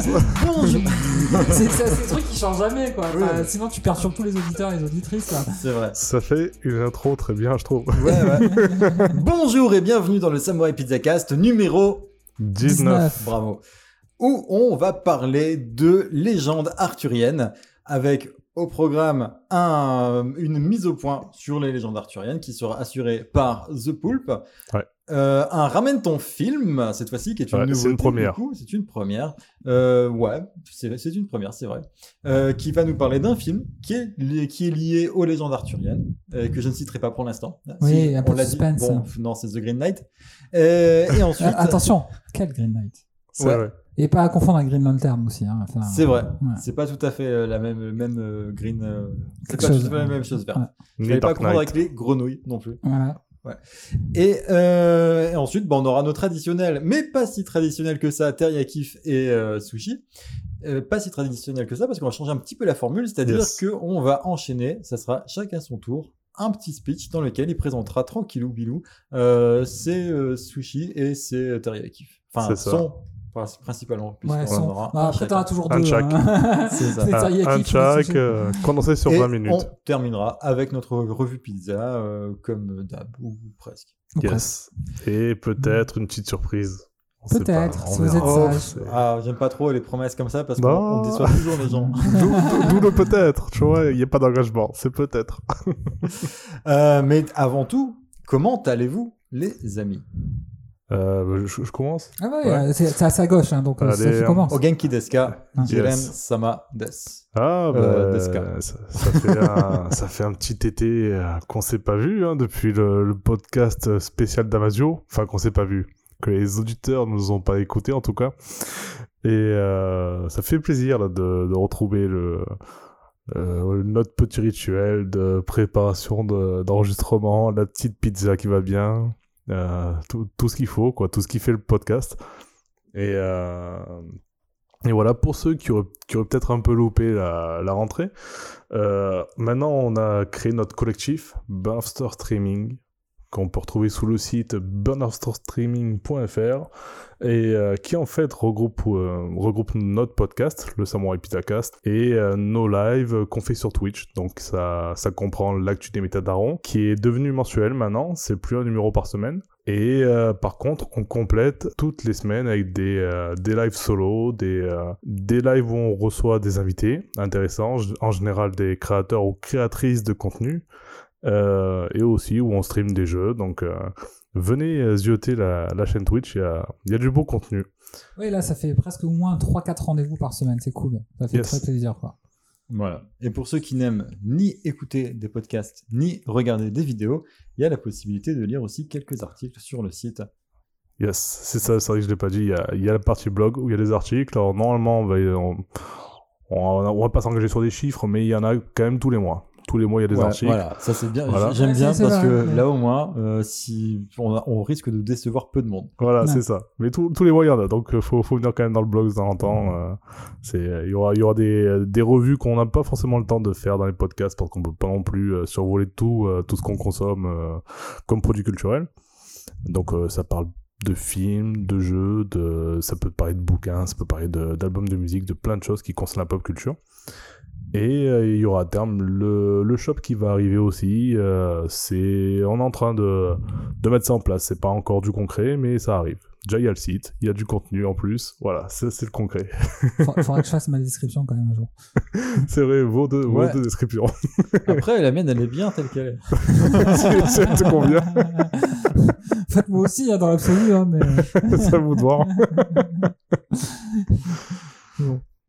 Je pense. Bonjour C'est c'est- c'est des trucs qui changent jamais, quoi. Oui. Enfin, sinon, tu perds surtout les auditeurs et les auditrices, là. C'est vrai. Ça fait une intro très bien, je trouve. Ouais, ouais. Bonjour et bienvenue dans le Samurai Pizza Cast numéro 19. Bravo. Où on va parler de légendes arthuriennes avec au programme un- une mise au point sur les légendes arthuriennes qui sera assurée par The Poulp. Ouais. Euh, un ramène ton film cette fois-ci qui est une Ouais, c'est nouveauté. une première. C'est une première. Euh, ouais, c'est une première, c'est vrai. Euh, qui va nous parler d'un film qui est, lié, qui est lié aux légendes arthuriennes euh, que je ne citerai pas pour l'instant. Oui, un peu on dit. suspense. Bon, non, c'est The Green Knight. Euh, et ensuite, Euh, attention, quel Green Knight? C'est Ouais. vrai. Et pas à confondre avec Green Lantern aussi. Hein. Enfin, C'est vrai. ouais. C'est pas tout à fait la même, même euh, green. euh, c'est pas tout chose, à fait la même chose verte. Ouais. Je vais pas confondre avec les grenouilles non plus. Voilà. Et, euh, et ensuite, on aura nos traditionnels, mais pas si traditionnels que ça, teriyaki et euh, sushi. Euh, pas si traditionnel que ça parce qu'on va changer un petit peu la formule, c'est-à-dire Yes. que on va enchaîner, ça sera chacun son tour, un petit speech dans lequel il présentera tranquillou bilou ses sushis et ses teriyaki. Enfin, son principalement. puisqu'on Ouais, son- aura Bah, après, as toujours Un deux. chaque. hein. C'est ça. Les Un, chaque, euh, condensé sur Et 20 minutes. on terminera avec notre revue pizza, euh, comme d'hab, ou presque. Ou Yes. Et peut-être une petite surprise. Peut-être, si vous êtes Oh, sage. Ah, j'aime pas trop les promesses comme ça parce Bah. qu'on on déçoit toujours les gens. D'où d'où le peut-être, tu vois, il n'y a pas d'engagement, c'est peut-être. Euh, mais avant tout, comment allez-vous, les amis? Euh, je, je commence? Ah ouais, Ouais. euh, c'est c'est à sa gauche, hein, donc euh, Allez, Sophie hein. commence. Ogenki deska, Ah. Jiren Yes. sama des. Ah, bah, Euh, Deska. ça, ça fait un, ça fait un petit été qu'on s'est pas vu hein, depuis le, le podcast spécial Damasio. Enfin, qu'on s'est pas vu. Que les auditeurs ne nous ont pas écoutés en tout cas. Et euh, ça fait plaisir là, de, de retrouver le, euh, notre petit rituel de préparation de- d'enregistrement, la petite pizza qui va bien, tout, tout ce qu'il faut, quoi, tout ce qui fait le podcast. Et, euh, et voilà, pour ceux qui auraient, peut-être un peu loupé la, la rentrée, euh, maintenant on a créé notre collectif Burster Streaming, qu'on peut retrouver sous le site bursterstreaming.fr et euh, qui en fait regroupe, euh, regroupe notre podcast, le Samurai Pitacast, et euh, nos lives qu'on fait sur Twitch. Donc ça, ça comprend l'actu des métadarons, qui est devenu mensuel maintenant, c'est plus un numéro par semaine. Et par contre, on complète toutes les semaines avec des, des lives solo, des, des lives où on reçoit des invités intéressants, en général des créateurs ou créatrices de contenu, et aussi où on stream des jeux. Donc euh, venez euh, zioter la, la chaîne Twitch, il y a, il y a du beau contenu. Oui, là, ça fait presque au moins 3-4 rendez-vous par semaine, c'est cool. Ça fait Yes. très plaisir, quoi. Voilà. Et pour ceux qui n'aiment ni écouter des podcasts, ni regarder des vidéos, il y a la possibilité de lire aussi quelques articles sur le site. Yes, c'est ça, c'est vrai que je l'ai pas dit. Il y, a, il y a la partie blog où il y a des articles. Alors normalement, on va, on, on, on va pas s'engager sur des chiffres, mais il y en a quand même tous les mois. Tous les mois, il y a des Ouais, articles. Voilà, ça c'est bien. Voilà. J'aime bien parce vrai, que ouais. là au moins, euh, si on, a- on risque de décevoir peu de monde. Voilà, Ouais. c'est ça. Mais tous tous les mois, il y en a. Donc, il faut, faut venir quand même dans le blog de temps en temps. euh, il y aura, il y aura des, des revues qu'on n'a pas forcément le temps de faire dans les podcasts parce qu'on peut pas non plus euh, survoler tout, euh, tout ce qu'on consomme euh, comme produit culturel. Donc, euh, ça parle de films, de jeux, de, ça peut parler de bouquins, ça peut parler de- d'albums de musique, de plein de choses qui concernent la pop culture. Et euh, il y aura à terme le, le shop qui va arriver aussi. euh, c'est, on est en train de, de mettre ça en place. C'est pas encore du concret, mais ça arrive. Déjà, il y a le site, il y a du contenu en plus. Voilà, c'est, c'est le concret. Faudra faudra que je fasse ma description quand même un jour. c'est vrai, vos deux, vos Ouais. deux descriptions. Après, la mienne, elle est bien telle qu'elle est. c'est, c'est- te convient. Faites-moi aussi, hein, dans l'absolu, hein, mais... c'est à vous de voir.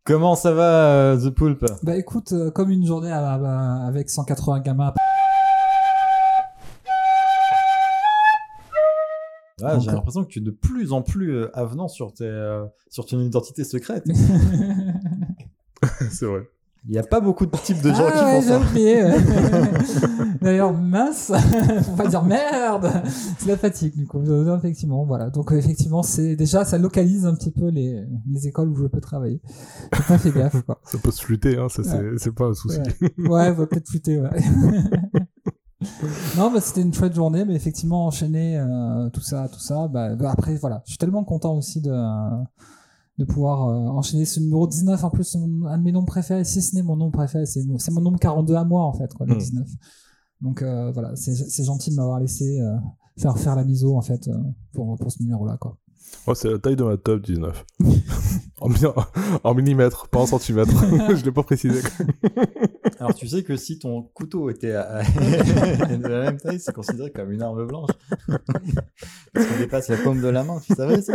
Comment ça va, euh, The Poulp Bah écoute, euh, comme une journée à- à- avec 180 gamins. Ah, J'ai l'impression que tu es de plus en plus euh, avenant sur, tes, euh, sur ton identité secrète. c'est vrai. Il n'y a pas beaucoup de types de gens ah qui ouais, font j'ai ça. oublié. ouais. D'ailleurs, mince, on va dire merde. C'est la fatigue, du coup. Euh, Effectivement, voilà. Donc, euh, effectivement, c'est déjà, ça localise un petit peu les, les écoles où je peux travailler. J'ai pas fait gaffe, quoi. Ça peut se flûter, hein, ça, c'est c'est pas un souci. Ouais, ouais va peut-être flûter, ouais. non, bah, c'était une chouette journée, mais effectivement, enchaîner euh, tout ça, tout ça. Bah, bah, après, voilà, je suis tellement content aussi de, de pouvoir euh, enchaîner ce numéro 19. En plus, c'est mon- un de mes nombres préférés, si ce n'est mon nombre préféré, c'est c'est mon nombre 42 à moi, en fait, quoi, le Mm. 19. Donc, euh, voilà, c'est c'est gentil de m'avoir laissé euh, faire faire la miso, en fait, pour, pour ce numéro-là, quoi. Moi, c'est la taille de ma top 19. en, en millimètres, pas en centimètres. je l'ai pas précisé. Alors tu sais que si ton couteau était à- de la même taille, c'est considéré comme une arme blanche. Parce qu'on dépasse la paume de la main, tu savais ça?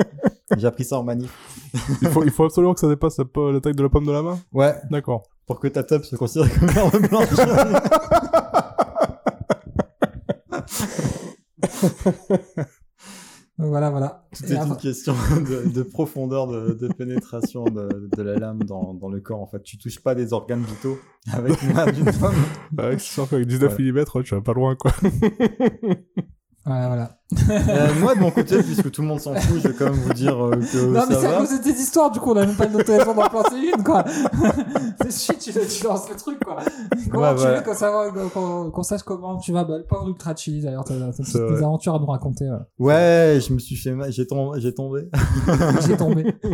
J'ai appris ça en manif. Il faut, il faut absolument que ça dépasse la, la taille de la pomme de la main? Ouais, D'accord. pour que ta top se considère comme une arme blanche. Donc, voilà, voilà. C'était une question de, de profondeur de, de pénétration de, de la lame dans, dans le corps. En fait, tu touches pas des organes vitaux avec une main d'une femme. Bah, ouais, c'est sûr qu'avec 19 Ouais. mm, tu vas pas loin, quoi. Voilà, voilà. Euh, moi, de mon côté, puisque tout le monde s'en fout, je vais quand même vous dire euh, que Non, mais c'est à cause de tes histoires, du coup, on a même pas de téléphone d'en placer une, quoi. c'est shit, tu, tu lances le truc, quoi. Comment Ouais, tu voilà. veux qu'on sache, qu'on, qu'on sache comment tu vas, bah, le pauvre Ultra Chili, d'ailleurs, t'as, des aventures à nous raconter, ouais. Ouais, je me suis fait mal, j'ai tombé, j'ai tombé. J'ai tombé.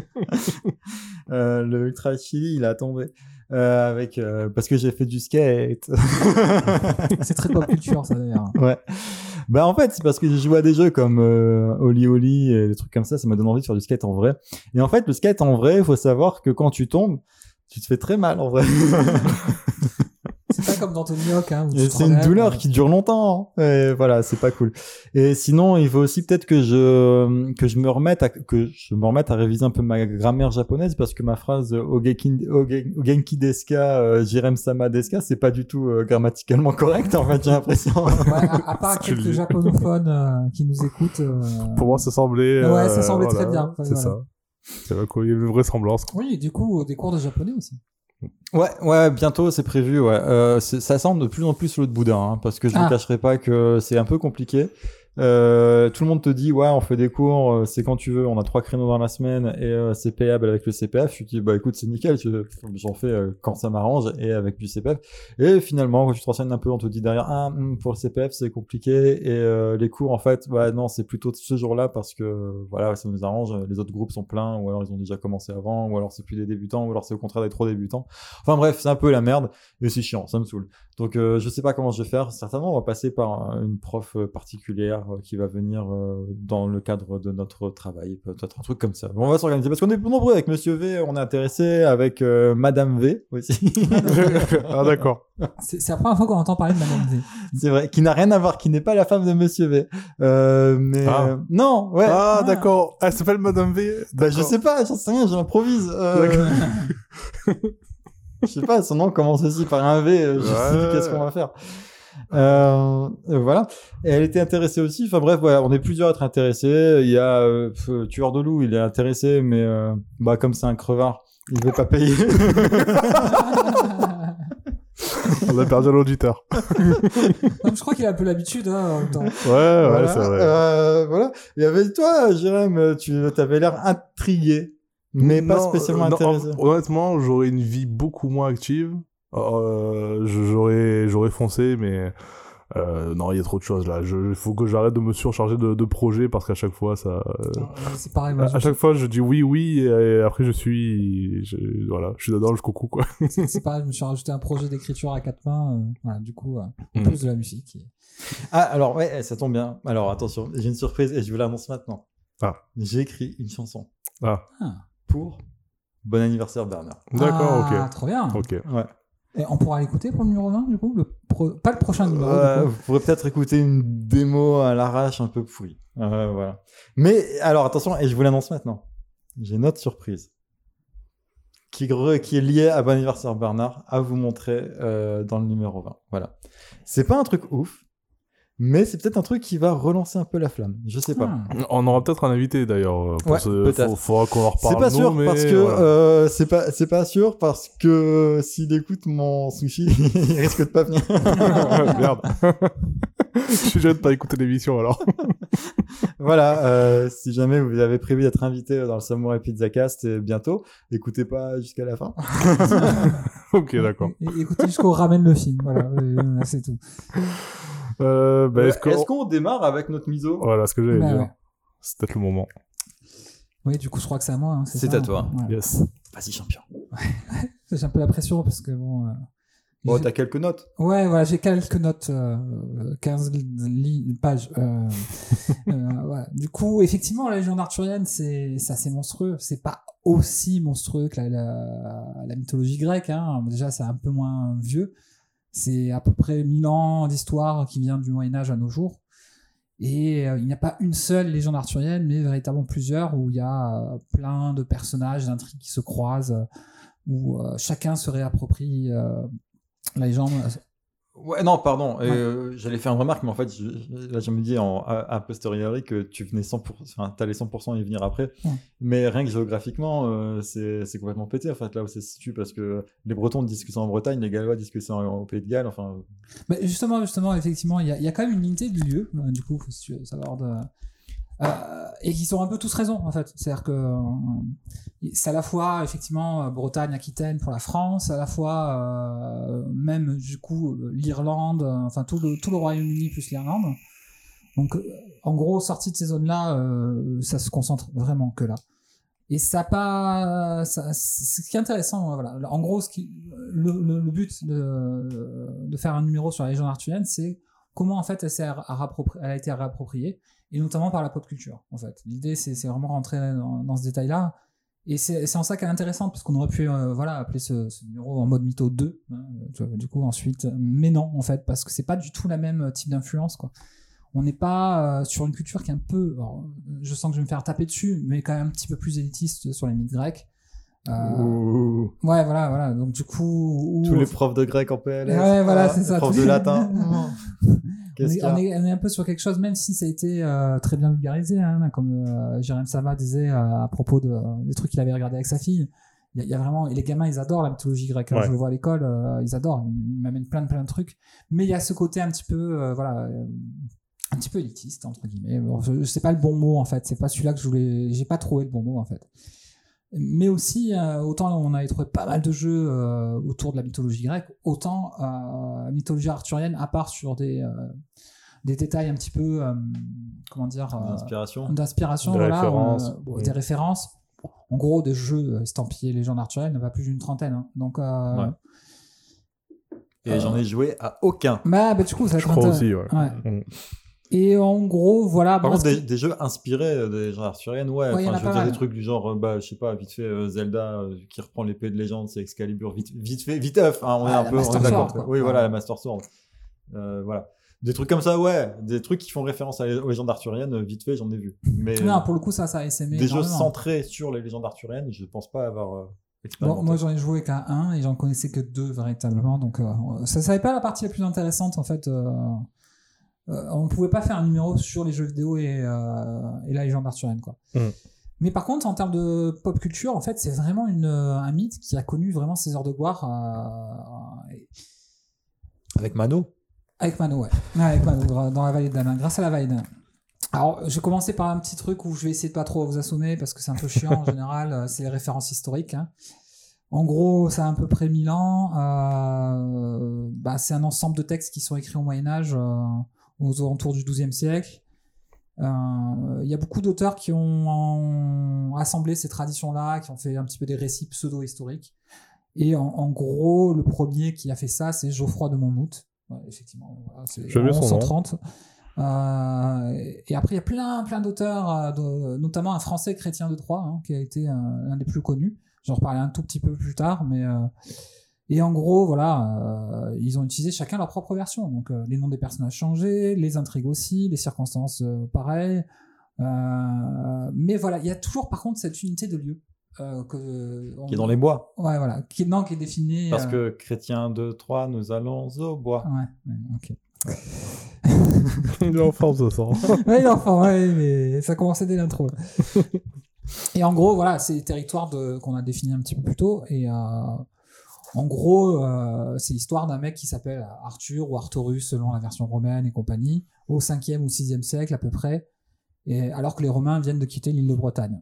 Euh, le Ultra Chili, il a tombé. Euh, avec euh, parce que j'ai fait du skate. C'est très pop culture, ça, d'ailleurs. ouais. Bah en fait, c'est parce que j'ai joué à des jeux comme euh, Oli Oli et des trucs comme ça, ça m'a donné envie de faire du skate en vrai. Et en fait, le skate en vrai, il faut savoir que quand tu tombes, tu te fais très mal en vrai. C'est pas comme dans Tony Hawk, hein. c'est une douleur euh, qui dure longtemps. hein. Et voilà, c'est pas cool. Et sinon, il faut aussi peut-être que je que je me remette à que je me remette à réviser un peu ma grammaire japonaise parce que ma phrase euh, Ogeki Oge- Ogenki deska euh, Jirem sama deska, c'est pas du tout euh, grammaticalement correct en fait, j'ai l'impression. Ouais, à, à part quelques japonophones euh, qui nous écoutent. euh, Pour moi, ça semblait. Ouais, euh, ça semblait très voilà, bien. Ouais, C'est voilà. ça. Il y avait quoi, il y avait une vraie semblance. quoi. Oui, et du coup, des cours de japonais aussi. Ouais, ouais, bientôt c'est prévu. Ouais, euh, ça semble de plus en plus l'autre boudin, hein, parce que je ne Ah. cacherai pas que c'est un peu compliqué. Euh, tout le monde te dit ouais, on fait des cours, euh, c'est quand tu veux. On a trois créneaux dans la semaine et euh, c'est payable avec le CPF. Je te dis bah écoute, c'est nickel. je- J'en fais euh, quand ça m'arrange et avec du CPF. Et finalement, quand tu te renseignes un peu, on te dit derrière ah hum, pour le CPF c'est compliqué et euh, les cours en fait, bah non, c'est plutôt ce jour-là parce que voilà, ça nous arrange. Les autres groupes sont pleins ou alors ils ont déjà commencé avant ou alors c'est plus des débutants ou alors c'est au contraire des trop débutants. Enfin bref, c'est un peu la merde et c'est chiant, ça me saoule. Donc euh, je sais pas comment je vais faire. Certainement, on va passer par une prof euh, particulière euh, qui va venir euh, dans le cadre de notre travail, peut-être un truc comme ça. On va s'organiser parce qu'on est nombreux avec Monsieur V, on est intéressé avec euh, Madame V aussi. ah, d'accord. C'est la première fois qu'on entend parler de Madame V. c'est vrai, qui n'a rien à voir, qui n'est pas la femme de Monsieur V. Euh, mais Ah. euh, non, ouais. Ah, d'accord. Elle s'appelle Madame V. Bah, je sais pas, j'en sais rien, j'improvise. Je sais pas, son nom commence aussi par un V, euh, je sais Ouais. plus qu'est-ce qu'on va faire. Euh, euh, voilà. Et elle était intéressée aussi. Enfin bref, voilà, on est plusieurs à être intéressés. Il y a euh, Tueur de loup, il est intéressé, mais euh, bah comme c'est un crevard, il veut pas payer. On a perdu l'auditeur. Je crois qu'il a un peu l'habitude, hein, en même temps. Ouais, ouais, voilà. c'est vrai. Euh, voilà. Et avec toi, Jérém, tu avais l'air intrigué, mais pas spécialement euh, non, intéressé. hon- honnêtement, j'aurais une vie beaucoup moins active. Euh, j'aurais, j'aurais foncé, mais euh, non, il y a trop de choses là. Il faut que j'arrête de me surcharger de, de projets parce qu'à chaque fois, ça, euh, C'est pareil, moi, à, je- à chaque fois, je dis oui, oui, et, après je suis, je, voilà, je suis dedans jusqu'au cou quoi. c'est c'est pareil, je me suis rajouté un projet d'écriture à quatre mains. euh, voilà, du coup, euh, en Mm. plus de la musique. et- Ah, alors, ouais, ça tombe bien. Alors, attention, j'ai une surprise et je vous l'annonce maintenant. Ah. J'ai écrit une chanson Ah, pour Bon anniversaire Bernard. d'accord, Ah, trop bien. ok, ok. Ouais. Et on pourra l'écouter pour le numéro 20, du coup le pro- Pas le prochain numéro. Coup. vous pourrez peut-être écouter une démo à l'arrache un peu pourrie. Euh, voilà. Mais, alors, attention, et je vous l'annonce maintenant. J'ai une autre surprise qui est liée à Bon anniversaire Bernard à vous montrer euh, dans le numéro 20. Voilà. C'est pas un truc ouf, Mais c'est peut-être un truc qui va relancer un peu la flamme. Je sais pas. Ah. On aura peut-être un invité d'ailleurs. euh, pour Ouais, ce- peut-être. faut- Faudra qu'on en reparle. C'est pas nous, sûr mais parce que voilà. euh, c'est pas c'est pas sûr parce que s'il écoute mon sushi, il risque de pas venir. Merde. Je suis déjà de pas écouter l'émission alors. voilà, euh, si jamais vous avez prévu d'être invité dans le Samurai Pizza Cast euh, bientôt, écoutez pas jusqu'à la fin. ok, d'accord. Écoutez jusqu'au ramène le film. Voilà, euh, c'est tout. Euh, bah, est-ce Est-ce qu'on... démarre avec notre miso Voilà ce que j'allais Bah dire. ouais. C'est peut-être le moment. Oui, du coup, je crois que c'est à moi. hein, C'est ça à toi. Ouais. Yes. Vas-y champion. J'ai un peu la pression parce que bon. euh, Bon, j'ai- t'as quelques notes. Ouais, voilà, j'ai quelques notes, euh, 15 li- pages. euh, euh, voilà. Du coup, effectivement, la Légion arthurienne, c'est c'est assez monstrueux. C'est pas aussi monstrueux que la, la, la mythologie grecque. Hein. Déjà, c'est un peu moins vieux. C'est à peu près 1000 ans d'histoire qui vient du Moyen Âge à nos jours. Et euh, il n'y a pas une seule légende arthurienne, mais véritablement plusieurs, où il y a euh, plein de personnages, d'intrigues qui se croisent, euh, où chacun se réapproprie la légende. Ouais, non, pardon. Ouais. euh, J'allais faire une remarque, mais en fait, je- là, je me dis en, a, posteriori que tu venais 100%, enfin, t'allais 100% y venir après. Ouais. Mais rien que géographiquement, euh, c'est complètement pété, en fait, là où ça se situe, parce que les Bretons disent que c'est en Bretagne, les Gallois disent que c'est au Pays de Galles, enfin. Mais justement, justement, effectivement, il y, a- il y a quand même une unité du lieu, euh, du coup, veux savoir de... Euh, et qui ont un peu tous raison, en fait. C'est-à-dire que euh, c'est à la fois, effectivement, euh, Bretagne, Aquitaine pour la France, à la fois, même, du coup, l'Irlande, enfin, tout le, Royaume-Uni plus l'Irlande. Donc, en gros, sortie de ces zones-là, ça se concentre vraiment que là. Et ça pas, ce qui est intéressant, euh, voilà. En gros, ce qui, le, but de, faire un numéro sur la légende arthurienne, c'est comment en fait elle, elle a été réappropriée, et notamment par la pop culture. En fait, l'idée c'est c'est vraiment rentrer dans, dans ce détail-là, et c'est c'est en ça qu'elle est intéressante parce qu'on aurait pu euh, voilà appeler ce, ce numéro en mode mytho 2, hein, du coup ensuite, mais non en fait parce que c'est pas du tout la même type d'influence quoi. On n'est pas euh, sur une culture qui est un peu, alors, je sens que je vais me faire taper dessus, mais quand même un petit peu plus élitiste sur les mythes grecs. Euh, Ouh. Ouais, voilà, voilà. Donc du coup, où- Tous les profs de grec en PLS. Ouais, voilà, ah, c'est ça, les Profs de latin. on Qu'est-ce est, on, est, on est un peu sur quelque chose, même si ça a été euh, très bien vulgarisé, hein, comme euh, Jérém Sama disait euh, à propos de, des trucs qu'il avait regardé avec sa fille. Il y, a- il y a vraiment, et les gamins, ils adorent la mythologie grecque. hein. Ouais. Je le vois à l'école, euh, ils adorent. Ils, m'amènent plein de plein de trucs. Mais il y a ce côté un petit peu, euh, voilà, euh, un petit peu élitiste entre guillemets. Bon, je, je sais pas le bon mot en fait. C'est pas celui-là que je voulais. J'ai pas trouvé le bon mot en fait. Mais aussi, euh, autant on avait trouvé pas mal de jeux euh, autour de la mythologie grecque, autant euh, la mythologie arthurienne, à part sur des, euh, des détails un petit peu, euh, comment dire, euh, Inspiration. d'inspiration, Des voilà, références. euh, bon, Oui. des références. En gros, des jeux estampillés légendes arthuriennes, il n'y en a pas plus d'une trentaine. hein. Donc, euh, Ouais. Et j'en ai joué à aucun. bah, bah, du coup, ça va Je crois aussi, ouais. Ouais. Et en gros, voilà. Par moi, contre, des, jeux inspirés euh, des légendes arthuriennes, ouais. Enfin, je veux dire des trucs du genre, euh, bah, je sais pas, vite fait, euh, Zelda euh, qui reprend l'épée de légende, c'est Excalibur, vite, vite fait, vite œuf, hein, on est un peu, d'accord. Oui, voilà, la Master Sword. Euh, voilà. Des trucs comme ça, ouais. Des trucs qui font référence à- aux légendes arthuriennes, vite fait, j'en ai vu. Mais Non, pour le coup, ça, ça a des jeux centrés sur les légendes arthuriennes, je pense pas avoir Bon, moi, j'en ai joué qu'à un et j'en connaissais que deux véritablement. Donc, euh, ça savait pas la partie la plus intéressante en fait. Euh, on pouvait pas faire un numéro sur les jeux vidéo et, euh, et la légende arthurienne, quoi. Mm. Mais par contre, en termes de pop culture, en fait, c'est vraiment une, euh, un mythe qui a connu vraiment ses heures de gloire euh, et- Avec Mano. avec Mano, ouais. Avec Mano, dans la vallée de Damin, grâce à la vallée de Damin. Alors, je vais commencer par un petit truc où je vais essayer de pas trop vous assommer parce que c'est un peu chiant en général, c'est les références historiques. hein. En gros, ça a à peu près 1000 ans. euh, bah, c'est un ensemble de textes qui sont écrits au Moyen-Âge, euh, aux alentours du XIIe siècle. Euh, Il y a beaucoup d'auteurs qui ont assemblé ces traditions-là, qui ont fait un petit peu des récits pseudo-historiques. Et en, en gros, le premier qui a fait ça, c'est Geoffroy de Monmouth. Ouais, effectivement, voilà, c'est J'aime bien en son nom. 1130. Euh, et après, il y a plein, plein d'auteurs, euh, notamment un Français chrétien de Troyes, hein, qui a été euh, l'un des plus connus. J'en reparlerai un tout petit peu plus tard, mais euh, et en gros, voilà, euh, ils ont utilisé chacun leur propre version. Donc, euh, les noms des personnages changés, les intrigues aussi, les circonstances euh, pareilles. Euh, mais voilà, il y a toujours par contre cette unité de lieu. euh, que, on- Qui est dans les bois. Ouais, voilà. Qui, non, qui est définie. Parce euh, que chrétien 2, 3, nous allons au bois. Ouais, ouais, ok. Il est en forme ce soir. ouais, enfin, ouais, mais ça commençait dès l'intro. Et en gros, voilà, c'est les territoires de- qu'on a définis un petit peu plus tôt. Et euh, en gros, euh, c'est l'histoire d'un mec qui s'appelle Arthur ou Artorus selon la version romaine et compagnie, au 5e ou 6e siècle à peu près, et alors que les Romains viennent de quitter l'île de Bretagne.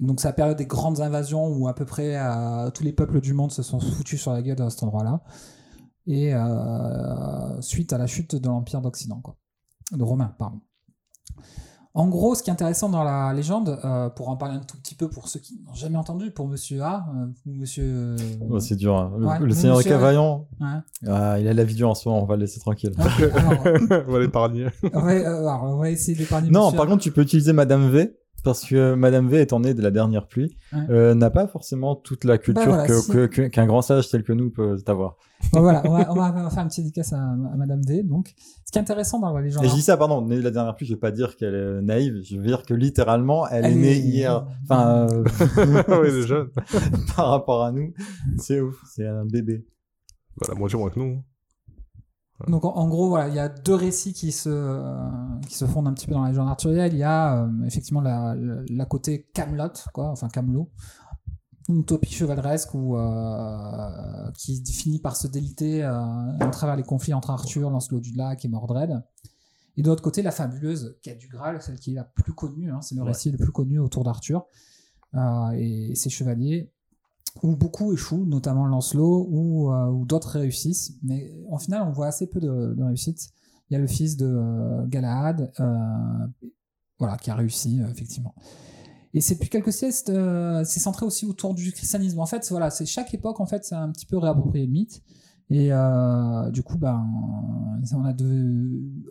Donc c'est la période des grandes invasions où à peu près euh, tous les peuples du monde se sont foutus sur la gueule à cet endroit-là. Et euh, suite à la chute de l'Empire d'Occident, quoi. De Romain, pardon. En gros, ce qui est intéressant dans la légende, euh, pour en parler un tout petit peu pour ceux qui n'ont jamais entendu, pour Monsieur A, euh, ou Monsieur... Oh, c'est dur. hein. Le, Ouais, Seigneur monsieur- Cavaillon, ah, il a la vision en ce moment, on va le laisser tranquille. Alors, On va l'épargner. on va, euh, alors, on va essayer d'épargner Non, Monsieur par A. contre, tu peux utiliser Madame V. Parce que Madame V, étant née de la dernière pluie, Ouais. euh, n'a pas forcément toute la culture Bah voilà, que- si. que- que- qu'un grand sage tel que nous peut avoir. Bon, voilà, on va, on faire une petite dédicace à, à Madame V. Donc, ce qui est intéressant dans la légende... Et je dis ça, pardon, née de la dernière pluie, je vais pas dire qu'elle est naïve, je veux dire que littéralement, elle, Elle est née est- hier. Enfin, euh, oui, les jeunes. par rapport à nous, c'est ouf, c'est un bébé. Bah, la moitié moins que nous. Donc en, en gros, voilà, il y a deux récits qui se, euh, qui se fondent un petit peu dans la légende arthurienne. Il y a euh, effectivement la, la, la côté Camelot, quoi, enfin Camelot, une utopie chevaleresque où, euh, qui finit par se déliter à travers les conflits entre Arthur, Lancelot du Lac et Mordred. Et de l'autre côté, la fabuleuse quête du Graal, celle qui est la plus connue, hein, c'est le Ouais. récit le plus connu autour d'Arthur et ses chevaliers où beaucoup échouent, notamment Lancelot, ou, euh, d'autres réussissent. Mais en final, on voit assez peu de, de réussites. Il y a le fils de euh, Galahad, euh, voilà, qui a réussi, euh, effectivement. Et c'est depuis quelques siècles, c'est centré aussi autour du christianisme. En fait, voilà, c'est chaque époque, en fait, c'est un petit peu réapproprié le mythe. Et du coup, ben, on a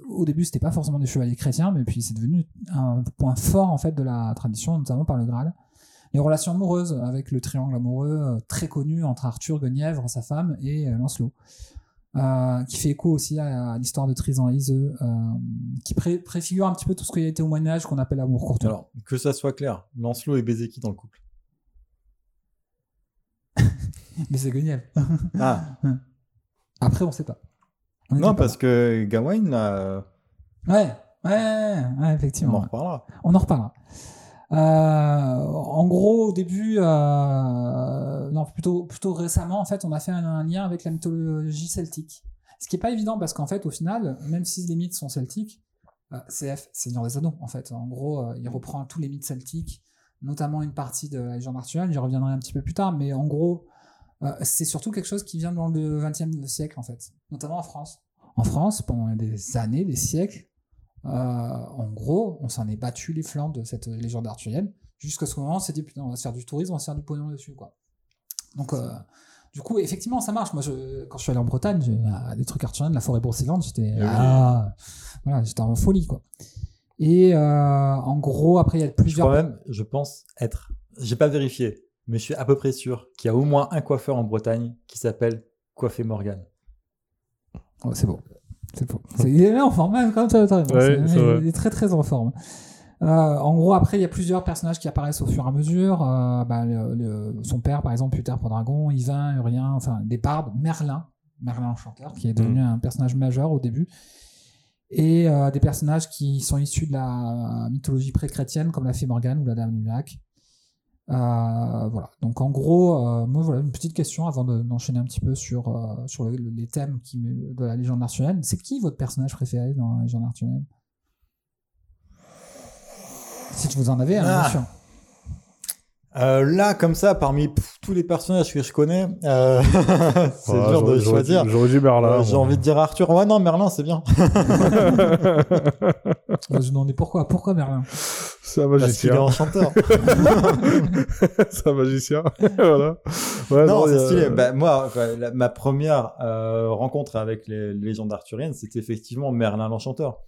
au début, c'était pas forcément des chevaliers chrétiens, mais puis c'est devenu un point fort en fait de la tradition, notamment par le Graal les relations amoureuses avec le triangle amoureux euh, très connu entre Arthur, Guenièvre, sa femme, et euh, Lancelot. Euh, qui fait écho aussi à, à l'histoire de Trisan et Iseux, euh, qui pré- préfigure un petit peu tout ce qui a été au Moyen-Âge qu'on appelle l'amour courtois. Alors, que ça soit clair, Lancelot et baiser qui dans le couple Mais c'est Guenièvre. Ah, Après, on sait pas. On non, pas parce que Gawain, là. Ouais, ouais, ouais, ouais, on effectivement. en reparlera. On en reparlera. Euh, en gros, au début, euh, non, plutôt, plutôt récemment, en fait, on a fait un, lien avec la mythologie celtique. Ce qui est pas évident parce qu'en fait, au final, même si les mythes sont celtiques, euh, CF, Seigneur des Anneaux, en fait. En gros, il reprend tous les mythes celtiques, notamment une partie de la légende arthurienne. J'y reviendrai un petit peu plus tard, mais en gros, c'est surtout quelque chose qui vient dans le XXe siècle, en fait, notamment en France. En France, pendant des années, des siècles, en gros, on s'en est battu les flancs de cette légende arthurienne, jusqu'à ce moment, on s'est dit, putain, on va se faire du tourisme, on va se faire du pognon dessus, quoi. Donc, euh, du coup, effectivement, ça marche. Moi, je, quand je suis allé en Bretagne, j'ai ah, des trucs arthuriens, de la forêt brocéliande, j'étais, Eh oui. ah, voilà, j'étais en folie, quoi. Et euh, en gros, après, il y a Je plusieurs. crois même, je pense être, j'ai pas vérifié, mais je suis à peu près sûr qu'il y a au moins un coiffeur en Bretagne qui s'appelle Coiffé Morgan. Oh, c'est beau. C'est. C'est- Il est en forme, même quand tu as Ouais, c'est vrai. Il est très très en forme. Euh, en gros, après, il y a plusieurs personnages qui apparaissent au fur et à mesure. Euh, bah, le- le- son père, par exemple, Uther Dragon, Yvain, Urien, enfin, des bardes, Merlin, Merlin Enchanteur, qui est devenu un personnage majeur au début. Et euh, des personnages qui sont issus de la mythologie pré-chrétienne, comme la fée Morgane ou la Dame du Lac. Euh, voilà. Donc en gros, euh, moi voilà une petite question avant de- d'enchaîner un petit peu sur euh, sur le- les thèmes qui, de la légende arthurienne. C'est qui votre personnage préféré dans la légende arthurienne Si vous en avez, un, Ah. bien sûr. Euh, là, comme ça, parmi pff, tous les personnages que je connais, euh, c'est Ah, dur de choisir. J'aurais dit Merlin. Euh, J'ai envie de dire Arthur. Ouais, non, Merlin, c'est bien. Euh, je me demandais pourquoi. Pourquoi Merlin? C'est un Parce qu'il est magicien. enchanteur. C'est un magicien. voilà. Ouais, non, c'est stylé. Bah, moi, enfin, la- ma première euh, rencontre avec les, les légendes arthuriennes, c'était effectivement Merlin l'enchanteur.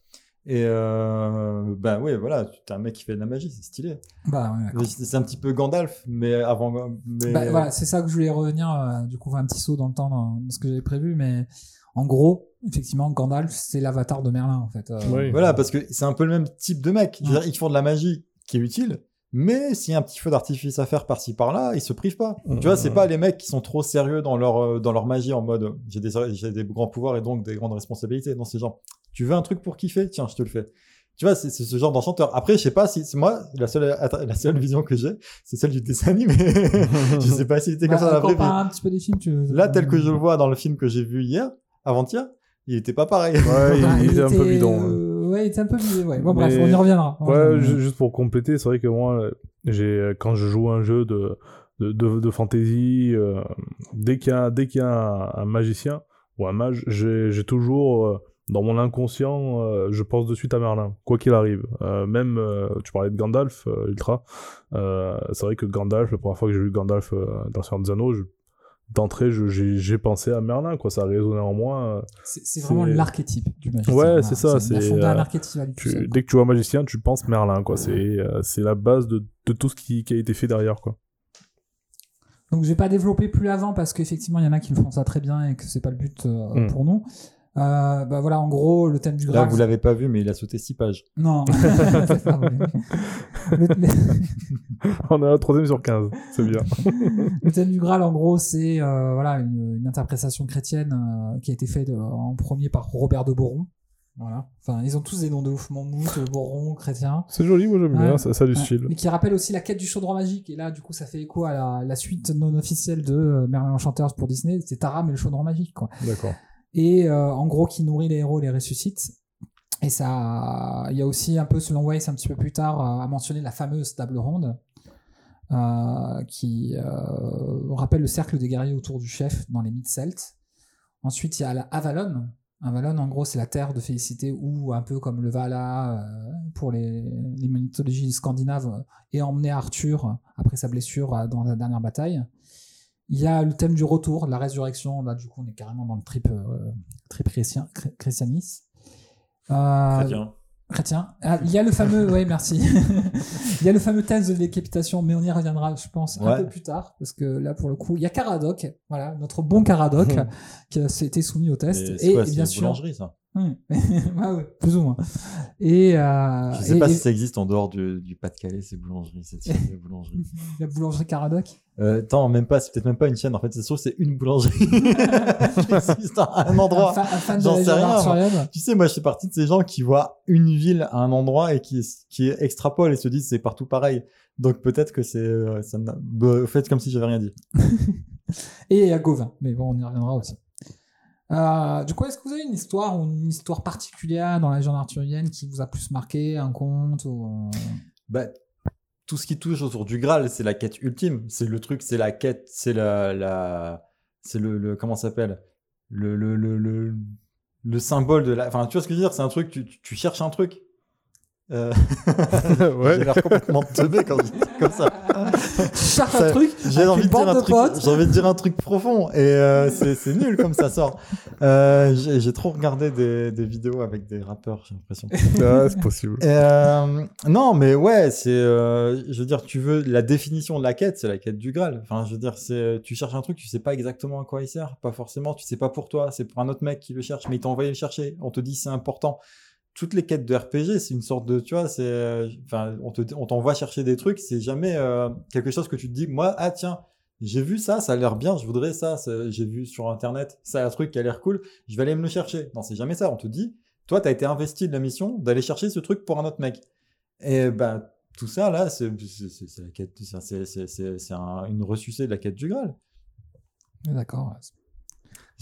Et euh, bah ouais, voilà, t'es un mec qui fait de la magie, c'est stylé. Bah ouais. C'est un petit peu Gandalf, mais avant. Mais... Bah, voilà, c'est ça que je voulais revenir. euh, du coup, un petit saut dans le temps dans, dans ce que j'avais prévu, mais en gros, effectivement, Gandalf, c'est l'avatar de Merlin en fait. Euh, Oui. Voilà, parce que c'est un peu le même type de mec. Ouais. ils font de la magie qui est utile, Mais s'il y a un petit feu d'artifice à faire par-ci par-là, ils se privent pas. Mmh. Tu vois, c'est pas les mecs qui sont trop sérieux dans leur, euh, dans leur magie en mode j'ai des, j'ai des grands pouvoirs et donc des grandes responsabilités. Non, c'est genre, tu veux un truc pour kiffer Tiens, je te le fais. Tu vois, c'est c'est ce genre d'enchanteur. Après, je sais pas si c'est moi, la seule, la seule vision que j'ai, c'est celle du dessin animé. je sais pas s'il était comme Bah, ça dans la vraie compare vie. un petit peu des films, tu Là, tel que je le vois dans le film que j'ai vu hier, avant-hier, il était pas pareil. Ouais, il, il est un peu bidon. ouais. euh, Ouais, il était un peu bidon. Ouais. Bon, bref, Mais- on y reviendra. On Ouais, reviendra. juste pour compléter, c'est vrai que moi, j'ai quand je joue un jeu de de, de, de fantasy, euh, dès qu'il y a dès qu'il y a un, un magicien ou un mage, j'ai j'ai toujours euh, dans mon inconscient, euh, je pense de suite à Merlin, quoi qu'il arrive. Euh, même, euh, tu parlais de Gandalf, Ultra. C'est vrai que Gandalf, la première fois que j'ai vu Gandalf dans Seigneur des Anneaux, d'entrée, j'ai pensé à Merlin, quoi. Ça a résonné en moi. C'est vraiment l'archétype du magicien. Ouais, c'est ça, c'est, tu- dès que tu vois magicien, tu penses Merlin, quoi. C'est c'est la base de, de tout ce qui, qui a été fait derrière, quoi. Donc je vais pas développer plus avant parce qu'effectivement il y en a qui le font ça très bien et que c'est pas le but euh, Mm. pour nous. Euh, bah voilà, en gros le thème du Là, Graal. vous l'avez pas vu, mais il a sauté six pages. Non. Le, On est à la troisième sur 15, c'est bien. le thème du Graal en gros c'est euh, voilà une, une interprétation chrétienne euh, qui a été faite euh, en premier par Robert de Boron. Voilà. Enfin ils ont tous des noms de ouf, Monmouth, Boron, chrétien. C'est joli, moi j'aime bien, ça, ça a du style. Mais qui rappelle aussi la quête du chaudron magique. Et là, du coup, ça fait écho à la, la suite non officielle de euh, Merlin l'Enchanteur pour Disney. C'est Taram et le chaudron magique, quoi. D'accord. Et euh, en gros, qui nourrit les héros et les ressuscite. Et ça, il y a aussi un peu, selon Weiss, un petit peu plus tard, euh, à mentionner la fameuse table ronde. euh, qui rappelle le cercle des guerriers autour du chef dans les mythes celtes. Ensuite, il y a la Avalon. Avalon, en gros, c'est la terre de félicité ou un peu comme le Vala pour les, les mythologies scandinaves et emmené Arthur après sa blessure dans la dernière bataille. Il y a le thème du retour, de la résurrection. Là, du coup, on est carrément dans le trip, euh, trip chrétien, chré- christianisme. Euh, Chrétien. chrétien. Ah, il y a le fameux, ouais, merci. il y a le fameux thème de décapitation, mais on y reviendra, je pense, un peu plus tard, parce que là, pour le coup, il y a Caradoc, voilà, notre bon Caradoc, qui a été soumis au test. Et c'est Et, quoi, bien c'est sûr, ça? Hum. ouais, ouais, plus ou moins. Et, euh, Je sais et- pas et- si ça existe en dehors du, du Pas-de-Calais, ces boulangeries, cette chaîne de boulangerie. la boulangerie Caradoc. Euh, attends, même pas, c'est peut-être même pas une chaîne, en fait, c'est sûr, c'est une boulangerie. qui existe à un endroit. Un, fa- un fan de J'en sais rien. Tu sais, moi, je fais partie de ces gens qui voient une ville à un endroit et qui, qui extrapolent et se disent c'est partout pareil. Donc peut-être que c'est, euh, ça bah, faites comme si j'avais rien dit. Et à Gauvin, mais bon, on y reviendra aussi. Euh, du coup, est-ce que vous avez une histoire ou une histoire particulière dans la légende arthurienne qui vous a plus marqué, un conte ou... euh, Bah, tout ce qui touche autour du Graal, c'est la quête ultime. C'est le truc, c'est la quête, c'est la, la, c'est le, le, comment ça s'appelle? Le, le, le, le, le symbole de la, enfin, tu vois ce que je veux dire? C'est un truc, tu, tu, tu cherches un truc. Euh... J'ai ouais. l'air complètement teubé quand je dis comme ça. Tu cherches Ça- un truc J'ai envie de dire un truc, potes. j'ai envie de dire un truc profond et euh, c'est c'est nul comme ça sort. Euh, j'ai j'ai trop regardé des, des vidéos avec des rappeurs, j'ai l'impression. Ah, c'est possible. Et, euh, non, mais ouais, c'est, euh, je veux dire, tu veux la définition de la quête, c'est la quête du Graal. Enfin, je veux dire, c'est, tu cherches un truc, tu sais pas exactement à quoi il sert, pas forcément, tu sais pas pour toi, c'est pour un autre mec qui le cherche, mais il t'a envoyé le chercher. On te dit c'est important. Toutes les quêtes de RPG, c'est une sorte de, tu vois, c'est, euh, enfin, on te, on t'envoie chercher des trucs, c'est jamais euh, quelque chose que tu te dis, moi, ah tiens, j'ai vu ça, ça a l'air bien, je voudrais ça, j'ai vu sur internet, ça un truc qui a l'air cool, je vais aller me le chercher. Non, c'est jamais ça. On te dit, toi, tu as été investi de la mission d'aller chercher ce truc pour un autre mec. Et ben, tout ça, là, c'est c'est- c'est- la quête, c'est- c'est un- une ressucée de la quête du Graal. D'accord.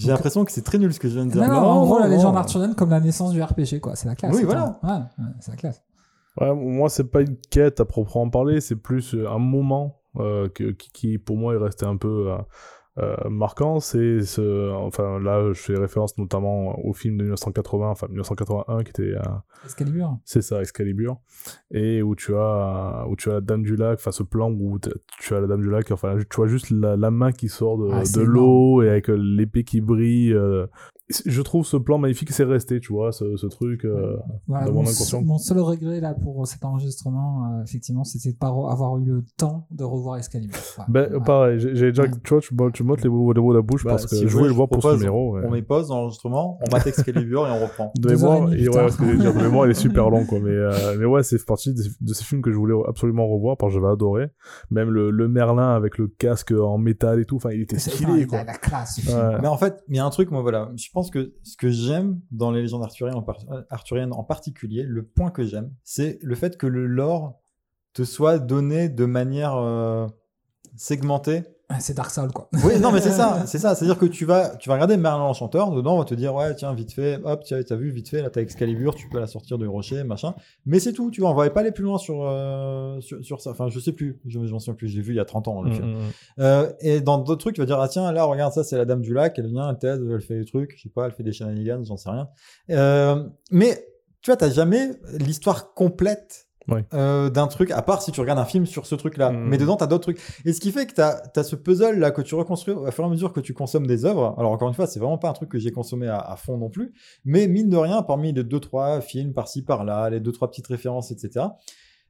J'ai Donc- l'impression que c'est très nul ce que je viens de dire. Non, non, en gros, la légende arthurienne comme la naissance du RPG, quoi. C'est la classe. Oui, voilà. un- Ouais, ouais, c'est la classe. Ouais, moi, c'est pas une quête à proprement parler, c'est plus un moment euh, que, qui, qui, pour moi, est resté un peu euh, marquant. C'est ce, enfin, là, je fais référence notamment au film de 1980, enfin 1981, qui était, euh, Excalibur. c'est ça, Excalibur, et où tu as, où tu as la Dame du Lac, enfin ce plan où tu as la Dame du Lac, enfin, tu vois juste la, la main qui sort de, Ah, de l'eau et avec euh, l'épée qui brille. Euh, je trouve ce plan magnifique, c'est resté, tu vois, ce, ce truc euh, Voilà, dans mon, mon seul- inconscient. mon seul regret là pour cet enregistrement, euh, effectivement, c'était de pas avoir eu le temps de revoir Excalibur. Ben, Ouais. pareil, j'ai déjà, Ouais. tu vois, tu, les mots, de la bouche Bah, parce que si je voulais le voir pour ce numéro. ouais. On met pause dans l'enregistrement, on mate Excalibur et on reprend. De mémoire, demie et plus ouais, tard. ce que j'allais dire, de mémoire, il est super long, quoi. Mais, euh, mais ouais, c'est partie de, de ces films que je voulais absolument revoir parce que j'avais adoré. Même le, le Merlin avec le casque en métal et tout, enfin, il était stylé, quoi. La, la classe. ce film. Ouais. Mais en fait, il y a un truc, moi voilà, je pense que ce que j'aime dans les légendes arthuriennes en, euh, en particulier, le point que j'aime, c'est le fait que le lore te soit donné de manière euh, segmentée. Ouais, C'est Dark Souls, quoi. Oui, non, mais c'est ça, c'est ça. C'est-à-dire que tu vas, tu vas regarder Merlin l'Enchanteur, dedans, on va te dire, ouais, tiens, vite fait, hop, tiens, t'as vu, vite fait, là, t'as Excalibur, tu peux la sortir du rocher, machin. Mais c'est tout, tu vois, on va pas aller plus loin sur, euh, sur, sur ça. Enfin, je sais plus, je m'en souviens plus, j'ai vu il y a 30 ans, le Mm, film. mm, mm. Euh, et dans d'autres trucs, tu vas dire, ah tiens, là, regarde ça, c'est la dame du lac, elle vient, elle t'aide, elle fait des trucs, je sais pas, elle fait des shenanigans, j'en sais rien. Euh, mais, tu vois, t'as jamais l'histoire complète Ouais. euh, d'un truc, à part si tu regardes un film sur ce truc-là. Mhm. Mais dedans, t'as d'autres trucs. Et ce qui fait que t'as as ce puzzle-là que tu reconstruis au fur et à mesure que tu consommes des œuvres. Alors, encore une fois, c'est vraiment pas un truc que j'ai consommé à, à fond non plus. Mais mine de rien, parmi les deux, trois films par-ci, par-là, les deux, trois petites références, etc.,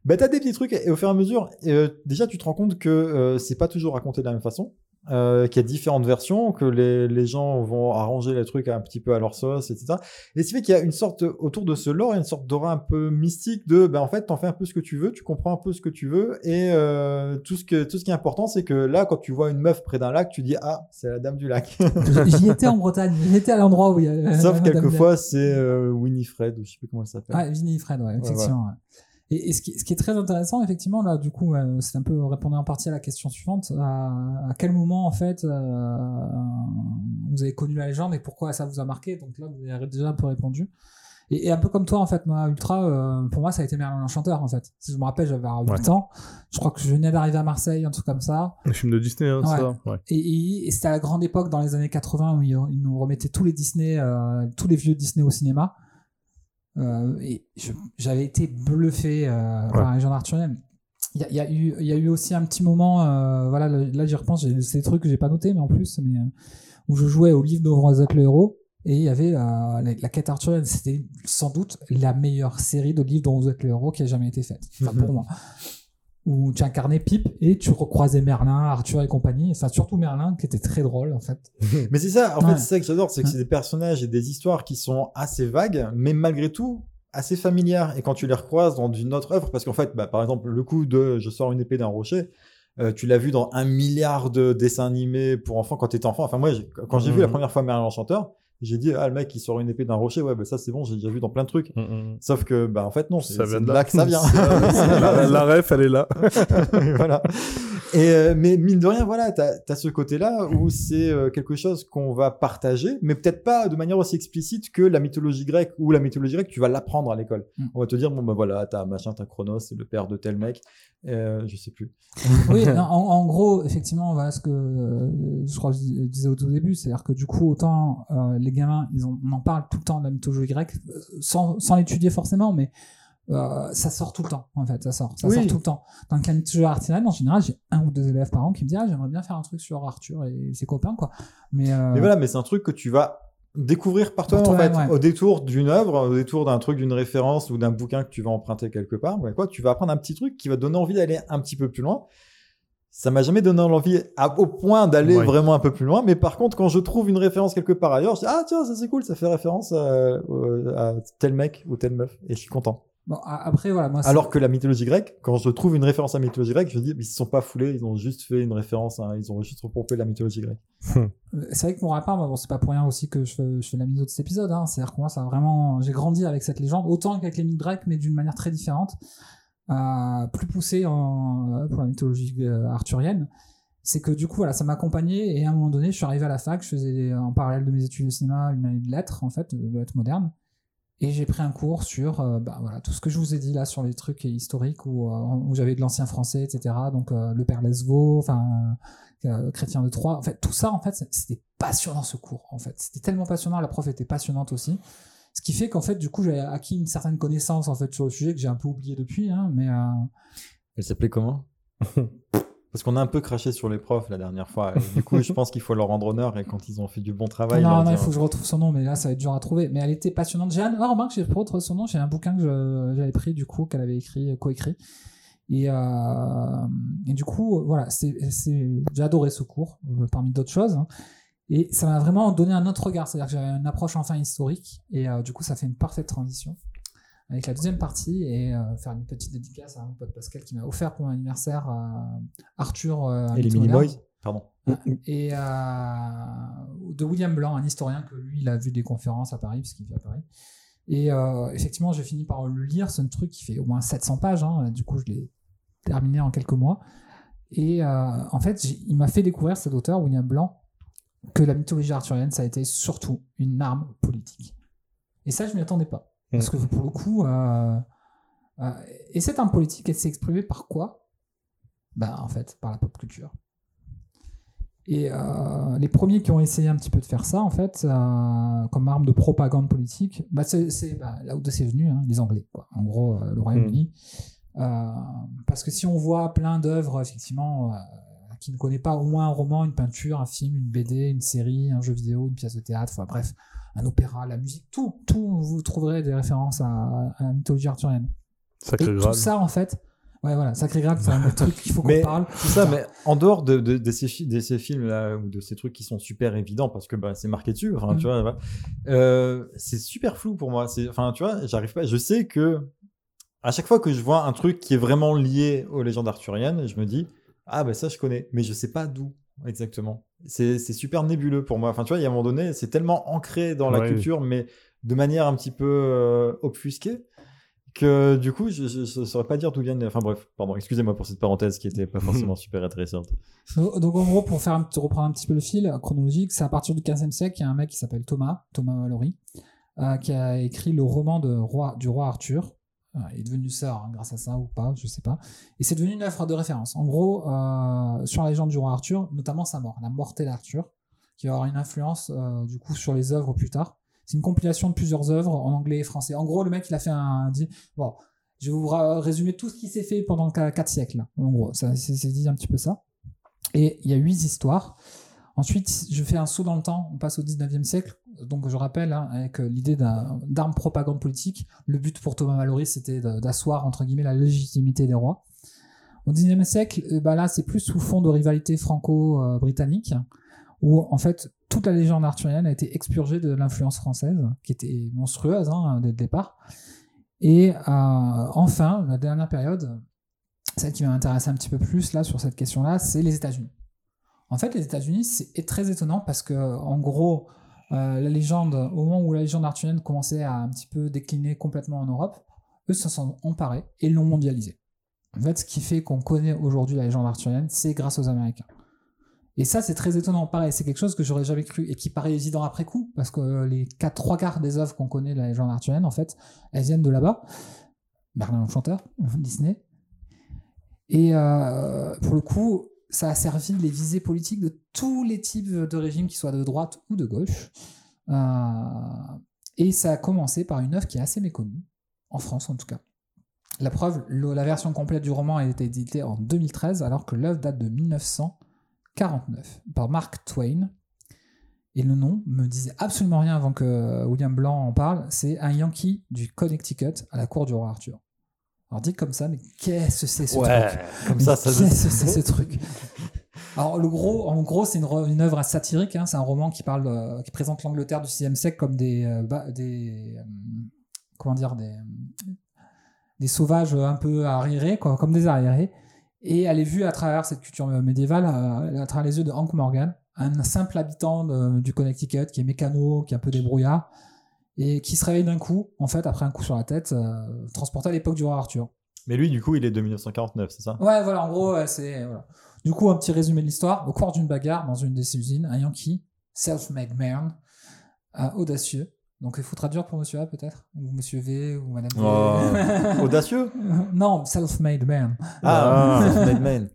bah, t'as des petits trucs et au fur et à mesure, euh, déjà tu te rends compte que euh, c'est pas toujours raconté de la même façon, euh, qu'il y a différentes versions, que les, les gens vont arranger les trucs un petit peu à leur sauce, etc. Et ce fait qu'il y a une sorte autour de ce lore, une sorte d'aura un peu mystique de, ben en fait, t'en fais un peu ce que tu veux, tu comprends un peu ce que tu veux, et euh, tout ce que tout ce qui est important, c'est que là, quand tu vois une meuf près d'un lac, tu dis ah, c'est la dame du lac. J'y étais en Bretagne, j'y étais à l'endroit où il y a. Sauf quelquefois, c'est euh, Winifred, ou je sais plus comment elle s'appelle. Ah, Winifred, ouais, effectivement. ouais. Et, et ce, qui, ce qui est très intéressant, effectivement, là, du coup, euh, c'est un peu répondre en partie à la question suivante. À, à quel moment, en fait, euh, vous avez connu la légende et pourquoi ça vous a marqué? Donc là, vous avez déjà un peu répondu. Et, et un peu comme toi, en fait, moi, Ultra, euh, pour moi, ça a été Merlin l'Enchanteur, en fait. Si je me rappelle, j'avais 8 Ouais. ans. Je crois que je venais d'arriver à Marseille, un truc comme ça. Les films de Disney, hein, Ouais. ça? Ouais. Et, c'était à la grande époque dans les années 80 où ils, ils nous remettaient tous les Disney, tous les vieux Disney au cinéma. Euh, et j'avais été bluffé euh, par la légende arthurienne. Il y a, il y, a eu- il y a eu aussi un petit moment, euh, voilà, là j'y repense, c'est des trucs que j'ai pas noté, mais en plus, mais, où je jouais au livre d'Ouvre le héros. Et il y avait euh, la, la quête arthurienne, c'était sans doute la meilleure série de livres dont vous êtes le héros qui a jamais été faite. Enfin, pour moi où tu incarnais Pip et tu recroisais Merlin, Arthur et compagnie. Enfin, surtout Merlin, qui était très drôle, en fait. Mais c'est ça, en Ouais. fait, c'est ça que j'adore, c'est que c'est des personnages et des histoires qui sont assez vagues, mais malgré tout assez familières. Et quand tu les recroises dans une autre œuvre, parce qu'en fait, bah, par exemple, le coup de je sors une épée d'un rocher, euh, tu l'as vu dans un milliard de dessins animés pour enfants quand t'étais enfant. Enfin, moi, quand j'ai vu la première fois Merlin l'Enchanteur, j'ai dit, ah, le mec, il sort une épée d'un rocher, ouais, bah, ça, c'est bon, j'ai déjà vu dans plein de trucs. Mm, mm. Sauf que, bah, en fait, non, c'est de là que ça vient. la, la ref, elle est là. voilà. Et euh, mais mine de rien, voilà, t'as as ce côté-là où c'est euh, quelque chose qu'on va partager, mais peut-être pas de manière aussi explicite que la mythologie grecque ou la mythologie grecque, tu vas l'apprendre à l'école. Mm. On va te dire bon ben voilà, t'as machin, t'as Chronos, c'est le père de tel mec, euh, je sais plus. oui, non, en, en gros, effectivement, voilà ce que euh, je crois que je dis- disais au tout début, c'est-à-dire que du coup, autant euh, les gamins, ils ont, on en parle tout le temps de la mythologie grecque, euh, sans, sans l'étudier forcément, mais ça sort tout le temps, en fait, ça sort, ça Oui. sort tout le temps. Dans le cas de mythologie artisanale, en général, j'ai un ou deux élèves par an qui me disent, ah, j'aimerais bien faire un truc sur Arthur et ses copains, quoi. Mais, Mais voilà, mais c'est un truc que tu vas découvrir par toi Par en fait, ouais. au détour d'une œuvre, au détour d'un truc, d'une référence ou d'un bouquin que tu vas emprunter quelque part. Ouais, quoi, tu vas apprendre un petit truc qui va te donner envie d'aller un petit peu plus loin. Ça m'a jamais donné l'envie à- au point d'aller Ouais. vraiment un peu plus loin, mais par contre, quand je trouve une référence quelque part ailleurs, je dis ah tiens ça c'est cool, ça fait référence à, à tel mec ou telle meuf et je suis content. Bon, a- après, voilà, moi, c'est- Alors que la mythologie grecque, quand je trouve une référence à la mythologie grecque, je me dis ils se sont pas foulés, ils ont juste fait une référence, à- ils ont juste repompé la mythologie grecque. Euh, C'est vrai que mon rapport, bon, c'est pas pour rien aussi que je fais, je fais la mise de cet épisode. Hein. C'est-à-dire que moi, ça a vraiment, j'ai grandi avec cette légende, autant qu'avec les mythes grecs, mais d'une manière très différente, euh, plus poussée en, euh, pour la mythologie euh, arthurienne. C'est que du coup, voilà, ça m'accompagnait et à un moment donné, je suis arrivé à la fac, je faisais en parallèle de mes études de cinéma une année de lettres, en fait, de lettres modernes. Et j'ai pris un cours sur euh, bah, voilà, tout ce que je vous ai dit là sur les trucs historiques où, euh, où j'avais de l'ancien français, etc. Donc euh, le père Lesvaux, enfin euh, Chrétien de Troyes. En fait, tout ça, en fait, c'est- c'était passionnant ce cours. En fait, c'était tellement passionnant. La prof était passionnante aussi. Ce qui fait qu'en fait, du coup, j'ai acquis une certaine connaissance en fait sur le sujet que j'ai un peu oublié depuis. Hein, mais euh, Elle s'appelait comment? Parce qu'on a un peu craché sur les profs la dernière fois. Et du coup, je pense qu'il faut leur rendre honneur et quand ils ont fait du bon travail. non, leur non, il faut que je retrouve son nom, mais là, ça va être dur à trouver. Mais elle était passionnante. J'ai un, oh, remarque, j'ai retrouvé son nom. J'ai un bouquin que j'avais pris, du coup, qu'elle avait écrit, coécrit. Et, euh, et du coup, voilà, c'est, j'ai adoré ce cours, euh, parmi d'autres choses. hein. Et ça m'a vraiment donné un autre regard. C'est-à-dire que j'avais une approche enfin historique. Et euh, du coup, ça fait une parfaite transition avec la deuxième partie et euh, faire une petite dédicace à mon pote Pascal qui m'a offert pour mon anniversaire euh, Arthur euh, Et les Mini Boys Pardon. et de William Blanc, un historien que lui, il a vu des conférences à Paris, parce qu'il vit à Paris. Et effectivement, j'ai fini par le lire. C'est un truc qui fait au moins 700 pages. hein. Du coup, je l'ai terminé en quelques mois. Et en fait, il m'a fait découvrir cet auteur, William Blanc, que la mythologie arthurienne, ça a été surtout une arme politique. Et ça, je m'y attendais pas. Parce que pour le coup, euh, euh, et cette arme politique, elle s'est exprimée par quoi? Ben, en fait, par la pop culture. Et euh, les premiers qui ont essayé un petit peu de faire ça, en fait, comme arme de propagande politique, bah c'est bah, là où c'est venu, hein, les Anglais, quoi. En gros, le Royaume-Uni. Euh, parce que si on voit plein d'œuvres, effectivement, qui ne connaît pas au moins un roman, une peinture, un film, une BD, une série, un jeu vidéo, une pièce de théâtre, enfin bref, un opéra, la musique, tout, tout, vous trouverez des références à, à la mythologie arthurienne. Sacré Et tout ça, en fait, ouais, voilà, Sacré Graal, c'est un truc qu'il faut qu'on parle. tout ça, mais en dehors de, de, de ces, fi- de ces films-là, ou de ces trucs qui sont super évidents, parce que bah, c'est marqué dessus, enfin, Mm. tu vois. Euh, c'est super flou pour moi. C'est- Enfin, tu vois, j'arrive pas. Je sais que à chaque fois que je vois un truc qui est vraiment lié aux légendes arthuriennes, je me dis, ah, bah ça, je connais, mais je sais pas d'où exactement. C'est super nébuleux pour moi. Enfin, tu vois, il y a un moment donné, c'est tellement ancré dans la Ouais. culture, mais de manière un petit peu euh, obfusquée que du coup, je ne saurais pas dire d'où viennent. Enfin bref, pardon, excusez-moi pour cette parenthèse qui était pas forcément super intéressante. Donc, en gros, pour faire un petit- reprendre un petit peu le fil chronologique, c'est à partir du 15e siècle qu'il y a un mec qui s'appelle Thomas, Thomas Mallory, euh, qui a écrit le roman de roi, du roi Arthur. Il est devenu sœur hein, grâce à ça ou pas, je sais pas. Et c'est devenu une œuvre de référence. En gros, euh, sur la légende du roi Arthur, notamment sa mort, la mortelle Arthur, qui va avoir une influence euh, du coup sur les œuvres plus tard. C'est une compilation de plusieurs œuvres en anglais et français. En gros, le mec, il a fait un. dit- Bon, je vais vous résumer tout ce qui s'est fait pendant 4 siècles. En gros, ça c'est dit un petit peu ça. Et il y a huit histoires. Ensuite, je fais un saut dans le temps, on passe au 19e siècle. Donc, je rappelle, hein, avec l'idée d'un- d'arme propagande politique, le but pour Thomas Mallory, c'était d'asseoir, entre guillemets, la légitimité des rois. Au 19e siècle, euh, bah là, c'est plus sous fond de rivalité franco-britannique, où, en fait, toute la légende arthurienne a été expurgée de l'influence française, qui était monstrueuse hein, dès le départ. Et euh, enfin, la dernière période, celle qui m'intéresse un petit peu plus là sur cette question-là, c'est les États-Unis. En fait, les États-Unis, c'est très étonnant parce que, en gros, euh, la légende, au moment où la légende arthurienne commençait à un petit peu décliner complètement en Europe, eux se sont emparés et l'ont mondialisée. En fait, ce qui fait qu'on connaît aujourd'hui la légende arthurienne, c'est grâce aux Américains. Et ça, c'est très étonnant. Pareil, c'est quelque chose que j'aurais jamais cru et qui paraît évident après coup, parce que les quatre, trois quarts des œuvres qu'on connaît de la légende arthurienne, en fait, elles viennent de là-bas. Merlin Disney. Et euh, pour le coup, ça a servi les visées politiques de tous les types de régimes, qu'ils soient de droite ou de gauche. Euh, et ça a commencé par une œuvre qui est assez méconnue, en France en tout cas. La preuve, la version complète du roman a été éditée en 2013, alors que l'œuvre date de 1949, par Mark Twain. Et le nom me disait absolument rien avant que William Blanc en parle. C'est un Yankee du Connecticut à la cour du roi Arthur. Alors dit comme ça, mais qu'est-ce que c'est ce truc comme ça, ça. Mais Qu'est-ce que c'est ce truc Alors le gros, en gros, c'est une, re- une œuvre satirique. hein, c'est un roman qui parle, euh, qui présente l'Angleterre du 6e siècle comme des, euh, des, euh, comment dire, des, des sauvages un peu arriérés, quoi, comme des arriérés. Et elle est vue à travers cette culture médiévale, à travers les yeux de Hank Morgan, un simple habitant de- du Connecticut qui est mécano, qui est un peu débrouillard, et qui se réveille d'un coup, en fait, après un coup sur la tête, euh, transporté à l'époque du roi Arthur. Mais lui, du coup, il est de 1949, c'est ça? Ouais, voilà, en gros, ouais, c'est. Voilà. Du coup, un petit résumé de l'histoire. Au cours d'une bagarre dans une des usines, un Yankee, self-made man, euh, audacieux. Donc, il faut traduire pour monsieur A, peut-être? Ou monsieur V, ou madame V. Oh, Audacieux? Non, self-made man. Ah, Ah. self-made man.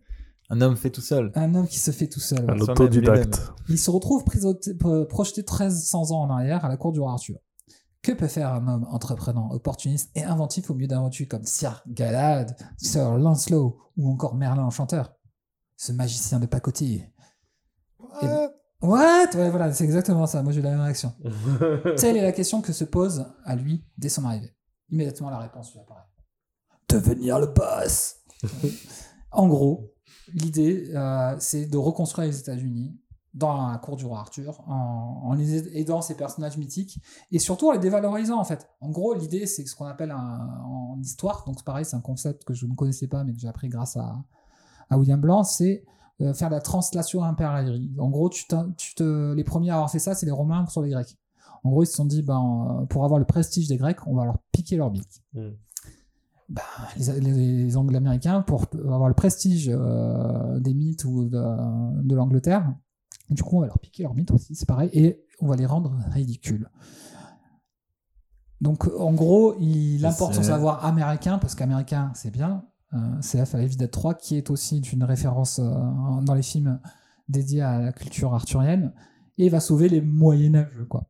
Un homme fait tout seul. Un homme qui se fait tout seul. Un autodidacte. Il se retrouve projeté 1300 ans en arrière à la cour du roi Arthur. Que peut faire un homme entreprenant, opportuniste et inventif au milieu d'un comme Sir Galad, Sir Lancelot ou encore Merlin Enchanteur? Ce magicien de pacotille. What? Ouais, voilà, c'est exactement ça. Moi, j'ai eu la même réaction. Telle est la question que se pose à lui dès son arrivée. Immédiatement, la réponse lui apparaît. Devenir le boss En gros, l'idée, euh, c'est de reconstruire les États-Unis dans la cour du roi Arthur, en, en les aidant ces personnages mythiques, et surtout en les dévalorisant, en fait. En gros, l'idée, c'est ce qu'on appelle un- en histoire, donc c'est pareil, c'est un concept que je ne connaissais pas, mais que j'ai appris grâce à, à William Blanc, c'est euh, faire la translation impériale. En gros, tu t'in- tu te, les premiers à avoir fait ça, c'est les Romains sur les Grecs. En gros, ils se sont dit, ben, euh, pour avoir le prestige des Grecs, on va leur piquer leur bite. Mm. Ben, les, les, les Anglo-Américains, pour avoir le prestige euh, des mythes ou de, de l'Angleterre, du coup, on va leur piquer leur mythe aussi, c'est pareil, et on va les rendre ridicules. Donc, en gros, il importe son savoir américain, parce qu'américain, c'est bien. Euh, CF à Evil Dead 3, qui est aussi une référence euh, dans les films dédiés à la culture arthurienne, et va sauver les Moyenâgeux, quoi.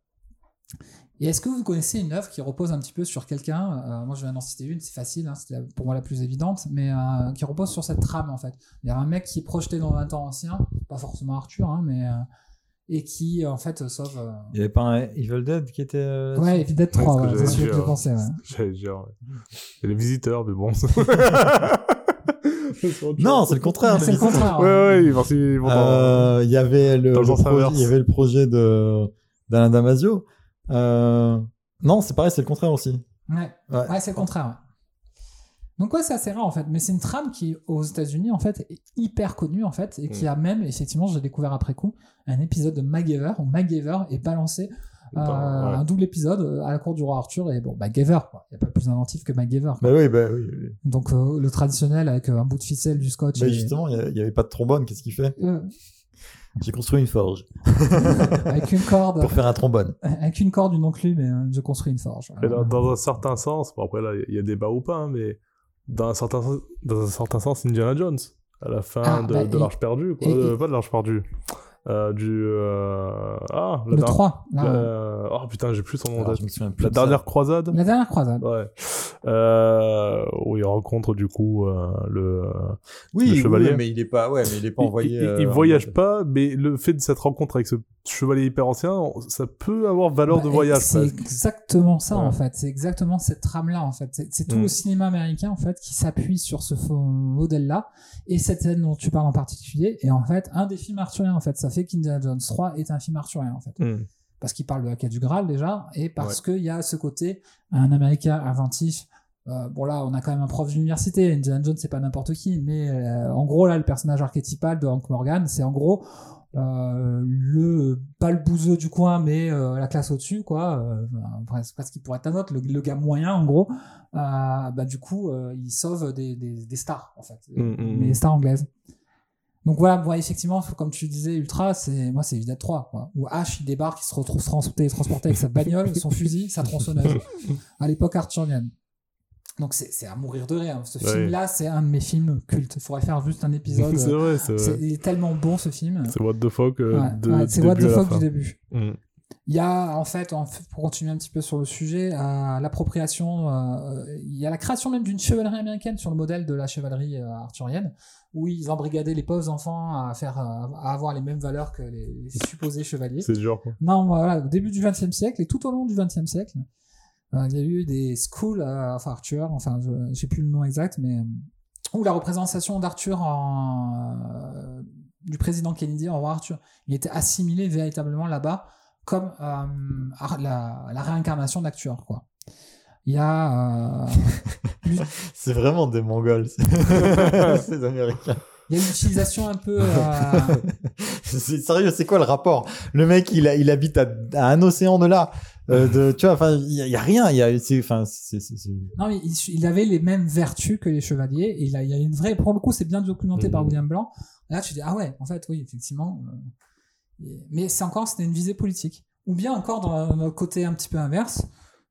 Et est-ce que vous connaissez une œuvre qui repose un petit peu sur quelqu'un euh, Moi, je viens d'en citer une, c'est facile, hein, c'était la- pour moi la plus évidente, mais euh, qui repose sur cette trame en fait. Il y a un mec qui est projeté dans un temps ancien, pas forcément Arthur, hein, mais euh, et qui en fait sauve. euh, Il n'y avait pas un Evil Dead qui était. euh, Ouais, Evil Dead Ouais, 3, ce que ouais, c'est celui que je pensais. Ouais. J'allais dire, ouais. Et les visiteurs, mais bon. Non, c'est le contraire. C'est le contraire. Ouais, ouais. qu'ils vont Euh, Il y avait le, projet, il y avait le projet de d'Alain Damasio. Euh, non, c'est pareil, c'est le contraire aussi. Ouais. Ouais. Ouais, c'est le contraire. ouais. Donc ouais, c'est assez rare en fait, mais c'est une trame qui aux États-Unis en fait est hyper connue en fait et qui Mm. a même effectivement, j'ai découvert après coup un épisode de MacGyver où MacGyver est balancé euh, ouais. un double épisode euh, à la cour du roi Arthur et bon MacGyver quoi, il y a pas plus inventif que MacGyver. quoi. Bah oui, bah oui. oui. Donc euh, le traditionnel avec un bout de ficelle, du scotch. Bah et- justement, il n'y avait pas de trombone. Qu'est-ce qu'il fait? Euh, J'ai construit une forge avec une corde, pour faire un trombone. avec une corde, une enclume, mais euh, je construis une forge. Et dans, dans un certain sens, bon après là, il y a débat ou pas, hein, mais dans un certain sens, dans un certain sens, Indiana Jones, à la fin Ah, de, bah, de et- l'Arche perdue, quoi. et- Euh, et- pas de l'Arche perdue. Euh, du. euh, Ah, le der- 3, là, la- Oh putain, j'ai plus son nom. Alors, je me souviens plus La de ça. dernière croisade la dernière croisade. Ouais. Euh, où il rencontre du coup euh, le. Oui, le oui, chevalier. mais il est pas, ouais, mais il est pas envoyé. il- euh, il voyage pas, mais le fait de cette rencontre avec ce chevalier hyper ancien, ça peut avoir valeur Bah, de et voyage. C'est exactement ça Ouais. en fait. C'est exactement cette trame-là en fait. C'est- tout Mm. le cinéma américain en fait qui s'appuie sur ce faux modèle-là et cette scène dont tu parles en particulier est en fait un des films arthuriens en fait. Ça fait qu'Indiana Jones 3 est un film arthurien en fait. Hmm. Parce qu'il parle de la quête du Graal déjà et parce qu'il y a ce côté un Américain inventif. Euh, bon là, on a quand même un prof d'université. Indiana Jones, c'est pas n'importe qui, mais euh, en gros là, le personnage archétypal de Hank Morgan, c'est en gros euh, le pas le bouseux du coin, mais euh, la classe au-dessus, quoi. Euh, presque presque qui pourrait être un autre, le, le gars moyen en gros. Bah du coup, il sauve des, des, des stars en fait, mais mm. stars anglaises. Donc voilà, moi effectivement, comme tu disais, Ultra, c'est moi c'est Evil Dead 3, quoi. Où Ash il débarque, il se retrouve transporté, avec sa bagnole, son fusil, sa tronçonneuse, à l'époque arthurienne. Donc c'est à mourir de rire. Ce Ouais. film-là, c'est un de mes films cultes. Il faudrait faire juste un épisode. c'est vrai, c'est il est tellement bon ce film. C'est what the fuck euh, Ouais, de, ouais, du c'est what début the fuck du début. Hmm. Il y a en fait, pour continuer un petit peu sur le sujet, l'appropriation. euh, il y a la création même d'une chevalerie américaine sur le modèle de la chevalerie euh, arthurienne, où ils embrigadaient les pauvres enfants à faire, euh, à avoir les mêmes valeurs que les, les supposés chevaliers. C'est genre quoi. Non, voilà, au début du XXe siècle et tout au long du XXe siècle, euh, il y a eu des schools, euh, enfin Arthur, enfin sais plus le nom exact, mais où la représentation d'Arthur en euh, du président Kennedy en roi Arthur, il était assimilé véritablement là-bas comme la, la réincarnation d'Arthur, quoi. Il y a euh, C'est vraiment des Mongols. Ces Américains. il y a l'utilisation un peu euh, sérieux, c'est quoi le rapport? Le mec, il, a- il habite à, à un océan de là. Euh, de, tu vois, enfin, il y, y a rien. Y a, enfin, Non, mais il, il avait les mêmes vertus que les chevaliers. Et il, a, il a une vraie. Pour le coup, c'est bien documenté Mhm. par William Blanc. Là, tu dis, ah ouais, en fait, oui, effectivement. euh, mais c'est encore, c'était une visée politique. Ou bien encore dans le côté un petit peu inverse,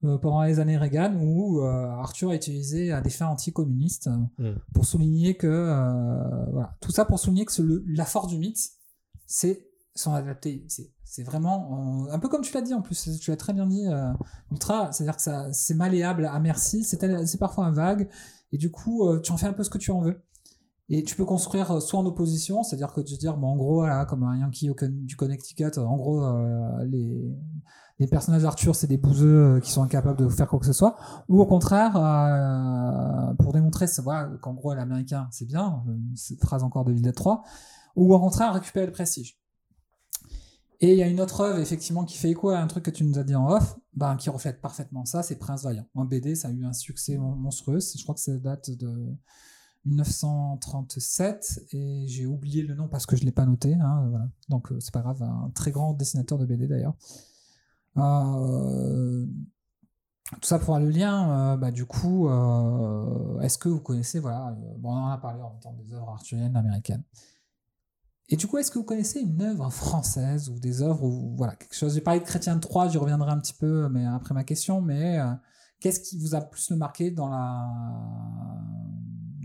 euh, pendant les années Reagan, où euh, Arthur a utilisé à des fins anticommunistes euh, Mhm. pour souligner que. euh, voilà. Tout ça pour souligner que le- la force du mythe, c'est sont adaptés. C'est c'est vraiment euh, un peu comme tu l'as dit en plus. Tu l'as très bien dit, euh, Ultra. C'est-à-dire que ça, c'est malléable à merci. C'est c'est parfois un vague. Et du coup, euh, tu en fais un peu ce que tu en veux. Et tu peux construire euh, soit en opposition, c'est-à-dire que tu dire, bon, en gros, là, comme un Yankee du Connecticut, en gros, euh, les, les personnages d'Arthur, c'est des bouseux euh, qui sont incapables de faire quoi que ce soit. Ou au contraire, euh, pour démontrer voilà, qu'en gros, l'américain, c'est bien, euh, cette phrase encore de Villette 3, ou au contraire, récupérer le prestige. Et il y a une autre œuvre, effectivement, qui fait écho à un truc que tu nous as dit en off, ben, qui reflète parfaitement ça, c'est Prince Vaillant. En BD, ça a eu un succès mon- monstrueux, je crois que ça date de 1937, et j'ai oublié le nom parce que je l'ai pas noté, hein, donc c'est pas grave, un très grand dessinateur de BD d'ailleurs. Euh, tout ça pour le lien, euh, bah, du coup, euh, est-ce que vous connaissez, voilà, bon, on en a parlé en même temps des œuvres arthuriennes américaines. Et du coup, est-ce que vous connaissez une œuvre française ou des œuvres ou voilà quelque chose? J'ai parlé de Chrétien de Troyes, j'y reviendrai un petit peu, mais après ma question. Mais qu'est-ce qui vous a plus marqué dans la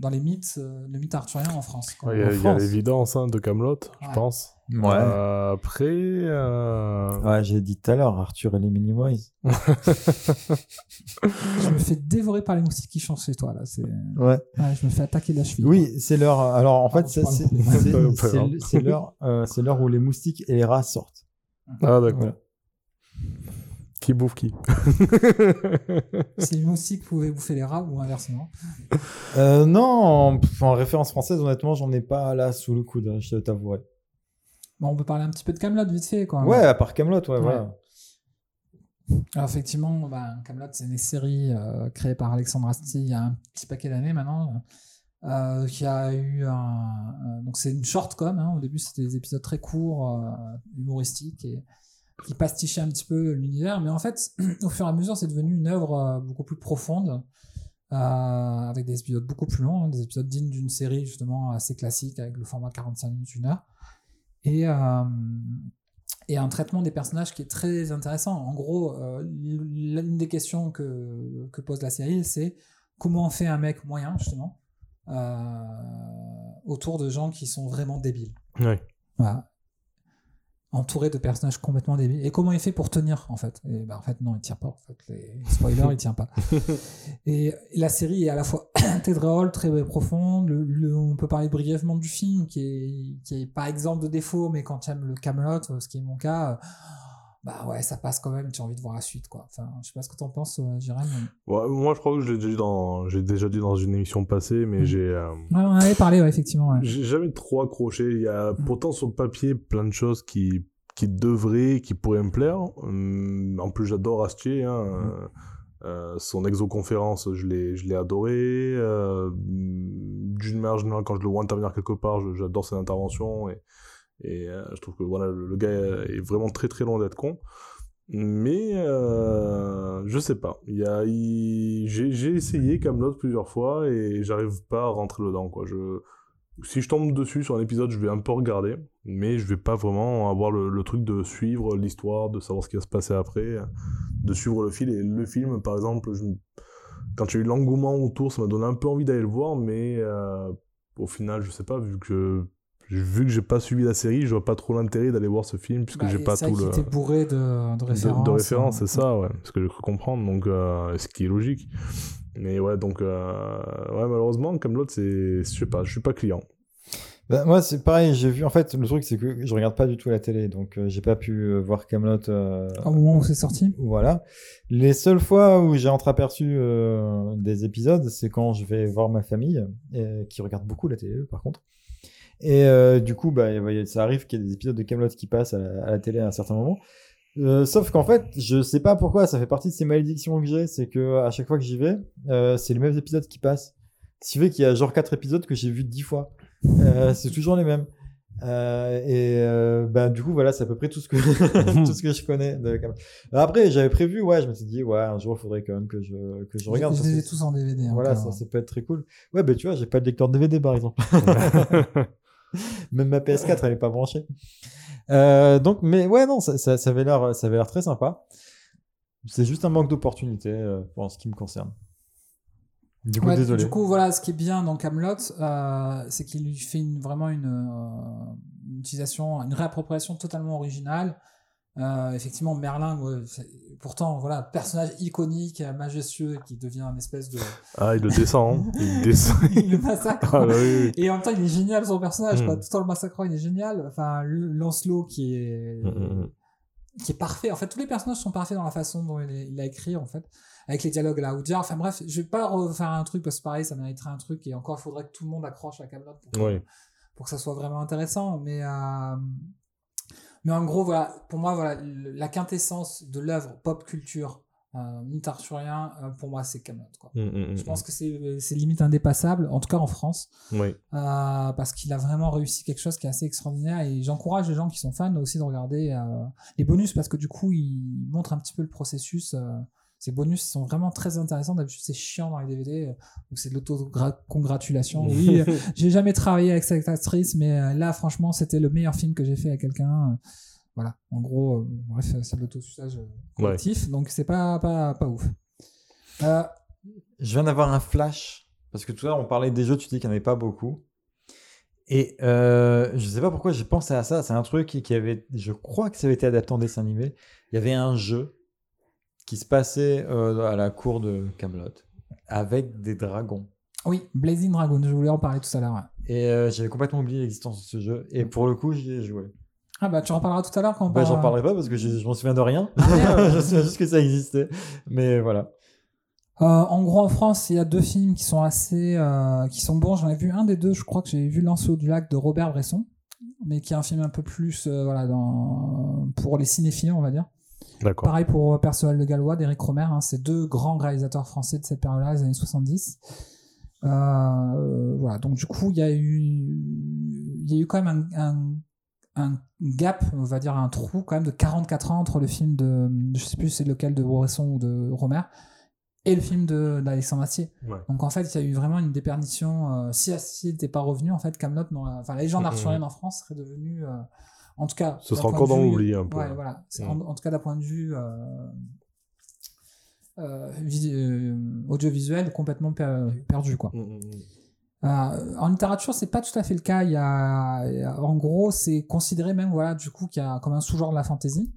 dans les mythes, euh, le mythe arthurien en France quoi Ouais, Il y a, il l'évidence hein, de Camelot, je pense. Ouais. Euh, après, euh, Ouais, j'ai dit tout à l'heure, Arthur et les Minimoys. Je me fais dévorer par les moustiques qui chantent chez toi là. C'est Ouais. ouais, je me fais attaquer de la cheville. Oui, c'est l'heure. Alors en fait, c'est l'heure, euh, c'est l'heure où les moustiques et les rats sortent. ah d'accord. Voilà. Qui bouffe qui Si les moustiques pouvaient bouffer les rats ou inversement. Euh, non, en, en référence française, honnêtement, j'en ai pas là sous le coude, je t'avouerai. Bon, on peut parler un petit peu de Camelot vite fait quoi. Ouais, à part Camelot, ouais, voilà. Alors effectivement, bah, Camelot, c'est une série euh, créée par Alexandre Astier il y a un petit paquet d'années maintenant, euh, qui a eu un, donc c'est une short com. hein. au début, c'était des épisodes très courts, euh, humoristiques et qui pastichaient un petit peu l'univers, mais en fait, au fur et à mesure, c'est devenu une œuvre euh, beaucoup plus profonde. euh, avec des épisodes beaucoup plus longs, hein, des épisodes dignes d'une série justement assez classique avec le format 45 minutes, une heure. Et, euh, et un traitement des personnages qui est très intéressant. En gros, euh, l'une des questions que, que pose la série, c'est comment on fait un mec moyen, justement, autour de gens qui sont vraiment débiles. Voilà. Entouré de personnages complètement débiles. Et comment il fait pour tenir, en fait? Et ben, en fait, non, il tient pas. En fait. Les spoilers, il tient pas. Et la série est à la fois très drôle, très profonde. Le- le- on peut parler brièvement du film, qui est, qui est pas exemple de défaut, mais quand tu aimes le Camelot, ce qui est mon cas, euh, bah ouais, ça passe quand même. Tu as envie de voir la suite, quoi. Enfin, je sais pas ce que t'en penses, euh, mais- Ouais, moi, je crois que je l'ai déjà dit dans, j'ai déjà dit dans une émission passée, mais Mm. j'ai, euh, Ouais, on en avait parlé, ouais, effectivement. ouais. j'ai jamais trop accroché. Il y a Mm. pourtant sur le papier plein de choses qui, qui devraient, qui pourraient me plaire. Hum, en plus, j'adore Astier. Hein. euh, euh, son exoconférence, je l'ai, je l'ai adoré. Euh, d'une manière générale, quand je le vois intervenir quelque part, j'adore ses interventions et, et euh, je trouve que voilà, le, gars est vraiment très très loin d'être con. Mais euh, je sais pas. Y a, j'ai, j'ai essayé Camelot plusieurs fois et j'arrive pas à rentrer dedans. Quoi. Je, si je tombe dessus sur un épisode, je vais un peu regarder, mais je vais pas vraiment avoir le, truc de suivre l'histoire, de savoir ce qui va se passer après, de suivre le fil. Et le film, par exemple, quand a eu l'engouement autour, ça m'a donné un peu envie d'aller le voir, mais euh, au final, je sais pas, vu que vu que j'ai pas suivi la série, je vois pas trop l'intérêt d'aller voir ce film puisque Bah, j'ai pas tout le était bourré de, de de- références. de, référence, euh, c'est ça, ouais, ce que j'ai cru comprendre, donc euh, ce qui est logique. Mais ouais, donc euh, ouais, malheureusement, Camelot, c'est, je sais pas, je suis pas client. Bah, moi, c'est pareil, j'ai vu. En fait, le truc, c'est que je regarde pas du tout la télé, donc euh, j'ai pas pu euh, voir Camelot. Au moment où c'est sorti. Voilà. Les seules fois où j'ai entreaperçu euh, des épisodes, c'est quand je vais voir ma famille, euh, qui regarde beaucoup la télé, par contre. Et euh, du coup, bah, ouais, ça arrive qu'il y ait des épisodes de Camelot qui passent à la, à la télé à un certain moment. Euh, sauf qu'en fait, je sais pas pourquoi, ça fait partie de ces malédictions que j'ai, c'est que à chaque fois que j'y vais, euh, c'est les mêmes épisodes qui passent. Ce qui fait qu'il y a genre quatre épisodes que j'ai vus dix fois. Euh, c'est toujours les mêmes. Euh, et euh, bah, du coup, voilà, c'est à peu près tout ce que, tout ce que je connais de Camelot. Après, j'avais prévu, ouais, je me suis dit, ouais, un jour, il faudrait quand même que je, que je regarde. Je parce les tous en DVD. hein, voilà, encore. ça, ça peut être très cool. Ouais, bah tu vois, j'ai pas de lecteur DVD par exemple. Même ma PS4, elle est pas branchée. Euh, donc, mais ouais, non, ça, ça, ça avait l'air, ça avait l'air très sympa. C'est juste un manque d'opportunité euh, en ce qui me concerne. Du coup, Ouais, désolé. Du coup, voilà, ce qui est bien dans Camelot, euh, c'est qu'il lui fait une- vraiment une, une utilisation, une réappropriation totalement originale Euh, effectivement, Merlin, ouais, pourtant, voilà, personnage iconique, majestueux, qui devient une espèce de. Ah, il le descend. hein. Il descend. il le massacre. Ah, bah oui, oui. Et en même temps, il est génial son personnage, Mm. quoi. Tout en le massacrant, il est génial. Enfin, Lancelot qui est Mm, mm, mm. qui est parfait. En fait, tous les personnages sont parfaits dans la façon dont il, est- il a écrit, en fait, avec les dialogues là Oudia. Enfin bref, je vais pas refaire un truc parce que pareil, ça mériterait un truc et encore, il faudrait que tout le monde accroche à Camelot pour, que- Oui. pour que ça soit vraiment intéressant. Mais euh, mais en gros, voilà, pour moi, voilà, la quintessence de l'œuvre pop culture euh, mythe arthurien, euh, pour moi, c'est Camelot. Quoi. Mm, mm, Je pense que c'est limite indépassable, en tout cas en France. Oui. Euh, parce qu'il a vraiment réussi quelque chose qui est assez extraordinaire et j'encourage les gens qui sont fans aussi de regarder euh, les bonus parce que du coup ils montrent un petit peu le processus ces bonus sont vraiment très intéressants d'habitude c'est chiant dans les DVD euh, donc c'est de l'auto-congratulation oui euh, j'ai jamais travaillé avec cette actrice mais euh, là franchement c'était le meilleur film que j'ai fait à quelqu'un voilà en gros euh, bref c'est de l'autosuçage collectif donc c'est pas, pas, pas ouf Euh, Je viens d'avoir un flash. Parce que tout à l'heure, on parlait des jeux, tu dis qu'il n'y en avait pas beaucoup. Et euh, je sais pas pourquoi j'ai pensé à ça. C'est un truc qui qui avait. Je crois que ça avait été adapté en dessin animé. Il y avait un jeu qui se passait euh, à la cour de Camelot avec des dragons. oui Blazing Dragon je voulais en parler tout à l'heure ouais. Et euh, j'avais complètement oublié l'existence de ce jeu. Et pour le coup, j'y ai joué. ah bah tu en parleras tout à l'heure quand on Bah, j'en parlera- parlerai pas parce que je, je m'en souviens de rien. Ah, je sais juste que ça existait. Mais voilà. Euh, en gros, en France, il y a deux films qui sont assez, euh, qui sont bons. J'en ai vu un des deux. Je crois que j'ai vu Lancelot du lac de Robert Bresson, mais qui est un film un peu plus, euh, voilà, dans, pour les cinéphiles, on va dire. Pareil pour Perceval de Gallois d'Éric Romer. Hein, c'est deux grands réalisateurs français de cette période-là, les années 70. Euh, voilà. Donc du coup, il y a eu, il y a eu quand même un, un, un gap, on va dire un trou quand même de 44 ans entre le film de, je sais plus c'est lequel de Bresson ou de Romer, et le film de d'Alexandre Astier. Ouais. Donc en fait, il y a eu vraiment une déperdition. euh, si Astier n'était pas revenu, en fait, Camelot, enfin la légende Mhm. arthurienne en France serait devenue, euh, en tout cas, Ce sera point encore dans l'oubli un peu. Ouais, voilà. C'est Mhm. en, en tout cas d'un point de vue euh, euh, euh, audiovisuel complètement per- perdu, quoi. Mm, mm, mm. Euh, en littérature, c'est pas tout à fait le cas. Il y a, il y a- en gros, c'est considéré même, voilà, du coup, qu'il y a comme un sous-genre de la fantasy.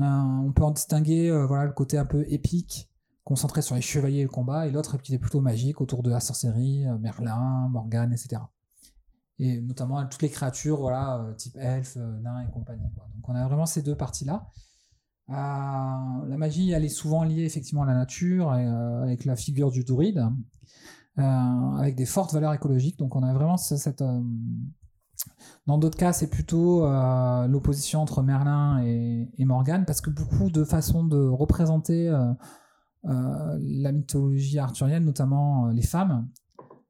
Euh, on peut en distinguer, euh, voilà, le côté un peu épique, concentré sur les chevaliers et le combat, et l'autre qui est plutôt magique, autour de la sorcellerie, Merlin, Morgane, etc. Et notamment toutes les créatures, voilà, euh, type elfe, euh, nain et compagnie. Donc on a vraiment ces deux parties-là. Euh, la magie, elle est souvent liée effectivement à la nature, avec la figure du druide, avec des fortes valeurs écologiques. Donc on a vraiment ce- cette... dans d'autres cas, c'est plutôt l'opposition entre Merlin et, et Morgane, parce que beaucoup de façons de représenter la mythologie arthurienne, notamment les femmes,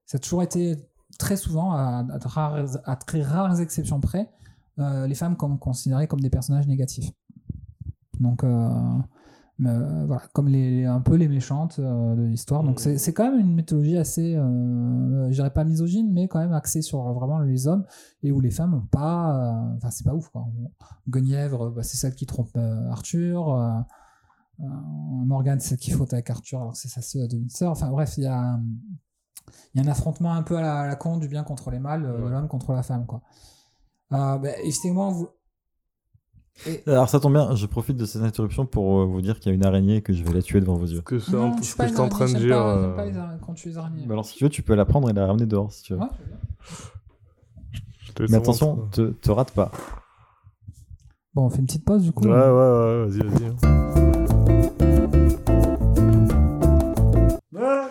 ça a toujours été très souvent, à, de très rares exceptions près, euh, les femmes comme considérées comme des personnages négatifs. Donc euh, euh, voilà, comme un peu les méchantes de l'histoire. Donc c'est quand même une mythologie assez, je dirais pas misogyne, mais quand même axée sur vraiment les hommes et où les femmes ont pas, enfin c'est pas ouf quoi. Guenièvre, bah, c'est celle qui trompe Arthur. Morgane, c'est celle qui faute avec Arthur alors c'est sa sœur demi-sœur. Enfin bref, il y a, il y a un affrontement un peu à la, à la con du bien contre les mâles, euh, de l'homme contre la femme quoi. Euh, bah, effectivement, vous, Alors ça tombe bien, je profite de cette interruption pour euh, vous dire qu'il y a une araignée et que je vais la tuer devant vos yeux. Que c'est Non, je ce suis que pas en train de araignée, dire. j'aime pas- j'aime pas euh, les quand tu les araignées. Bah alors si tu veux, tu peux la prendre et la ramener dehors si tu veux. Ouais, je Mais en attention, montre. te, te rate pas. Bon, on fait une petite pause du coup. Ouais, ouais, ouais, vas-y, vas-y.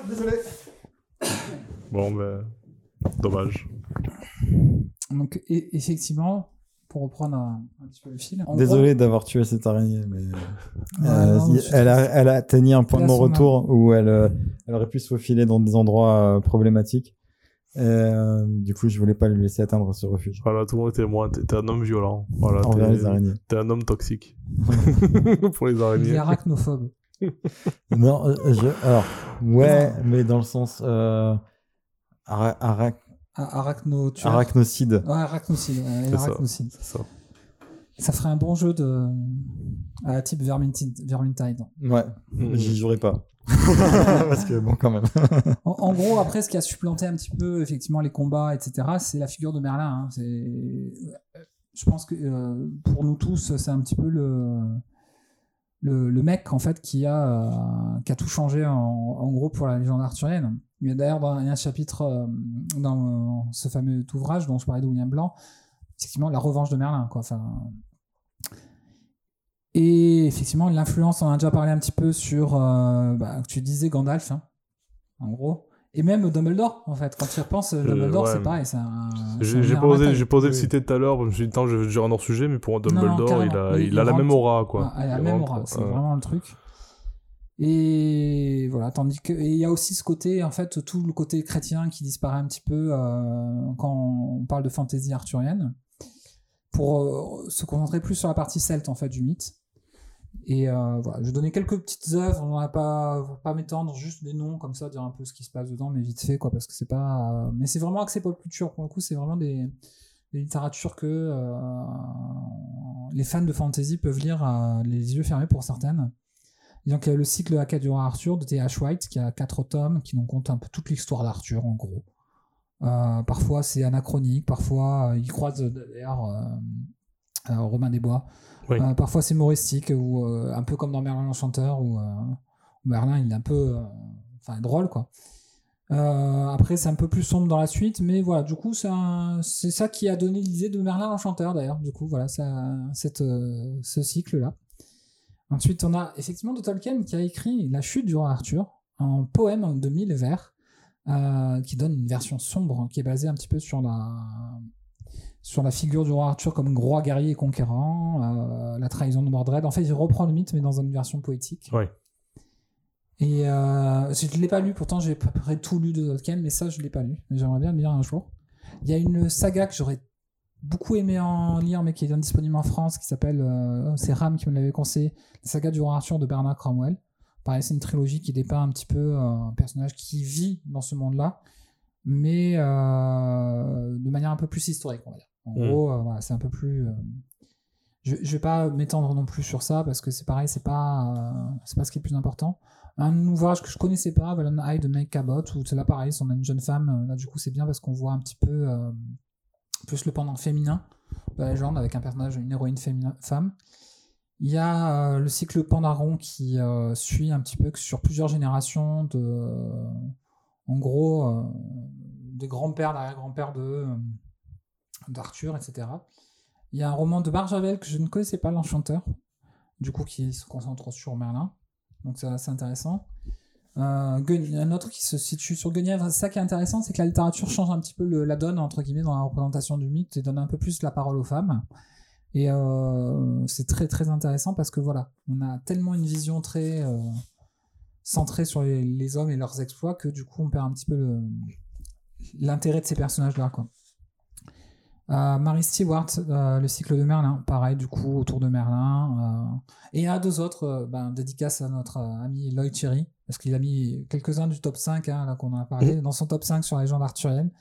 désolé. Bon, ben. Dommage. Donc e- effectivement, pour reprendre un, un petit peu le fil. Désolé d'avoir tué cette araignée, mais euh, non, suis elle, a, elle a atteigné un point de non-retour où elle, euh, elle aurait pu se faufiler dans des endroits euh, problématiques. Et, euh, du coup, je voulais pas lui laisser atteindre ce refuge Voilà, tout le monde était moi. T'es un homme violent. Voilà, envers les araignées. T'es un homme toxique. Pour les Il est araignées. arachnophobe. Non, euh, je, alors, ouais, mais dans le sens euh, ara- ara- Ah, arachno tu arachnocide. Ouais, arachnocide. ouais, ça. arachnocide. C'est ça. Ça. ferait un bon jeu de à type Vermintide. Vermintide. Ouais, Mhm. j'y jouerai pas. Parce que bon, quand même. En, en gros, après, ce qui a supplanté un petit peu effectivement les combats, etc., c'est la figure de Merlin. hein. Je pense que euh, pour nous tous, c'est un petit peu le, le, mec en fait qui a, euh, tout changé en, gros pour la légende arthurienne. Il y a d'ailleurs dans- un chapitre euh, dans euh, ce fameux ouvrage dont je parlais de William Blanc, effectivement la revanche de Merlin quoi. Et effectivement l'influence, on en a déjà parlé un petit peu sur, bah, tu disais Gandalf, hein, en gros. Et même Dumbledore, en fait, quand tu y repenses, Dumbledore, ouais, c'est pareil, c'est un. c'est J'ai un j'ai meilleur pas osé, j'ai le citer tout à l'heure, je me suis dit, je vais dire un hors sujet, mais pour un Dumbledore, non, il a, il, Il- a il la même aura, quoi. Elle a la Il même rentre, aura, c'est vraiment le truc. Et voilà, tandis que et il y a aussi ce côté, en fait, tout le côté chrétien qui disparaît un petit peu euh, quand on parle de fantaisie arthurienne, pour euh, se concentrer plus sur la partie celte en fait du mythe. Et euh, voilà, je vais donner quelques petites œuvres, on va pas pas m'étendre, juste des noms comme ça, dire un peu ce qui se passe dedans, mais vite fait quoi, parce que c'est pas, euh, mais c'est vraiment axé pop culture pour le coup, c'est vraiment des, littératures que euh, les fans de fantasy peuvent lire les yeux fermés pour certaines. Donc il y a le cycle Haka du roi Arthur de T.H. White qui a quatre tomes qui nous comptent un peu toute l'histoire d'Arthur en gros. Parfois c'est anachronique, parfois il croise d'ailleurs Romain des Bois. Euh, parfois c'est humoristique ou euh, un peu comme dans Merlin l'Enchanteur où euh, Merlin il est un peu enfin drôle quoi. Après c'est un peu plus sombre dans la suite mais voilà du coup c'est un- ça qui a donné l'idée de Merlin l'Enchanteur d'ailleurs du coup voilà ça, cette, ce cycle là. Ensuite on a effectivement de Tolkien qui a écrit La chute du roi Arthur en poème de mille vers qui donne une version sombre qui est basée un petit peu sur la sur la figure du roi Arthur comme roi guerrier et conquérant, euh, la trahison de Mordred. En fait, il reprend le mythe, mais dans une version poétique. Ouais. Et euh, je ne l'ai pas lu, pourtant j'ai à peu près tout lu de Tolkien, mais ça je ne l'ai pas lu. J'aimerais bien le lire un jour. Il y a une saga que j'aurais beaucoup aimé en lire, mais qui est disponible en France, qui s'appelle, euh, c'est Ram qui me l'avait conseillé, la saga du roi Arthur de Bernard Cromwell. Pareil, c'est une trilogie qui dépeint un petit peu euh, un personnage qui vit dans ce monde-là, mais de manière un peu plus historique, on va dire. En Mm. gros, euh, voilà, c'est un peu plus. euh, je, je vais pas m'étendre non plus sur ça parce que c'est pareil, c'est pas, euh, c'est pas ce qui est le plus important. Un ouvrage que je connaissais pas, Valen Eye de Mike Cabot, où c'est là pareil, on a une jeune femme. Là, du coup, c'est bien parce qu'on voit un petit peu plus le pendant féminin de la légende avec un personnage, une héroïne féminin, femme. Il y a euh, le cycle Pandaron qui euh, suit un petit peu sur plusieurs générations de, euh, en gros, des grands-pères, d'arrière-grands-pères de d'Arthur, etc. Il y a un roman de Barjavel que je ne connaissais pas, L'Enchanteur, du coup qui se concentre sur Merlin. Donc c'est assez intéressant. Euh, un autre qui se situe sur Guenièvre. C'est ça qui est intéressant, c'est que la littérature change un petit peu le- la donne, entre guillemets, dans la représentation du mythe et donne un peu plus la parole aux femmes. Et euh, c'est très très intéressant parce que voilà, on a tellement une vision très euh, centrée sur les, les hommes et leurs exploits que du coup on perd un petit peu l'intérêt de ces personnages-là. quoi. Euh, Mary Stewart, euh, le cycle de Merlin, pareil du coup autour de Merlin. euh, et a deux autres, euh, ben, dédicace à notre ami Lloyd Cherry, parce qu'il a mis quelques-uns du top 5, hein, là qu'on en a parlé, dans son top 5 sur la légende arthurienne.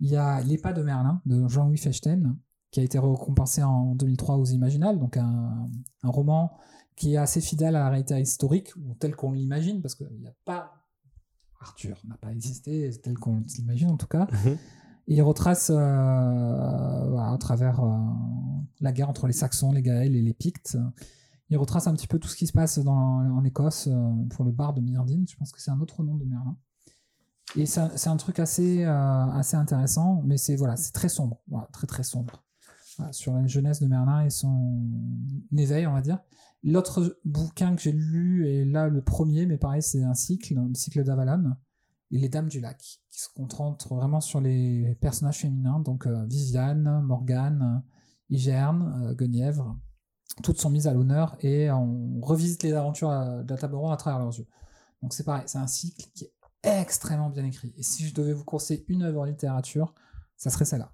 Il y a Les Pas de Merlin de Jean-Louis Fechten, qui a été récompensé en 2003 aux Imaginales, donc un, un roman qui est assez fidèle à la réalité historique, ou tel qu'on l'imagine, parce qu'il n'y a pas. Arthur n'a pas existé tel qu'on l'imagine en tout cas. Mhm. Il retrace euh, à travers euh, la guerre entre les Saxons, les Gaëls et les Pictes. Il retrace un petit peu tout ce qui se passe dans, en Écosse euh, pour le bar de Myrdine. Je pense que c'est un autre nom de Merlin. Et c'est un, truc assez, intéressant, mais c'est voilà, très sombre, très très sombre. Sur la jeunesse de Merlin et son éveil, on va dire. L'autre bouquin que j'ai lu est là le premier, mais pareil, c'est un cycle, le cycle d'Avalon les Dames du Lac, qui se concentrent vraiment sur les personnages féminins, donc euh, Viviane, Morgane, Hygerne, euh, Guenièvre. Toutes sont mises à l'honneur et on revisite les aventures euh, de la table ronde à travers leurs yeux. Donc c'est pareil, c'est un cycle qui est extrêmement bien écrit. Et si je devais vous conseiller une œuvre en littérature, ça serait celle-là.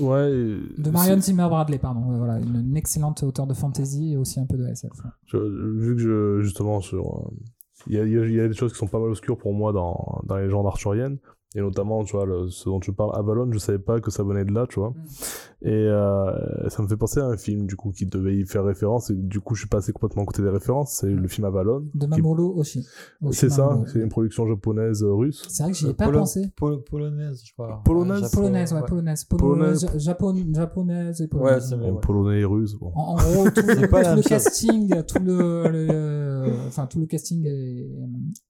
Ouais. De Marion Zimmer Bradley, pardon. Voilà, une, une excellente auteure de fantasy et aussi un peu de SF. Je- vu que je, justement sur. Il y a des choses qui sont pas mal obscures pour moi dans, dans les légendes arthuriennes. Et notamment, tu vois, le- ce dont tu parles, Avalon, je savais pas que ça venait de là, tu vois. Mm. Et euh, ça me fait penser à un film, du coup, qui devait y faire référence. Et du coup, je suis passé complètement à côté des références. C'est le film Avalon. De qui- Mamoru Oshii. C'est ça, c'est une production japonaise euh, russe. C'est vrai que j'y ai Euh, pas Polo- pensé. Polo- polonaise, je crois. Polonaise Polonaise, ouais, polonaise. Polonaise, Polonaise. japon- japonaise et Ouais, polonaise. c'est En ouais. polonais et russe, bon. En, en gros, tout, tout le casting, tout le, le- enfin tout le casting est,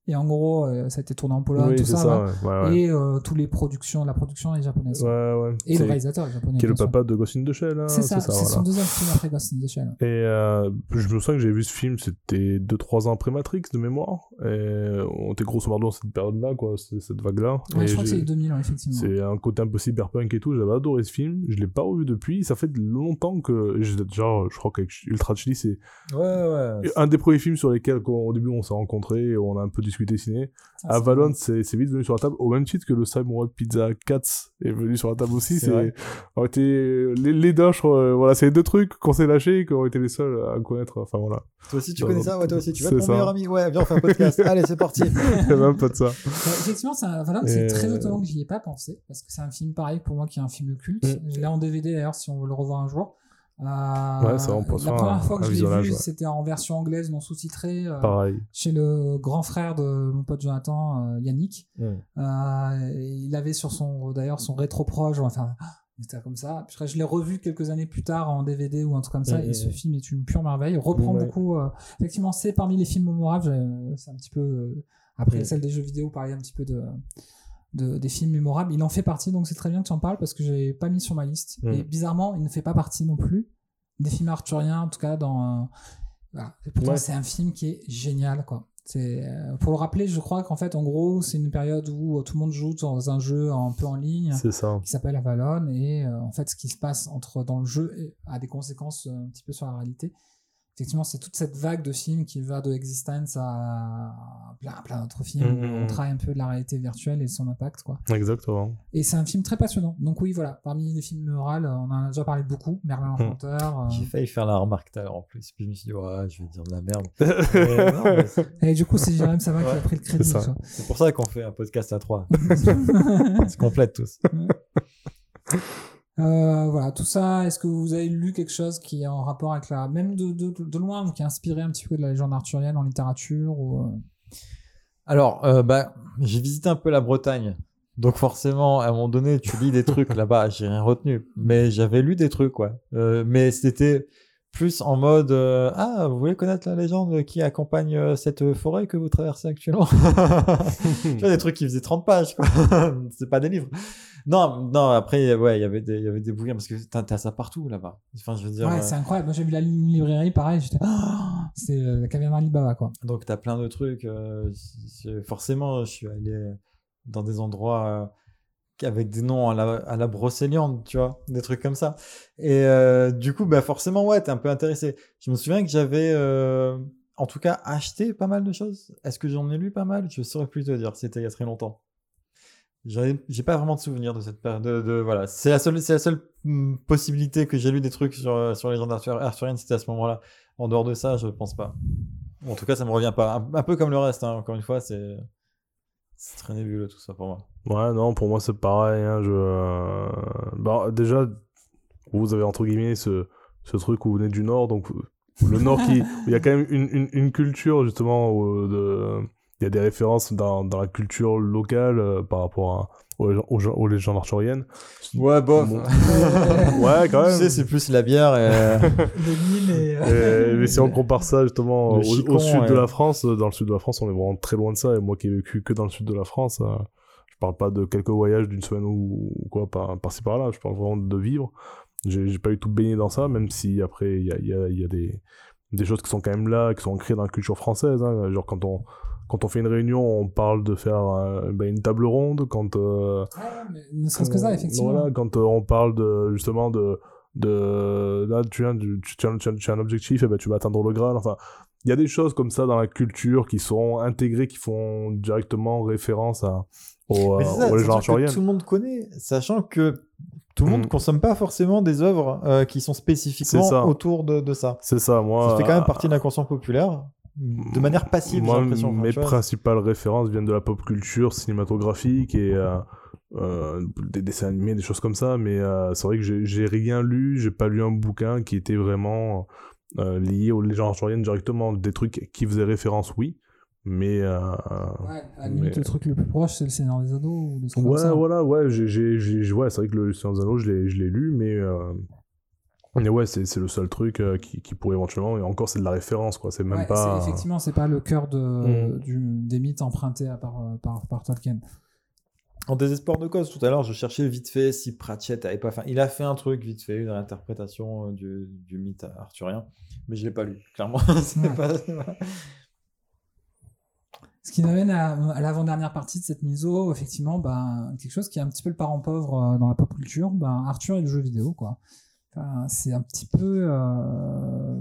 et en gros, euh, ça a été tourné en Pologne, oui, tout ça, ça, ouais. ouais. ouais, ouais. et euh, tous les productions, la production est japonaise. Ouais, ouais. Et le réalisateur est japonais. Qui est le papa de Ghost in the Shell, hein, C'est ça, c'est voilà. son deuxième film après Ghost in the Shell. Et euh, je me souviens que j'ai vu ce film, c'était 2-3 ans après Matrix de mémoire. Et on était grosso modo dans cette période-là, quoi, cette vague-là. Ouais, Et je crois que c'est 2000, ouais, effectivement. c'est un côté un peu cyberpunk et tout. J'avais adoré ce film. Je l'ai pas revu depuis. Ça fait longtemps que. j'ai- Genre, je crois qu'avec Ultra Chili, c'est Ouais, ouais. un des premiers films sur lesquels, au début, on s'est rencontrés et on a un peu discuté ciné. Ah, Avalon, c'est vite venu sur la table, au même titre que le Samurai Pizza 4 est venu sur la table aussi. C'est été les, les deux, euh, voilà, c'est les deux trucs qu'on s'est lâchés et qui ont été les seuls à connaître. Enfin voilà, Toi aussi, tu connais ça? Ouais, toi aussi. Tu vas être mon ça. meilleur ami Ouais, viens, on fait un podcast. Allez, c'est parti. il un peu de ça. Effectivement, c'est Valorant, c'est très étonnant que j'y ai pas pensé, parce que c'est un film pareil pour moi qui est un film culte. Mm. Je l'ai en DVD d'ailleurs, si on veut le revoir un jour. Euh, Ouais, ça, on La première un- fois que un je l'ai vu, ouais. c'était en version anglaise non sous-titrée, euh, chez le grand frère de mon pote Jonathan, euh, Yannick. Mm. Euh, il avait sur son, d'ailleurs, son rétro-proche, enfin, il était comme ça. Puis je l'ai revu quelques années plus tard en DVD ou un truc comme ça, Mm, et ce film est une pure merveille. Reprend beaucoup, effectivement, c'est parmi les films mémorables, c'est un petit peu, après celle des jeux vidéo, parler un petit peu de, de- des films mémorables. Il en fait partie, donc c'est très bien que tu en parles parce que je l'avais pas mis sur ma liste. Mm. Et bizarrement, il ne fait pas partie non plus des films arthuriens, en tout cas dans. euh, voilà. Et pourtant, Ouais. c'est un film qui est génial, quoi. C'est euh, pour le rappeler, je crois qu'en fait, en gros, c'est une période où euh, tout le monde joue dans un jeu un peu en ligne ça. qui s'appelle Avalon et euh, en fait, ce qui se passe entre dans le jeu a des conséquences un petit peu sur la réalité. Effectivement, c'est toute cette vague de films qui va de Existence à plein, plein d'autres films Mhm, où on travaille un peu de la réalité virtuelle et de son impact, quoi. Exactement. Et c'est un film très passionnant. Donc oui, voilà, parmi les films mémorables, on en a déjà parlé beaucoup. Merlin l'Enchanteur. euh, J'ai failli faire la remarque tout à l'heure en plus. Puis je me suis dit, ouais, je vais dire de la merde. Mais non, mais c'est- Et du coup, c'est Jérém Savin qui Ouais, a pris le crédit. c'est pour ça qu'on fait un podcast à trois. On se complète tous. Euh, voilà, tout ça, est-ce que vous avez lu quelque chose qui est en rapport avec la. même de, de, de loin, ou qui a inspiré un petit peu de la légende arthurienne en littérature ou, euh, Alors, euh, bah, j'ai visité un peu la Bretagne. Donc forcément, à un moment donné, tu lis des trucs là-bas, j'ai rien retenu. Mais j'avais lu des trucs, ouais. Euh, mais c'était plus en mode euh, Ah, vous voulez connaître la légende qui accompagne euh, cette forêt que vous traversez actuellement? Tu vois, des trucs qui faisaient 30 pages, quoi. C'est pas des livres. Non, non, après, ouais, il y avait des, il y avait des bouquins parce que t'as t'as ça partout là-bas. Enfin, je veux dire. Ouais, euh, c'est incroyable. Moi, j'ai vu la li- librairie, pareil, j'étais. Ah c'est euh, la caverne Alibaba, quoi. Donc, tu as plein de trucs. euh, forcément, je suis allé dans des endroits euh, avec des noms à la, à la Brocéliande, tu vois, des trucs comme ça. Et euh, du coup, bah, forcément, ouais, tu es un peu intéressé. Je me souviens que j'avais, euh, en tout cas, acheté pas mal de choses. Est-ce que j'en ai lu pas mal? Je saurais plus te dire, c'était il y a très longtemps. J'ai pas vraiment de souvenir de cette période. De, de- voilà, c'est la seule, c'est la seule hum, possibilité que j'ai lu des trucs sur, euh, sur les arthur- arthuriennes, c'était à ce moment-là. En dehors de ça, je pense pas. En tout cas, ça me revient pas. Un, un peu comme le reste, hein. encore une fois, c'est c'est très nébuleux tout ça pour moi. Ouais, non, pour moi c'est pareil. hein, je... euh, bah, déjà, vous avez entre guillemets ce, ce truc où vous venez du Nord, donc le Nord qui. Il y a quand même une, une, une culture justement de... il y a des références dans, dans la culture locale euh, par rapport à, aux, aux, aux légendes arthuriennes. Ouais, bof. Bon. Ouais, quand tu même. sais, c'est plus la bière et. Le Nil et. Euh, mais si on compare ça justement au, chicon, au sud de la France, euh, dans le sud de la France, on est vraiment très loin de ça. Et moi qui ai vécu que dans le sud de la France, euh, je parle pas de quelques voyages d'une semaine ou, ou quoi par, par-ci par-là. Je parle vraiment de vivre. J'ai j'ai pas eu tout baigné dans ça, même si après il y a, il y a, y a des, des choses qui sont quand même là, qui sont ancrées dans la culture française. hein. Genre quand on quand on fait une réunion, on parle de faire euh, ben, une table ronde. Quand euh, Ouais, mais ne serait-ce que ça, effectivement. voilà, quand euh, on parle de, justement de, de là, tu, viens, du- tu, tu as, tu as- tu as un objectif, et ben, tu vas atteindre le Graal. Enfin, il y a des choses comme ça dans la culture qui sont intégrées, qui font directement référence à, aux, Mais euh, c'est ça, aux c'est légendes un truc que arthuriennes. tout le monde connaît, sachant que tout le monde Mhm. consomme pas forcément des œuvres euh, qui sont spécifiquement autour de, de ça. C'est ça, moi. Ça fait quand même partie de l'inconscient populaire. De manière passive, j'ai Moi, l'impression. Enfin, mes principales références viennent de la pop culture cinématographique et euh, euh, des dessins animés, des choses comme ça. Mais euh, c'est vrai que j'ai- rien lu, j'ai pas lu un bouquin qui était vraiment euh, lié aux légendes arthuriennes directement. Des trucs qui faisaient référence, oui. Mais. euh, Ouais, à la limite, mais- le truc le plus proche, c'est le Seigneur des Anneaux ou des trucs comme Ouais, ça. voilà, ouais, j'ai, ouais, c'est vrai que le Seigneur des Anneaux, je l'ai, je l'ai lu, mais, euh, mais ouais, c'est, c'est le seul truc euh, qui, qui pourrait éventuellement, et encore, c'est de la référence, quoi, c'est même Ouais, pas. effectivement, c'est pas le cœur de, Mm. du- des mythes empruntés à par, euh, par, par Tolkien. En désespoir de cause, tout à l'heure, je cherchais vite fait si Pratchett avait pas fait. Il a fait un truc vite fait, une réinterprétation euh, du, du mythe arthurien, mais je l'ai pas lu, clairement. C'est Ouais. pas- Ce qui nous amène à, à l'avant-dernière partie de cette miso, effectivement, ben, quelque chose qui est un petit peu le parent pauvre dans la pop culture, ben, Arthur et le jeu vidéo, quoi. C'est un petit peu, euh,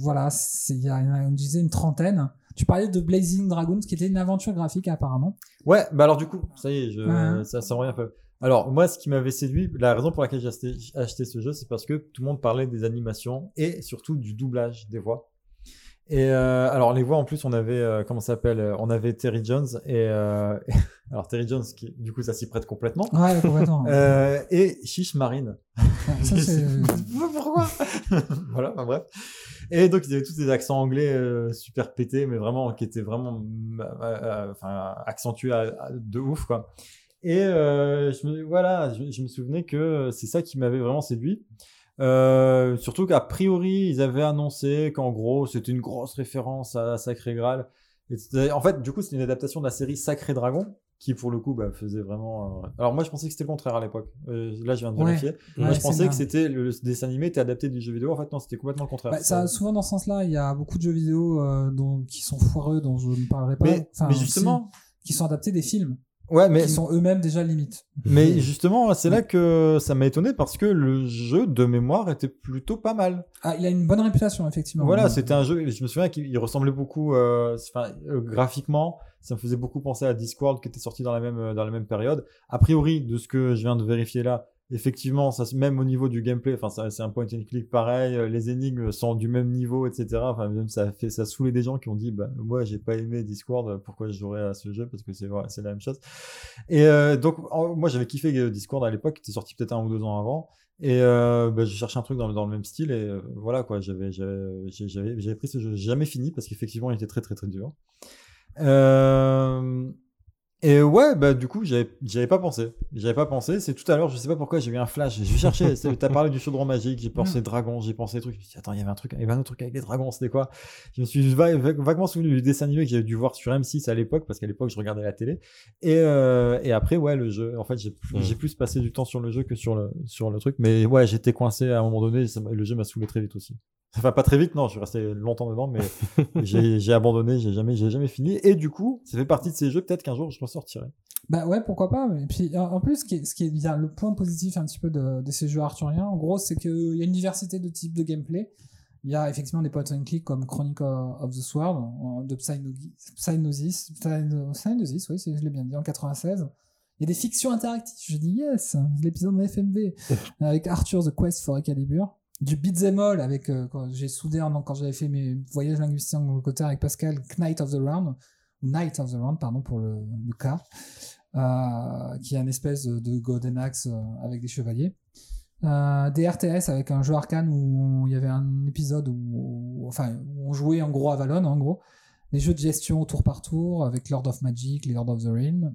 voilà, c'est- il y a, on disait une trentaine. Tu parlais de Blazing Dragons, qui était une aventure graphique apparemment. Ouais, bah alors du coup, ça y est, je, Ouais. ça, ça revient un peu. Alors, moi, ce qui m'avait séduit, la raison pour laquelle j'ai acheté, j'ai acheté ce jeu, c'est parce que tout le monde parlait des animations et surtout du doublage des voix. Et euh, alors, les voix, en plus, on avait, euh, comment ça s'appelle euh, On avait Terry Jones et. euh, alors, Terry Jones, qui, du coup, ça s'y prête complètement. Ouais, complètement. Euh, et Chiche Marine. Ça, c'est- Pourquoi? Voilà, enfin, bref. Et donc, ils avaient tous des accents anglais euh, super pétés, mais vraiment, qui étaient vraiment euh, euh, enfin, accentués à- à- de ouf, quoi. Et euh, je me, voilà, je, je me souvenais que c'est ça qui m'avait vraiment séduit. Euh, surtout qu'à priori, ils avaient annoncé qu'en gros, c'était une grosse référence à Sacré Graal. Et c'était- en fait, du coup, c'est une adaptation de la série Sacré Dragon, qui pour le coup bah, faisait vraiment. euh, Alors moi, je pensais que c'était le contraire à l'époque. Euh, là, je viens de Ouais. vérifier. Moi, Ouais, je pensais que c'était le, dessin animé était adapté du jeu vidéo. En fait, non, c'était complètement le contraire. Bah, ça, souvent dans ce sens-là, il y a beaucoup de jeux vidéo euh, dont, qui sont foireux, dont je ne parlerai pas. mais, Enfin, mais justement, qui sont adaptés des films, ouais, mais qui sont eux-mêmes déjà limites. mais justement, c'est là que ça m'a étonné parce que le jeu de mémoire était plutôt pas mal. Ah, il a une bonne réputation, effectivement. Voilà, Euh, c'était un jeu. Je me souviens qu'il il ressemblait beaucoup, euh, enfin, euh, graphiquement, ça me faisait beaucoup penser à Discworld qui était sorti dans la même euh, dans la même période. A priori, de ce que je viens de vérifier là, effectivement, ça, même au niveau du gameplay, enfin, c'est un point and click pareil. euh, Les énigmes sont du même niveau, etc. Enfin, même ça a fait ça a saoulé des gens qui ont dit, bah, moi, j'ai pas aimé Discord, pourquoi je jouerais à ce jeu parce que c'est c'est la même chose. Et euh, donc, moi, j'avais kiffé euh, Discord à l'époque, qui était sorti peut-être un ou deux ans avant. Et euh, bah, je cherchais un truc dans, le- dans le même style et euh, voilà quoi, j'avais pris ce jeu, jamais fini parce qu'effectivement il était très très très dur. Euh, et ouais, bah du coup j'avais pas pensé, j'avais pas pensé. C'est tout à l'heure, je sais pas pourquoi j'ai eu un flash. Je cherchais, c'est- t'as parlé du chaudron magique, j'ai pensé dragon, j'ai pensé truc. Je me suis dit, attends, il y avait un truc, il y avait un autre truc avec les dragons, c'était quoi? Je me suis va- va- vaguement souvenu du dessin animé que j'avais dû voir sur M6 à l'époque parce qu'à l'époque je regardais la télé. Et, euh, et après ouais le jeu, en fait j'ai Mm. j'ai plus passé du temps sur le jeu que sur le sur le truc. Mais ouais j'étais coincé à un moment donné, ça le jeu m'a saoulé très vite aussi. Enfin pas très vite non, je suis resté longtemps dedans, mais j'ai j'ai abandonné, j'ai jamais j'ai jamais fini. Et du coup ça fait partie de ces jeux peut-être qu'un jour je m'en sortirai. Bah ouais, pourquoi pas. Mais puis en plus, ce qui est, ce qui est bien, le point positif un petit peu de, de ces jeux arthuriens, en gros, c'est qu'il y a une diversité de types de gameplay. Il y a effectivement des point and click comme Chronicle of the Sword de Psygnosis, Psygnosis, Psygno- Psygnosis, oui, je l'ai bien dit, en 96. Il y a des fictions interactives, je dis yes, l'épisode de FMV avec Arthur The Quest for Excalibur, du beat'em all avec euh, j'ai soudé quand j'avais fait mes voyages linguistiques en Angleterre avec Pascal, Knight of the Round ou Knight of the Round, pardon pour le, cas, euh, qui est un espèce de, de Golden Axe euh, avec des chevaliers. Euh, des RTS avec un jeu arcane où il y avait un épisode où, enfin, on jouait en gros à en gros. Des jeux de gestion tour par tour avec Lord of Magic, les Lord of the Realm.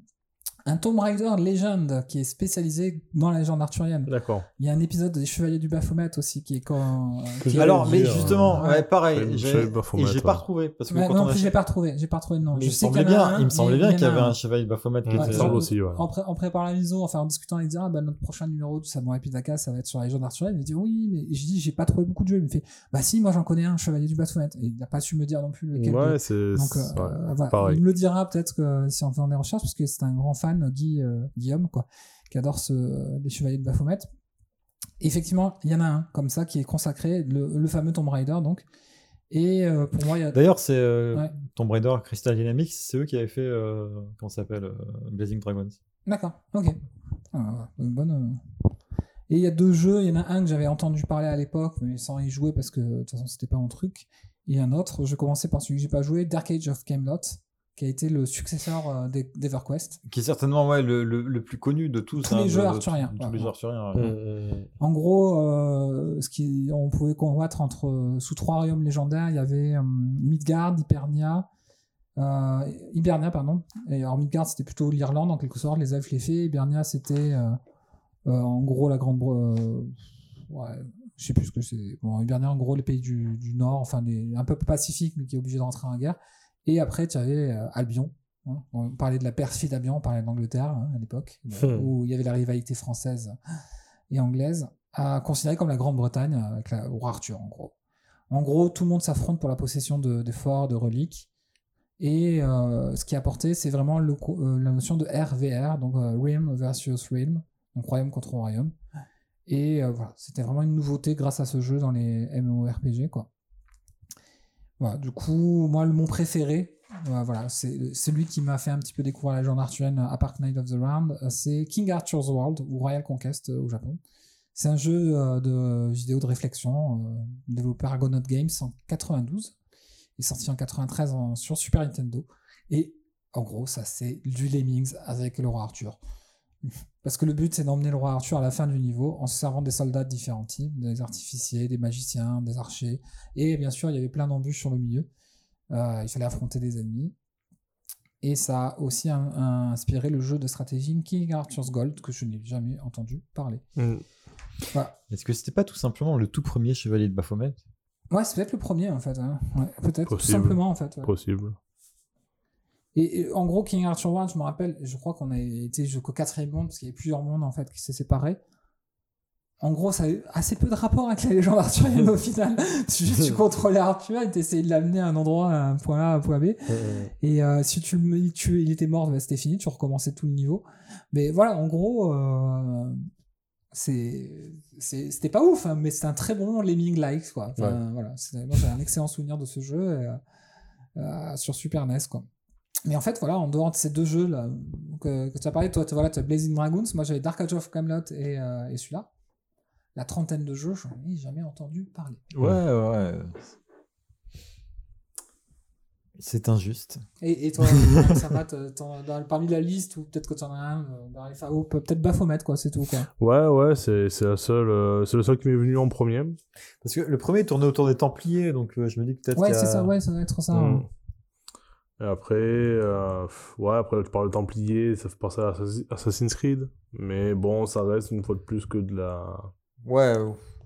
Un Tomb Raider Legend qui est spécialisé dans la légende arthurienne. D'accord. Il y a un épisode des Chevaliers du Baphomet aussi qui est quand. Qui Alors mais dire, justement euh, ouais, ouais, pareil, je j'ai- savais pas, ouais. retrouvé parce que Ouais, quand non on a plus, j'ai pas retrouvé, j'ai pas retrouvé de nom. Je il me sais qu'il y semblait bien, un, il me semblait bien qu'il y avait un. un chevalier Baphomet qui Ouais, était me Ouais, semble aussi, ouais. En, pré- en préparant la mise enfin en discutant, il dit ah bah notre prochain numéro du Samurai Pitaka ça va être sur la légende arthurienne. Il dit oui mais j'ai dit j'ai pas trouvé beaucoup de jeux. Il me fait bah si moi j'en connais un Chevalier du Baphomet. Et il n'a pas su me dire non plus lequel. Ouais, c'est. Donc euh, ouais. il me le dira peut-être que si on fait des recherches parce que c'est un grand fan Guy euh, Guillaume quoi qui adore ce, les Chevaliers de Baphomet. Effectivement il y en a un comme ça qui est consacré le, le fameux Tomb Raider donc. Et euh, pour moi il y a D'ailleurs, c'est euh, Ouais. Tomb Raider Crystal Dynamics, c'est eux qui avaient fait, euh, comment ça s'appelle, Blazing Dragons. D'accord, ok. Ah, bonne. Et il y a deux jeux, il y en a un que j'avais entendu parler à l'époque, mais sans y jouer parce que de toute façon c'était pas mon truc. Et un autre, je commençais par celui que j'ai pas joué, Dark Age of Camelot, qui a été le successeur euh, d'E- d'EverQuest. Qui est certainement ouais, le, le, le plus connu de tous. Tous hein, les de- jeux de- arthuriens, Tous ouais, les jeux ouais. arthuriens. Mm, ouais. mm, En gros, euh, ce qui, on pouvait combattre entre sous trois royaumes légendaires. Il y avait euh, Midgard, Hibernia, euh, Hibernia pardon. Et alors Midgard c'était plutôt l'Irlande en quelque sorte, les elfes, les fées. Hibernia c'était euh, euh, en gros la grande, euh, ouais, je sais plus ce que c'est. Bon, Hibernia en gros les pays du, du nord, enfin des, un peu pacifique mais qui est obligé de rentrer en guerre. Et après tu avais euh, Albion. hein. On parlait de la perfide Albion, on parlait d'Angleterre hein, à l'époque, Hmm. où il y avait la rivalité française et anglaise, à considérer comme la Grande-Bretagne euh, avec la, roi Arthur en gros. En gros, tout le monde s'affronte pour la possession de, de forts, de reliques. Et euh, ce qui est apporté, c'est vraiment le euh, la notion de RVR, donc euh, Realm versus Realm, donc royaume contre royaume. Et euh, voilà, c'était vraiment une nouveauté grâce à ce jeu dans les MMORPG, quoi. Du coup, moi, mon préféré, euh, voilà, c'est celui qui m'a fait un petit peu découvrir la légende arthurienne à part Knight of the Round, euh, c'est King Arthur's World ou Royal Conquest euh, au Japon. C'est un jeu euh, de vidéo de réflexion euh, développé par Argonaut Games en 92 et sorti en 93 en- sur Super Nintendo. Et en gros, ça c'est du Lemmings avec le roi Arthur. Parce que le but c'est d'emmener le roi Arthur à la fin du niveau en se servant des soldats de différents types, des artificiers, des magiciens, des archers. Et bien sûr, il y avait plein d'embûches sur le milieu. Euh, il fallait affronter des ennemis. Et ça a aussi un- un- inspiré le jeu de stratégie King Arthur's Gold que je n'ai jamais entendu parler. mm. Voilà. Est-ce que c'était pas tout simplement le tout premier chevalier de Baphomet? Ouais, c'est peut-être le premier en fait. hein. Ouais, peut-être, tout simplement en fait. ouais. Possible. Et, et en gros, King Arthur World, je me rappelle, je crois qu'on a été jusqu'au quatrième monde, parce qu'il y avait plusieurs mondes en fait qui s'est séparés. En gros, ça a eu assez peu de rapport avec la légende arthurienne au final. tu, tu contrôlais Arthur et t'essayais de l'amener à un endroit, à un point A, à un point B. Et euh, si tu le tuais, il était mort, bah, c'était fini, tu recommençais tout le niveau. Mais voilà, en gros, euh, c'était pas ouf, hein, mais c'était un très bon Lemming Likes, quoi. Enfin, voilà, moi j'ai un excellent souvenir de ce jeu euh, euh, sur Super NES, quoi. Mais en fait, voilà, en dehors de ces deux jeux là que, que tu as parlé, toi, tu voilà, as Blazing Dragons, moi j'avais Dark Age of Camelot et, euh, et celui-là. La trentaine de jeux, je n'en ai jamais entendu parler. Ouais, ouais, ouais. C'est injuste. Et, et toi, ça va, dans- parmi la liste, ou peut-être que tu en as un, euh, dans les FAO, peut-être Baphomet, quoi, c'est tout, quoi. Ouais, ouais, c'est c'est la seule, euh, c'est le seul qui m'est venu en premier. Parce que le premier tournait autour des Templiers, donc euh, je me dis que peut-être. Ouais, c'est ça, ouais, ça doit être ça. Mm. hein. Et après, euh, ouais, après tu parles de Templier, ça fait penser à Assassi- Assassin's Creed. Mais bon, ça reste une fois de plus que de la, Ouais,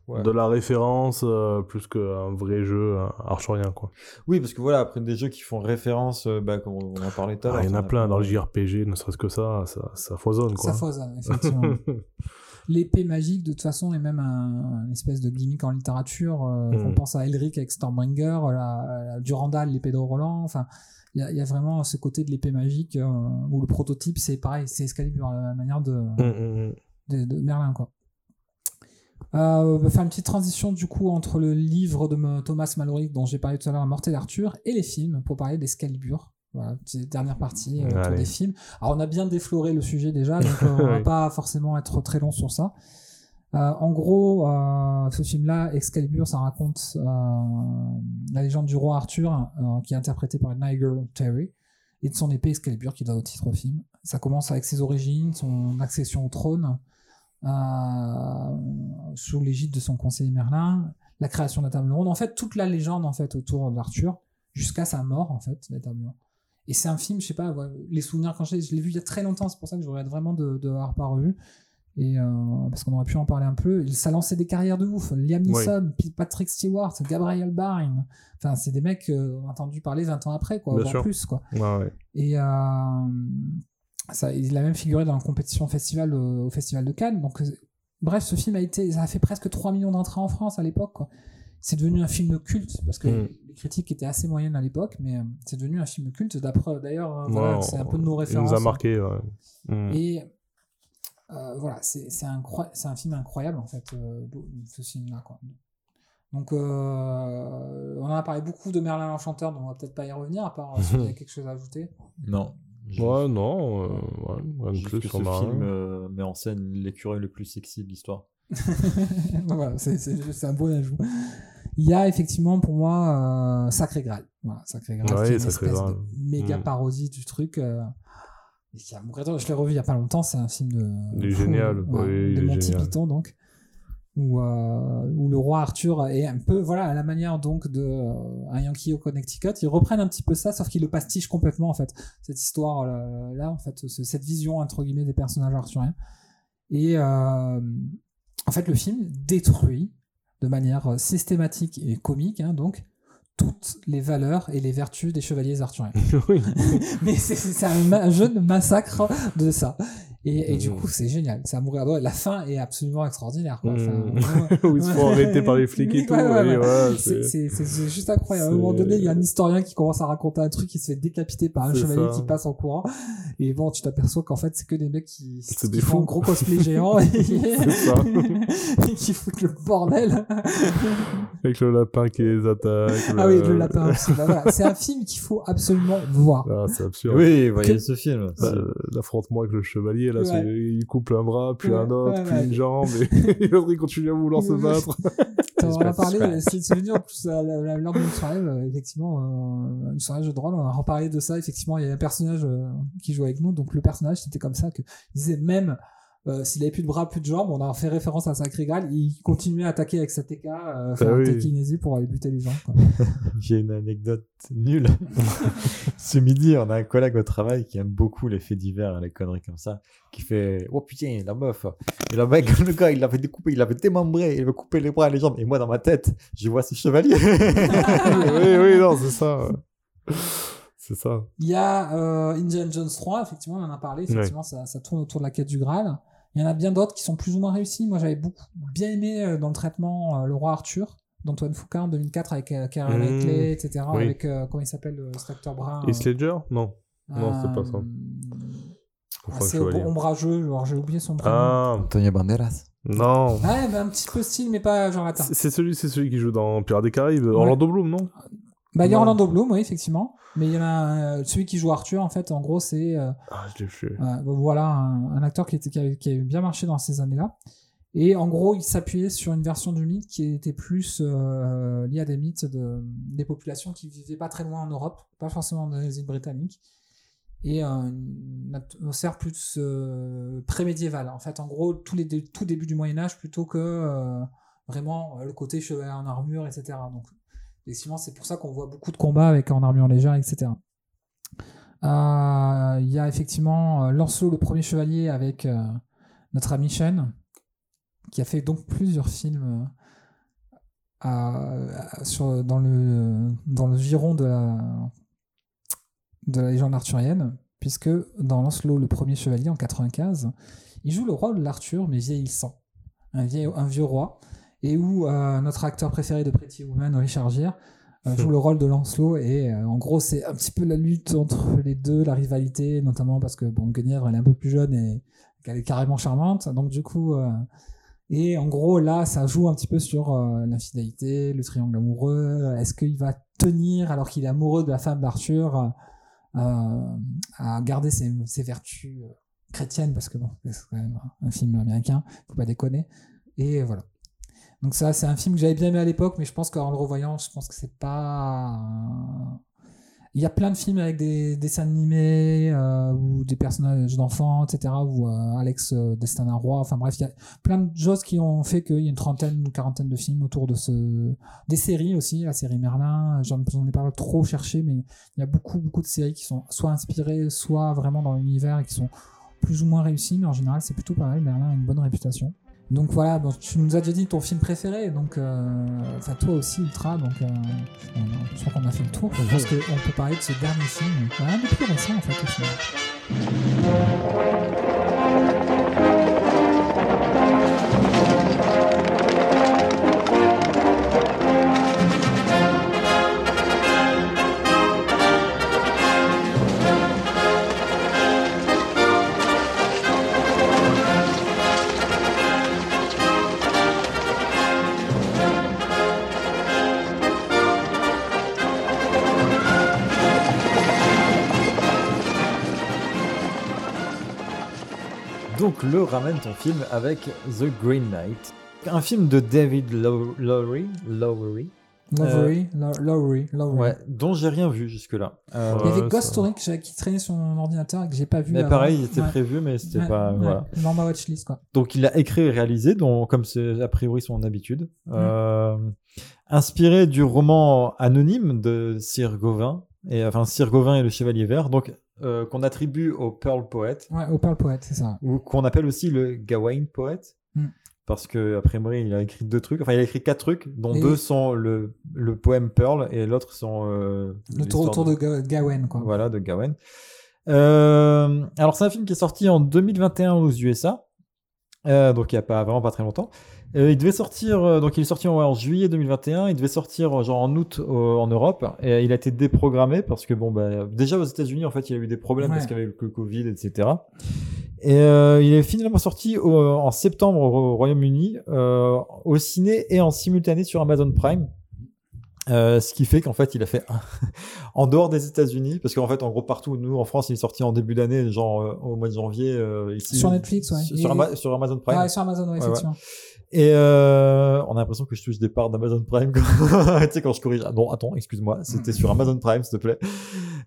ouais. de la référence, euh, plus qu'un vrai jeu euh, arthurien, quoi. Oui, parce que voilà, après des jeux qui font référence, euh, bah, comme on en parlait tout à l'heure. Ah, il y en a plein dans le JRPG, ne serait-ce que ça, ça, ça foisonne, quoi. Ça foisonne, effectivement. L'épée magique, de toute façon, est même un, un espèce de gimmick en littérature. euh, Mm. On pense à Elric avec Stormbringer, la, la Durandal, l'épée de Roland. Enfin, il y, a- il y a vraiment ce côté de l'épée magique euh, où le prototype, c'est pareil, c'est Excalibur, à la manière de, Mm, mm, mm. de, de Merlin, quoi. Euh, on va faire une petite transition du coup entre le livre de Thomas Mallory dont j'ai parlé tout à l'heure, Mortel Arthur, et les films pour parler d'Excalibur. Voilà, dernière partie euh, des films. Alors on a bien défloré le sujet déjà, donc euh, on va pas forcément être très long sur ça. Euh, en gros, euh, ce film-là, Excalibur, ça raconte euh, la légende du roi Arthur, qui est interprété par Nigel Terry, et de son épée Excalibur qui donne au titre au film. Ça commence avec ses origines, son accession au trône, sous l'égide de son conseiller Merlin, la création de la table ronde, en fait toute la légende en fait autour d'Arthur jusqu'à sa mort en fait, la table ronde. Et c'est un film, je sais pas, les souvenirs quand je je l'ai vu il y a très longtemps, c'est pour ça que je regrette vraiment de de l'avoir. Et euh, parce qu'on aurait pu en parler un peu, Il- ça lançait des carrières de ouf. Liam Neeson, puis Patrick Stewart, Gabriel Byrne. Enfin, c'est des mecs euh, entendu parler 20 ans après, quoi, voire plus, quoi. Ouais. Et euh, ça, il a même figuré dans la compétition festival euh, au festival de Cannes. Donc, bref, ce film a été, ça a fait presque 3 millions d'entrées en France à l'époque. quoi. C'est devenu un film culte parce que Mm. les critiques étaient assez moyennes à l'époque, mais c'est devenu un film culte. D'après, d'ailleurs, voilà, c'est un peu de nos Il références. nous a marqué, ouais. Mm. Et voilà, c'est c'est incroy- c'est un film incroyable en fait, euh, ce film-là. Donc, euh, on en a parlé beaucoup de Merlin l'Enchanteur, donc on va peut-être pas y revenir, à part euh, si vous avez quelque chose à ajouter. Non. Ouais, non, euh, ouais, rien de juste plus que ce Marin. film euh, met en scène l'écureuil le plus sexy de l'histoire. voilà, c'est- un bon ajout. Il y a effectivement pour moi euh, Sacré Graal. Voilà, Sacré Graal, Ouais, qui est une Sacré espèce Graal. de méga Mm. parodie du truc. Qui a Je l'ai revu il y a pas longtemps, c'est un film de. Il est fou, génial, ouais, oui, de il est Monty génial. Python, donc. Où, euh, où le roi Arthur est un peu, voilà, à la manière donc de euh, un Yankee au Connecticut. Ils reprennent un petit peu ça, sauf qu'ils le pastichent complètement, en fait. Cette histoire euh, là, en fait, ce- cette vision, entre guillemets, des personnages arthuriens. Et euh, en fait, le film détruit de manière systématique et comique, hein, donc, toutes les valeurs et les vertus des chevaliers arthuriens. oui. Mais c'est- un, un jeu de massacre de ça. Et, et du Mhm. coup, c'est génial. C'est à mourir de. La fin est absolument extraordinaire. Quoi. Enfin, vraiment- Où ils se font arrêter par les flics et tout. Ouais, ouais, oui, ouais. ouais, c'est- juste incroyable. À un moment donné, il y a un historien qui commence à raconter un truc qui se fait décapiter par un chevalier ça. qui passe en courant. Et bon, tu t'aperçois qu'en fait, c'est que des mecs qui, qui des font fous. un gros cosplay géant et, C'est ça. et qui foutent le bordel. Avec le lapin qui les attaque. Ah oui, le lapin aussi. Bah voilà. C'est un film qu'il faut absolument voir. Ah, c'est absurde. Oui, voyez Que- ce film. Bah, L'affrontement avec le chevalier, là, Ouais. c'est- il coupe un bras, puis Ouais, un autre, ouais, puis ouais. une jambe, et l'autre il continue à vouloir se battre. T'en Super, as parlé, c'est c'est venu en plus la- lors d'une soirée, euh, effectivement, euh, une soirée jeu de rôle, on a reparlé de ça, effectivement, il y a un personnage euh, qui joue avec nous, donc le personnage c'était comme ça, que il disait même euh, s'il avait plus de bras, plus de jambes, on a fait référence à Sacré Graal, il continuait à attaquer avec sa TK, euh, faire Ah oui. pour aller buter les gens. J'ai une anecdote nulle. Ce midi, on a un collègue au travail qui aime beaucoup les faits divers et les conneries comme ça, qui fait Oh putain, la meuf. Et le mec, le gars, il l'avait découpé, il l'avait démembré, il avait coupé les bras et les jambes. Et moi, dans ma tête, je vois ce chevalier. oui, oui, non, c'est ça. C'est ça. Il y a euh, Indiana Jones 3, effectivement, on en a parlé, effectivement, ça, ça tourne autour de la quête du Graal. Il y en a bien d'autres qui sont plus ou moins réussis. Moi, j'avais beaucoup bien aimé euh, dans le traitement euh, Le Roi Arthur d'Antoine Foucault en 2004 avec euh, Keira Mmh, Knightley, etc. oui. Avec, euh, comment il s'appelle, euh, cet acteur brun Heath Ledger? Non. euh, non, c'est pas ça. euh, assez chevalier. ombrageux, alors j'ai oublié son prénom. Ah, Antonio Banderas. non. Ouais, bah, un petit peu style, mais pas genre latin. C'est c'est celui, c'est celui qui joue dans Pirates des Caraïbes, Orlando Bloom, non? Bah, il y a. Orlando Bloom, oui, effectivement. Mais il y en a euh, celui qui joue Arthur, en fait, en gros, c'est euh, Ah, je l'ai fait. Ouais, bon, voilà un, un acteur qui, était, qui, avait, qui avait bien marché dans ces années-là. Et en gros, il s'appuyait sur une version du mythe qui était plus euh, liée à des mythes de, des populations qui vivaient pas très loin en Europe, pas forcément dans les îles britanniques, et euh, une atmosphère plus euh, pré-médiévale. En fait, en gros, tous les tout début du Moyen Âge plutôt que euh, vraiment euh, le côté chevalier en armure, etc. Donc, effectivement, c'est pour ça qu'on voit beaucoup de combats avec en armure légère, etc. Euh, Il y a effectivement euh, Lancelot, le premier chevalier, avec euh, notre ami Shen, qui a fait donc plusieurs films euh, dans, le, giron de la, de légende arthurienne, puisque dans Lancelot, le premier chevalier, en 95, il joue le rôle d'Arthur, mais vieillissant. Un, vieil, un vieux roi, et où euh, notre acteur préféré de Pretty Woman, Richard Gere, euh, joue le rôle de Lancelot et euh, en gros c'est un petit peu la lutte entre les deux, la rivalité notamment parce que bon Guenièvre elle est un peu plus jeune et qu'elle est carrément charmante. Donc du coup et en gros là ça joue un petit peu sur l'infidélité, le triangle amoureux, est-ce qu'il va tenir alors qu'il est amoureux de la femme d'Arthur à garder ses, ses vertus chrétiennes? Parce que bon c'est quand même un film américain, faut pas déconner. Et voilà. Donc ça, c'est un film que j'avais bien aimé à l'époque, mais je pense qu'en le revoyant, je pense que c'est pas... Il y a plein de films avec des dessins animés euh, ou des personnages d'enfants, etc. Ou euh, Alex euh, Destin d'un roi. Enfin bref, il y a plein de choses qui ont fait qu'il y a une trentaine ou quarantaine de films autour de ce... Des séries aussi, la série Merlin. J'en ai pas trop cherché, mais il y a beaucoup, beaucoup de séries qui sont soit inspirées, soit vraiment dans l'univers et qui sont plus ou moins réussies. Mais en général, c'est plutôt pas mal. Merlin a une bonne réputation. Donc voilà, bon, tu nous as déjà dit ton film préféré, donc euh, enfin toi aussi Ultra, donc euh, je crois qu'on a fait le tour. Je pense qu'on peut parler de ce dernier film, un peu plus récent en fait au final. Le ramène ton film avec The Green Knight, un film de David Low- Lowery, Lowery, Lowery, Lo- Lowery, Lowery. ouais, dont j'ai rien vu jusque-là. Euh, Il y avait Ghost Story qui traînait sur mon ordinateur et que j'ai pas vu. mais avant. pareil, il était Ouais. prévu, mais c'était Ouais, pas ouais, voilà. Dans ma watchlist, quoi. Donc il a écrit et réalisé, dont, comme c'est a priori son habitude, euh, inspiré du roman anonyme de Sir Gawain, et enfin Sir Gawain et le Chevalier Vert, donc euh, qu'on attribue au Pearl Poet, Ouais, au Pearl Poet, c'est ça. ou qu'on appelle aussi le Gawain Poet. Mm. Parce que a priori il a écrit deux trucs, enfin il a écrit quatre trucs, dont Et- deux sont le, le poème Pearl et l'autre sont euh, Le tour autour de Ga- Gawain, quoi. voilà, de Gawain. Euh, alors, c'est un film qui est sorti en 2021 aux USA. Euh, donc, il n'y a pas, vraiment pas très longtemps. Euh, il devait sortir, euh, donc il est sorti en, en juillet 2021. Il devait sortir euh, genre en août euh, en Europe. Et il a été déprogrammé parce que, bon, bah, déjà aux États-Unis, en fait, il y a eu des problèmes Ouais. parce qu'il y avait le Covid, etc. Et euh, il est finalement sorti au- en septembre au Royaume-Uni, euh, au ciné et en simultané sur Amazon Prime. Euh, ce qui fait qu'en fait, il a fait un- en dehors des États-Unis, parce qu'en fait, en gros, partout, nous en France, il est sorti en début d'année, genre euh, au mois de janvier. euh, ici, Sur Netflix, ouais. Sur, Ama- Amazon Prime. Ah, sur Amazon, ouais, Ouais, effectivement. Et euh, on a l'impression que je touche des parts d'Amazon Prime. quand- tu sais, quand je corrige. Ah non, attends, excuse-moi, c'était sur Amazon Prime, s'il te plaît.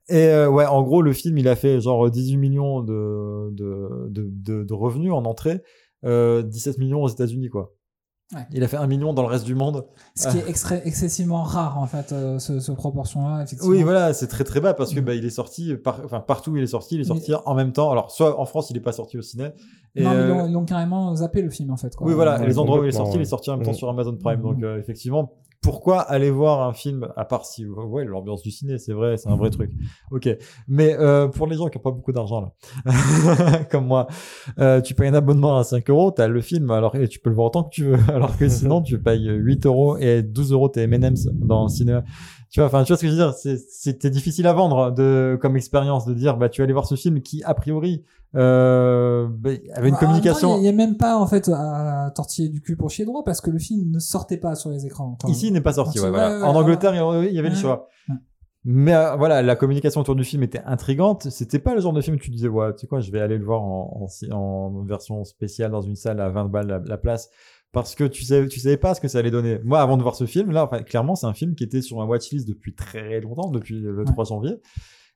Et euh, ouais, en gros, le film, il a fait genre 18 millions de, de, de, de, de revenus en entrée, euh, 17 millions aux États-Unis, quoi. Ouais. Il a fait un million dans le reste du monde. Ce qui est extra- excessivement rare, en fait, euh, ce, ce proportion-là, effectivement. Oui, voilà, c'est très très bas parce que Mm. bah, il est sorti, par... enfin partout où il est sorti, il est Mais- sorti en même temps. Alors, soit en France, il est pas sorti au ciné. Et, non, mais ils euh, l'ont- ils l'ont carrément zappé, le film, en fait. Quoi. Oui, voilà, Ouais, les endroits où il est sorti, il est sorti en même temps sur Amazon Prime. Mm. Donc, euh, effectivement, pourquoi aller voir un film, à part si, ouais, l'ambiance du ciné, c'est vrai, c'est un vrai truc. Ok. Mais euh, pour les gens qui n'ont pas beaucoup d'argent, là, comme moi, euh, tu payes un abonnement à 5 euros, tu as le film, alors, et tu peux le voir autant que tu veux. Alors que sinon, tu payes 8 euros et 12 euros tes M&M's dans le cinéma. Tu vois, enfin, tu vois ce que je veux dire? C'était difficile à vendre de, comme expérience de dire, bah, tu vas aller voir ce film qui, a priori, euh, bah, avait une Bah, communication. Il n'y a, même pas, en fait, à tortiller du cul pour chier droit parce que le film ne sortait pas sur les écrans. Ici, il n'est pas sorti. Ouais, voilà. en Angleterre, il y avait- il y avait le choix. Mais euh, voilà, la communication autour du film était intrigante. C'était pas le genre de film où tu disais, ouais, tu sais quoi, je vais aller le voir en, en, en version spéciale dans une salle à 20 balles la, la place. Parce que tu savais, tu savais pas ce que ça allait donner. Moi, avant de voir ce film, là, enfin, clairement, c'est un film qui était sur ma watchlist depuis très longtemps, depuis le 3 janvier.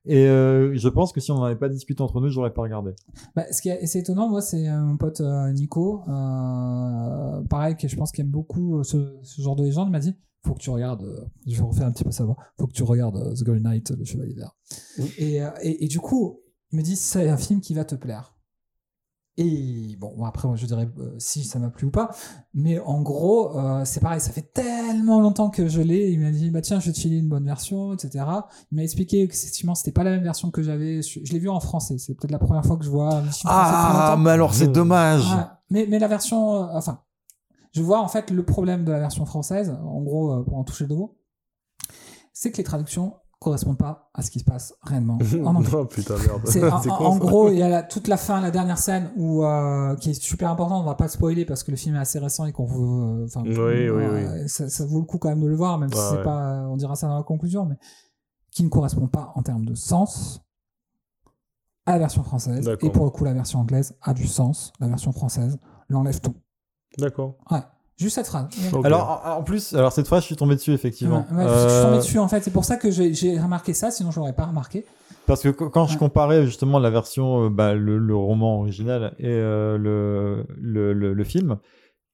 Et euh, je pense que si on n'en avait pas discuté entre nous, j'aurais pas regardé. Bah, ce qui est, c'est étonnant, moi, c'est euh, mon pote euh, Nico, euh, pareil, que je pense qu'il aime beaucoup ce, ce genre de légende, il m'a dit faut que tu regardes, euh, je vais refaire un petit peu sa voix, faut que tu regardes euh, The Golden Knight, le Chevalier Vert. Et, euh, et, et du coup, il me dit c'est un film qui va te plaire. Et bon, après, moi, je dirais euh, si ça m'a plu ou pas. Mais en gros, euh, c'est pareil, ça fait tellement longtemps que je l'ai. Il m'a dit, bah tiens, je vais te filer une bonne version, etc. Il m'a expliqué que effectivement, c'était pas la même version que j'avais. Je, je l'ai vu en français. C'est peut-être la première fois que je vois un longtemps. mais alors c'est dommage. Ouais, mais, mais la version, euh, enfin, je vois en fait le problème de la version française, en gros, euh, pour en toucher deux mots, c'est que les traductions correspondent pas à ce qui se passe réellement en anglais. oh putain, merde. C'est, en, gros, il y a la- toute la fin, la dernière scène où, euh, qui est super importante. On va pas le spoiler parce que le film est assez récent et qu'on veut, euh, enfin, Oui, oui, euh, Ça, ça vaut le coup quand même de le voir, même si c'est ouais. pas, on dira ça dans la conclusion, mais qui ne correspond pas en termes de sens à la version française. D'accord. Et pour le coup, la version anglaise a du sens. La version française l'enlève tout. D'accord. Ouais. Juste cette phrase. Alors, en, plus, alors cette fois, je suis tombé dessus, effectivement. Ouais, ouais, Je suis tombé Euh, dessus en fait. C'est pour ça que j'ai, remarqué ça, sinon je l'aurais pas remarqué. Parce que qu- quand je comparais justement la version, euh, bah, le, le roman original et euh, le, le, le, le film,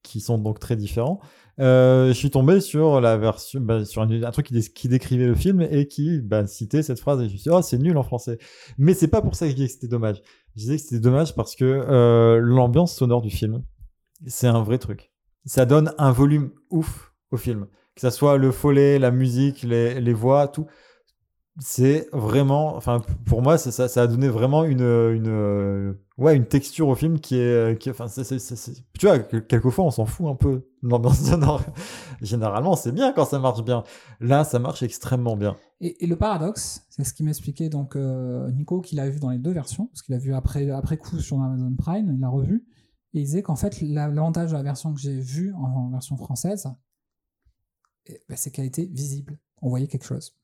qui sont donc très différents, euh, je suis tombé sur la version, bah, sur un, un truc qui, dé- qui décrivait le film et qui bah, citait cette phrase et je me suis dit, oh, c'est nul en français. Mais c'est pas pour ça que je disais que c'était dommage. Je disais que c'était dommage parce que euh, l'ambiance sonore du film, c'est un vrai truc. Ça donne un volume ouf au film. Que ça soit le follet, la musique, les, les voix, tout c'est vraiment, enfin, pour moi, ça, ça, a donné vraiment une, une, ouais, une texture au film qui est, qui, enfin, tu vois, que- quelquefois, on s'en fout un peu l'ambiance sonore. Généralement, c'est bien quand ça marche bien. Là, ça marche extrêmement bien. Et, et le paradoxe, c'est ce qui m'expliquait donc euh, Nico qu'il a vu dans les deux versions, parce qu'il a vu après, après coup sur Amazon Prime, il l'a revu, et il disait qu'en fait la- l'avantage de la version que j'ai vue en, version française, eh ben, c'est qu'elle était visible, on voyait quelque chose.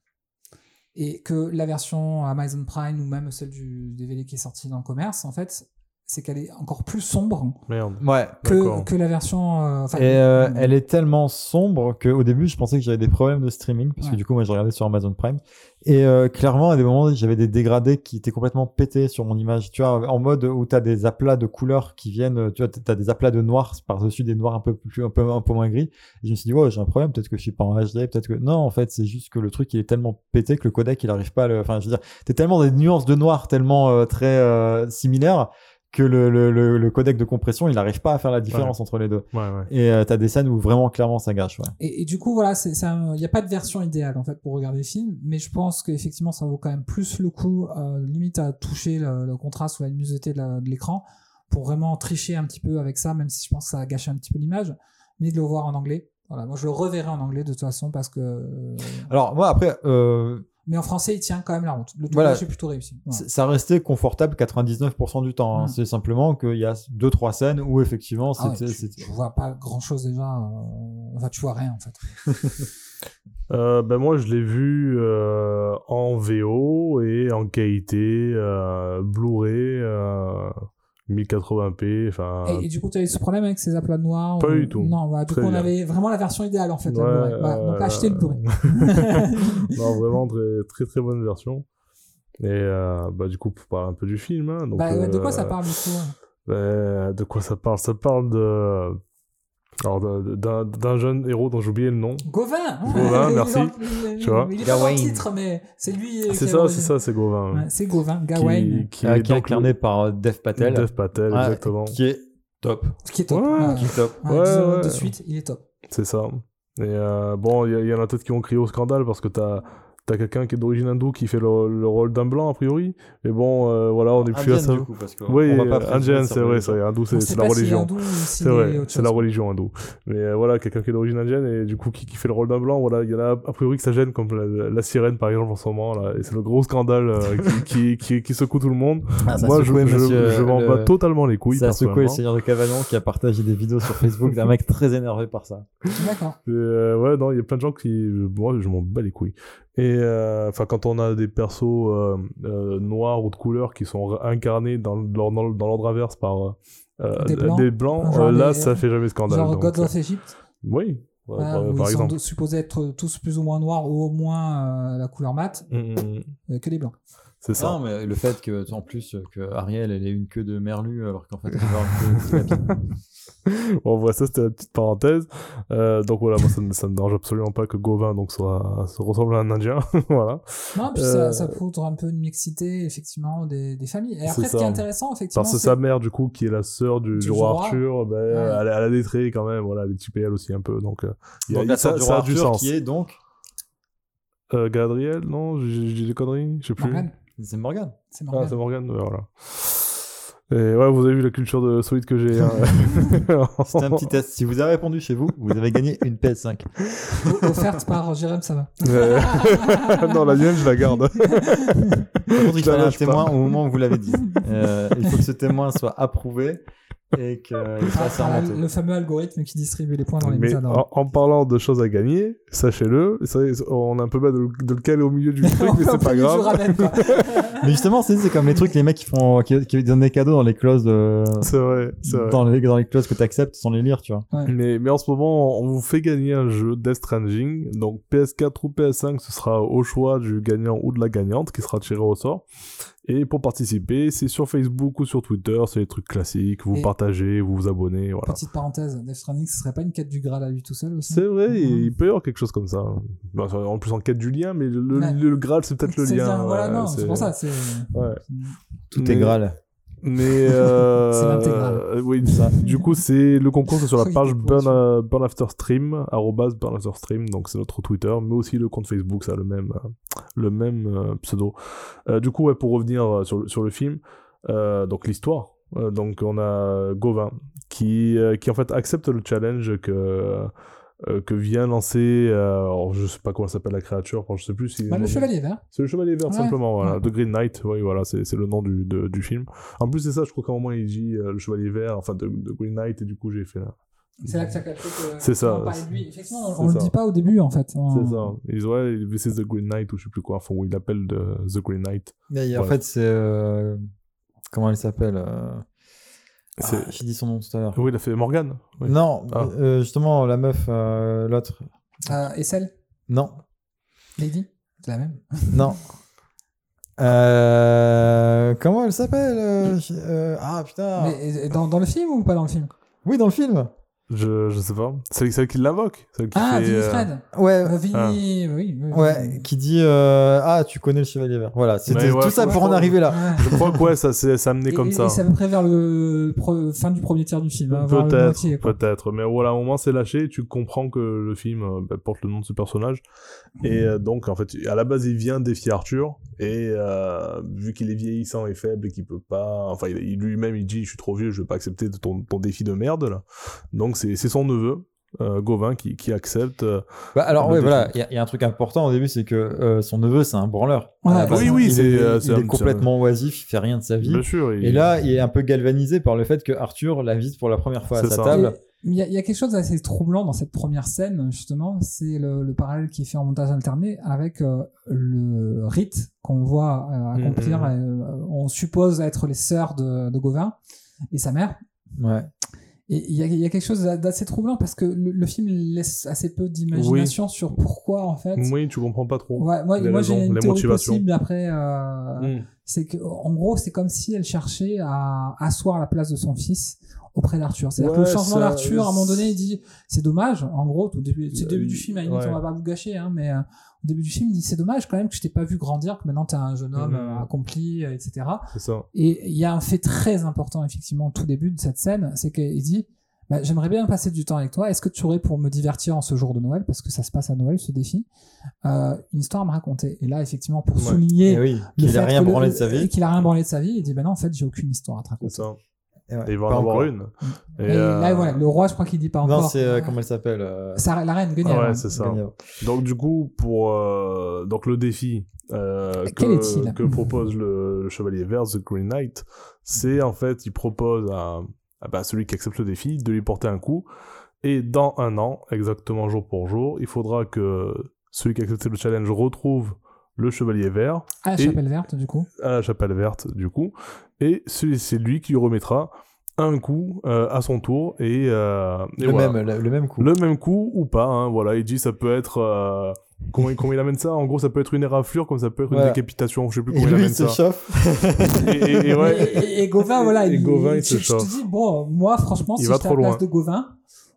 Et que la version Amazon Prime ou même celle du DVD qui est sorti dans le commerce, en fait, c'est qu'elle est encore plus sombre Merde. Ouais. que, que la version. euh, enfin, Et euh, euh, elle est tellement sombre qu'au début, je pensais que j'avais des problèmes de streaming, parce que du coup, moi, je regardais sur Amazon Prime. Et euh, clairement, à des moments, j'avais des dégradés qui étaient complètement pétés sur mon image. Tu vois, en mode où tu as des aplats de couleurs qui viennent, tu vois, tu as des aplats de noir par-dessus des noirs un peu plus, un peu, un peu moins gris. Et je me suis dit, ouais, j'ai un problème, peut-être que je suis pas en HD, peut-être que. Non, en fait, c'est juste que le truc, il est tellement pété que le codec, il arrive pas à le. Enfin, je veux dire, t'es tellement des nuances de noir tellement euh, très euh, similaires que le, le, le, le codec de compression, il arrive pas à faire la différence entre les deux. Ouais, ouais. Et euh, t'as des scènes où vraiment clairement ça gâche. Ouais. Et, et du coup, voilà, il n'y a pas de version idéale en fait pour regarder le film, mais je pense qu'effectivement, ça vaut quand même plus le coup, euh, limite à toucher le, le contraste ou la luminosité de l'écran, pour vraiment tricher un petit peu avec ça, même si je pense que ça a gâché un petit peu l'image, mais de le voir en anglais. Voilà, moi je le reverrai en anglais de toute façon parce que. euh, Alors moi après, euh, Mais en français, il tient quand même la route. Le Voilà. doublage est plutôt réussi. Voilà. ça restait confortable 99% du temps. hein. C'est simplement qu'il y a deux trois scènes où effectivement Ah ouais, c'était. tu, vois pas grand chose déjà. euh, Enfin, tu vois rien en fait. Euh, ben moi, je l'ai vu euh, en VO et en qualité euh, Blu-ray euh, 1080p. Enfin, Et, et du coup, tu as eu ce problème avec ces aplats noirs Pas ou- du tout. Non, voilà, du Très coup, on bien. avait vraiment la version idéale en fait. la Ouais, donc achetez le Blu-ray. non, vraiment très très très bonne version. Et euh, bah du coup, pour parler un peu du film. hein, donc, Bah, de quoi ça parle du coup de quoi ça parle? Ça parle de alors d'un jeune héros dont j'ai oublié le nom. Gauvin Gauvin, Il est merci. il- Tu vois Il est pas dans le Gawain. titre, mais c'est lui. euh, C'est ça, c'est ça, c'est Gauvin. Ouais, c'est Gauvin, Qui, Gawain. qui euh, est qui est incarné par euh, Dev Patel. Dev Patel, exactement. Qui est top. Qui est top. Ouais, Ouais, Qui est top. ouais, Ouais. De suite, il est top. C'est ça. Et euh, bon, il y, y en a peut-être qui ont crié au scandale parce que t'as as, quelqu'un qui est d'origine hindoue qui fait le, le rôle d'un blanc, a priori. Mais bon, euh, voilà, on est plus à ça. du coup, parce que Oui, on va pas sa c'est vrai, religion. c'est vrai. Hindou, On c'est la religion. s'il C'est est vrai, c'est la religion hindoue. Mais euh, voilà, quelqu'un qui est d'origine indienne et du coup qui, qui fait le rôle d'un blanc, voilà, il y en a a priori que ça gêne, comme la, la sirène par exemple en ce moment, là, et c'est le gros scandale euh, qui, qui, qui, qui secoue tout le monde. Ah, Moi, je, je, m'en bats totalement les couilles, Ça a secoué le. Seigneur de Cavaillon qui a partagé des vidéos sur Facebook d'un mec très énervé par ça. D'accord. Euh, ouais, non, il y a plein de gens qui. Moi, je m'en bats les couilles. Et euh, enfin, quand on a des persos euh, euh, noirs ou de couleur qui sont incarnés dans, dans, l'ordre inverse par Des blancs. Là, des- ça fait jamais scandale. Genre donc, Gods of Egypt, Oui, ouais, hein, par, où par ils sont exemple. de- supposés être tous plus ou moins noirs ou au moins la couleur mat, Mm, mm, mm. que des blancs. C'est ça. Non, mais le fait que, en plus, que Ariel, elle ait une queue de merlu, alors qu'en fait, elle avoir une queue de. Bon, voilà, ça c'était la petite parenthèse. Euh, donc voilà, moi ça, ne- ça ne dérange absolument pas que Gauvin donc, soit, se ressemble à un Indien. voilà. Non, puis Euh, ça, ça prouve un peu de mixité, effectivement, des, des familles. Et C'est après, ce qui est ça. intéressant, effectivement, Parce que sa mère, du coup, qui est la sœur du, Du du roi roi. Arthur, ben, elle, elle a des traits quand même. Voilà, elle est typée elle aussi un peu. Donc, euh, il y a- Donc, la ça, sœur du ça roi a du Arthur, sens. qui est donc. Euh, Galadriel, non J'ai des conneries Je sais plus. Morgane. C'est Morgane. C'est Ah, Morgane. c'est Morgane, ouais, voilà. Et ouais, vous avez vu la culture de solide que j'ai. hein. C'était un petit test. Si vous avez répondu chez vous, vous avez gagné une PS5. O- offerte par Jérém Sama. Euh, non, la mienne, je la garde. Par contre, il fallait un lâche témoin pas. au moment où vous l'avez dit. Euh, il faut que ce témoin soit approuvé et fasse Ah, le fameux algorithme qui distribue les points dans les Mais méthodes. en, en parlant de choses à gagner, sachez-le, on est un peu bas de, le- de le caler au milieu du truc, mais c'est pas grave. Mais justement, c'est comme les trucs, les mecs qui font, qui, qui donnent des cadeaux dans les clauses de, C'est vrai, c'est vrai. dans les, dans les clauses que tu acceptes sans les lire, tu vois. Mais, mais en ce moment, on vous fait gagner un jeu Death Stranding. Donc PS4 ou PS5, ce sera au choix du gagnant ou de la gagnante qui sera tiré au sort. Et pour participer, c'est sur Facebook ou sur Twitter, c'est les trucs classiques. Vous Et- partagez, vous vous abonnez, voilà. Petite parenthèse, Death Stranding, ce serait pas une quête du Graal à lui tout seul aussi? C'est vrai, il peut y avoir quelque chose comme ça. Bah, en plus en quête du lien, mais le, le- Ouais. le Graal, c'est peut-être le lien. bien, voilà, ouais, non, c'est pour ça. C'est Ouais. Tout Mais- est Graal. Mais euh, oui, ça. Du coup, c'est le concours c'est sur la page Burn, euh, Burn After Stream, Burn After Stream, donc c'est notre Twitter, mais aussi le compte Facebook, ça a le même, euh, le même euh, pseudo. Euh, du coup, ouais, pour revenir sur, le- sur le film, donc l'histoire. Donc on a Gauvin qui, qui en fait accepte le challenge que euh, que vient lancer, euh, alors je sais pas comment s'appelle la créature, enfin, je sais plus si Bah, le chevalier vert. c'est le Chevalier Vert, Ouais. simplement, voilà. Ouais. The Green Knight, oui, voilà, c'est c'est le nom du, de- du film. En plus, c'est ça, je crois qu'à un moment, il dit euh, le Chevalier Vert, enfin, de, de Green Knight, et du coup, j'ai fait là. C'est là que ça capte que. C'est ça. on lui. Effectivement, on, on ça. le dit pas au début en fait. On- C'est ça. Ils disent, ouais, this is the Green Knight, ou je sais plus quoi, enfin, où il appelle de The Green Knight. Mais en fait, c'est. euh, comment elle s'appelle euh, Ah, J'ai dit son nom tout à l'heure. Oui, il a fait Morgan. Oui. Non, Ah. euh, justement, la meuf, euh, l'autre. Euh, et celle Non, Lady? C'est la même. non. Euh, comment elle s'appelle euh, euh, Ah putain. Mais dans, dans le film ou pas dans le film? Oui, dans le film. Je, je sais pas. C'est celle qui l'invoque. Celle qui Ah, fait, Vinnie euh, Fred Ouais. Euh, Vinnie, oui. oui, Ouais, oui. qui dit euh, ah tu connais le chevalier vert. Voilà, c'était ouais, tout ça pour en arriver là. Ouais. Je crois que ouais, ça s'est amené Et- comme et- ça. Et c'est à peu près vers le pro- fin du premier tiers du film. hein, Peut-être, peut-être. Mais voilà, au moment c'est lâché et tu comprends que le film euh, bah, porte le nom de ce personnage. Et euh, donc, en fait, à la base, il vient défier Arthur. Et euh, vu qu'il est vieillissant et faible et qu'il peut pas. Enfin, lui-même, il dit Je suis trop vieux, je vais pas accepter ton, ton défi de merde là. Donc, c'est c'est son neveu, euh, Gauvin, qui, qui accepte. euh, Bah, alors défi. voilà, il y, a- il y a un truc important au début, c'est que euh, son neveu c'est un branleur. Oui, oui, il c'est, est, il est un- complètement oisif, il fait rien de sa vie. Bien sûr. Et là, il est un peu galvanisé par le fait que Arthur l'invite pour la première fois à sa ça. table. Et Il y, a- il y a quelque chose d'assez troublant dans cette première scène, justement, c'est le, le parallèle qui est fait en montage alterné avec euh, le rite qu'on voit euh, accomplir. Mhm. euh, on suppose être les sœurs de, de Gauvin et sa mère. Ouais. Et il y, y a quelque chose d'assez troublant parce que le, le film laisse assez peu d'imagination sur pourquoi, en fait. Oui, tu comprends pas trop. Ouais, moi, moi j'ai une les théorie possible après. euh, Mm. c'est que en gros c'est comme si elle cherchait à asseoir la place de son fils auprès d'Arthur. C'est-à-dire que le changement d'Arthur, à un moment donné, il dit c'est dommage. En gros, au début, c'est le début Euh, du film, à ouais. on va pas vous gâcher, hein, mais euh, début du film, il dit c'est dommage quand même que je t'ai pas vu grandir, que maintenant t'es un jeune homme Mhm. euh, accompli, euh, etc. C'est ça. Et il y a un fait très important effectivement au tout début de cette scène, c'est qu'il dit bah, j'aimerais bien passer du temps avec toi. Est-ce que tu aurais pour me divertir en ce jour de Noël, parce que ça se passe à Noël ce défi, euh, une histoire à me raconter. Et là effectivement pour Ouais. souligner oui, le qu'il a rien branlé de sa vie. qu'il a rien branlé de sa vie, il dit ben non en fait j'ai aucune histoire à te C'est raconter. Et ouais, Et il va en avoir encore. une. Et, Et, euh, là voilà, le roi je crois qu'il dit pas encore. Non, c'est euh, comment elle s'appelle euh, la reine Guenièvre. Ouais, hein. c'est ça. Donc du coup, pour euh, donc le défi euh, que, que propose le, le chevalier vert, The Green Knight, c'est en fait, il propose à, à, bah, celui qui accepte le défi de lui porter un coup, et dans un an, exactement jour pour jour, il faudra que celui qui a accepté le challenge retrouve le chevalier vert À la Et- chapelle verte du coup. à la chapelle verte du coup, et c'est lui qui lui remettra un coup euh, à son tour et, euh, et Le, voilà. même, le, le même coup. Le même coup ou pas, hein, voilà, il dit ça peut être... euh, comment, comment il amène ça? En gros, ça peut être une éraflure, comme ça peut être une Voilà. décapitation, je sais plus Et comment il lui, amène il se ça. chauffe. Et, et- et ouais, Et, et- et Gauvin, voilà, Et il, Gauvin, il se je, je te chauffe. dis, bon, moi, franchement, Il si j'étais à trop la place loin. de Gauvin,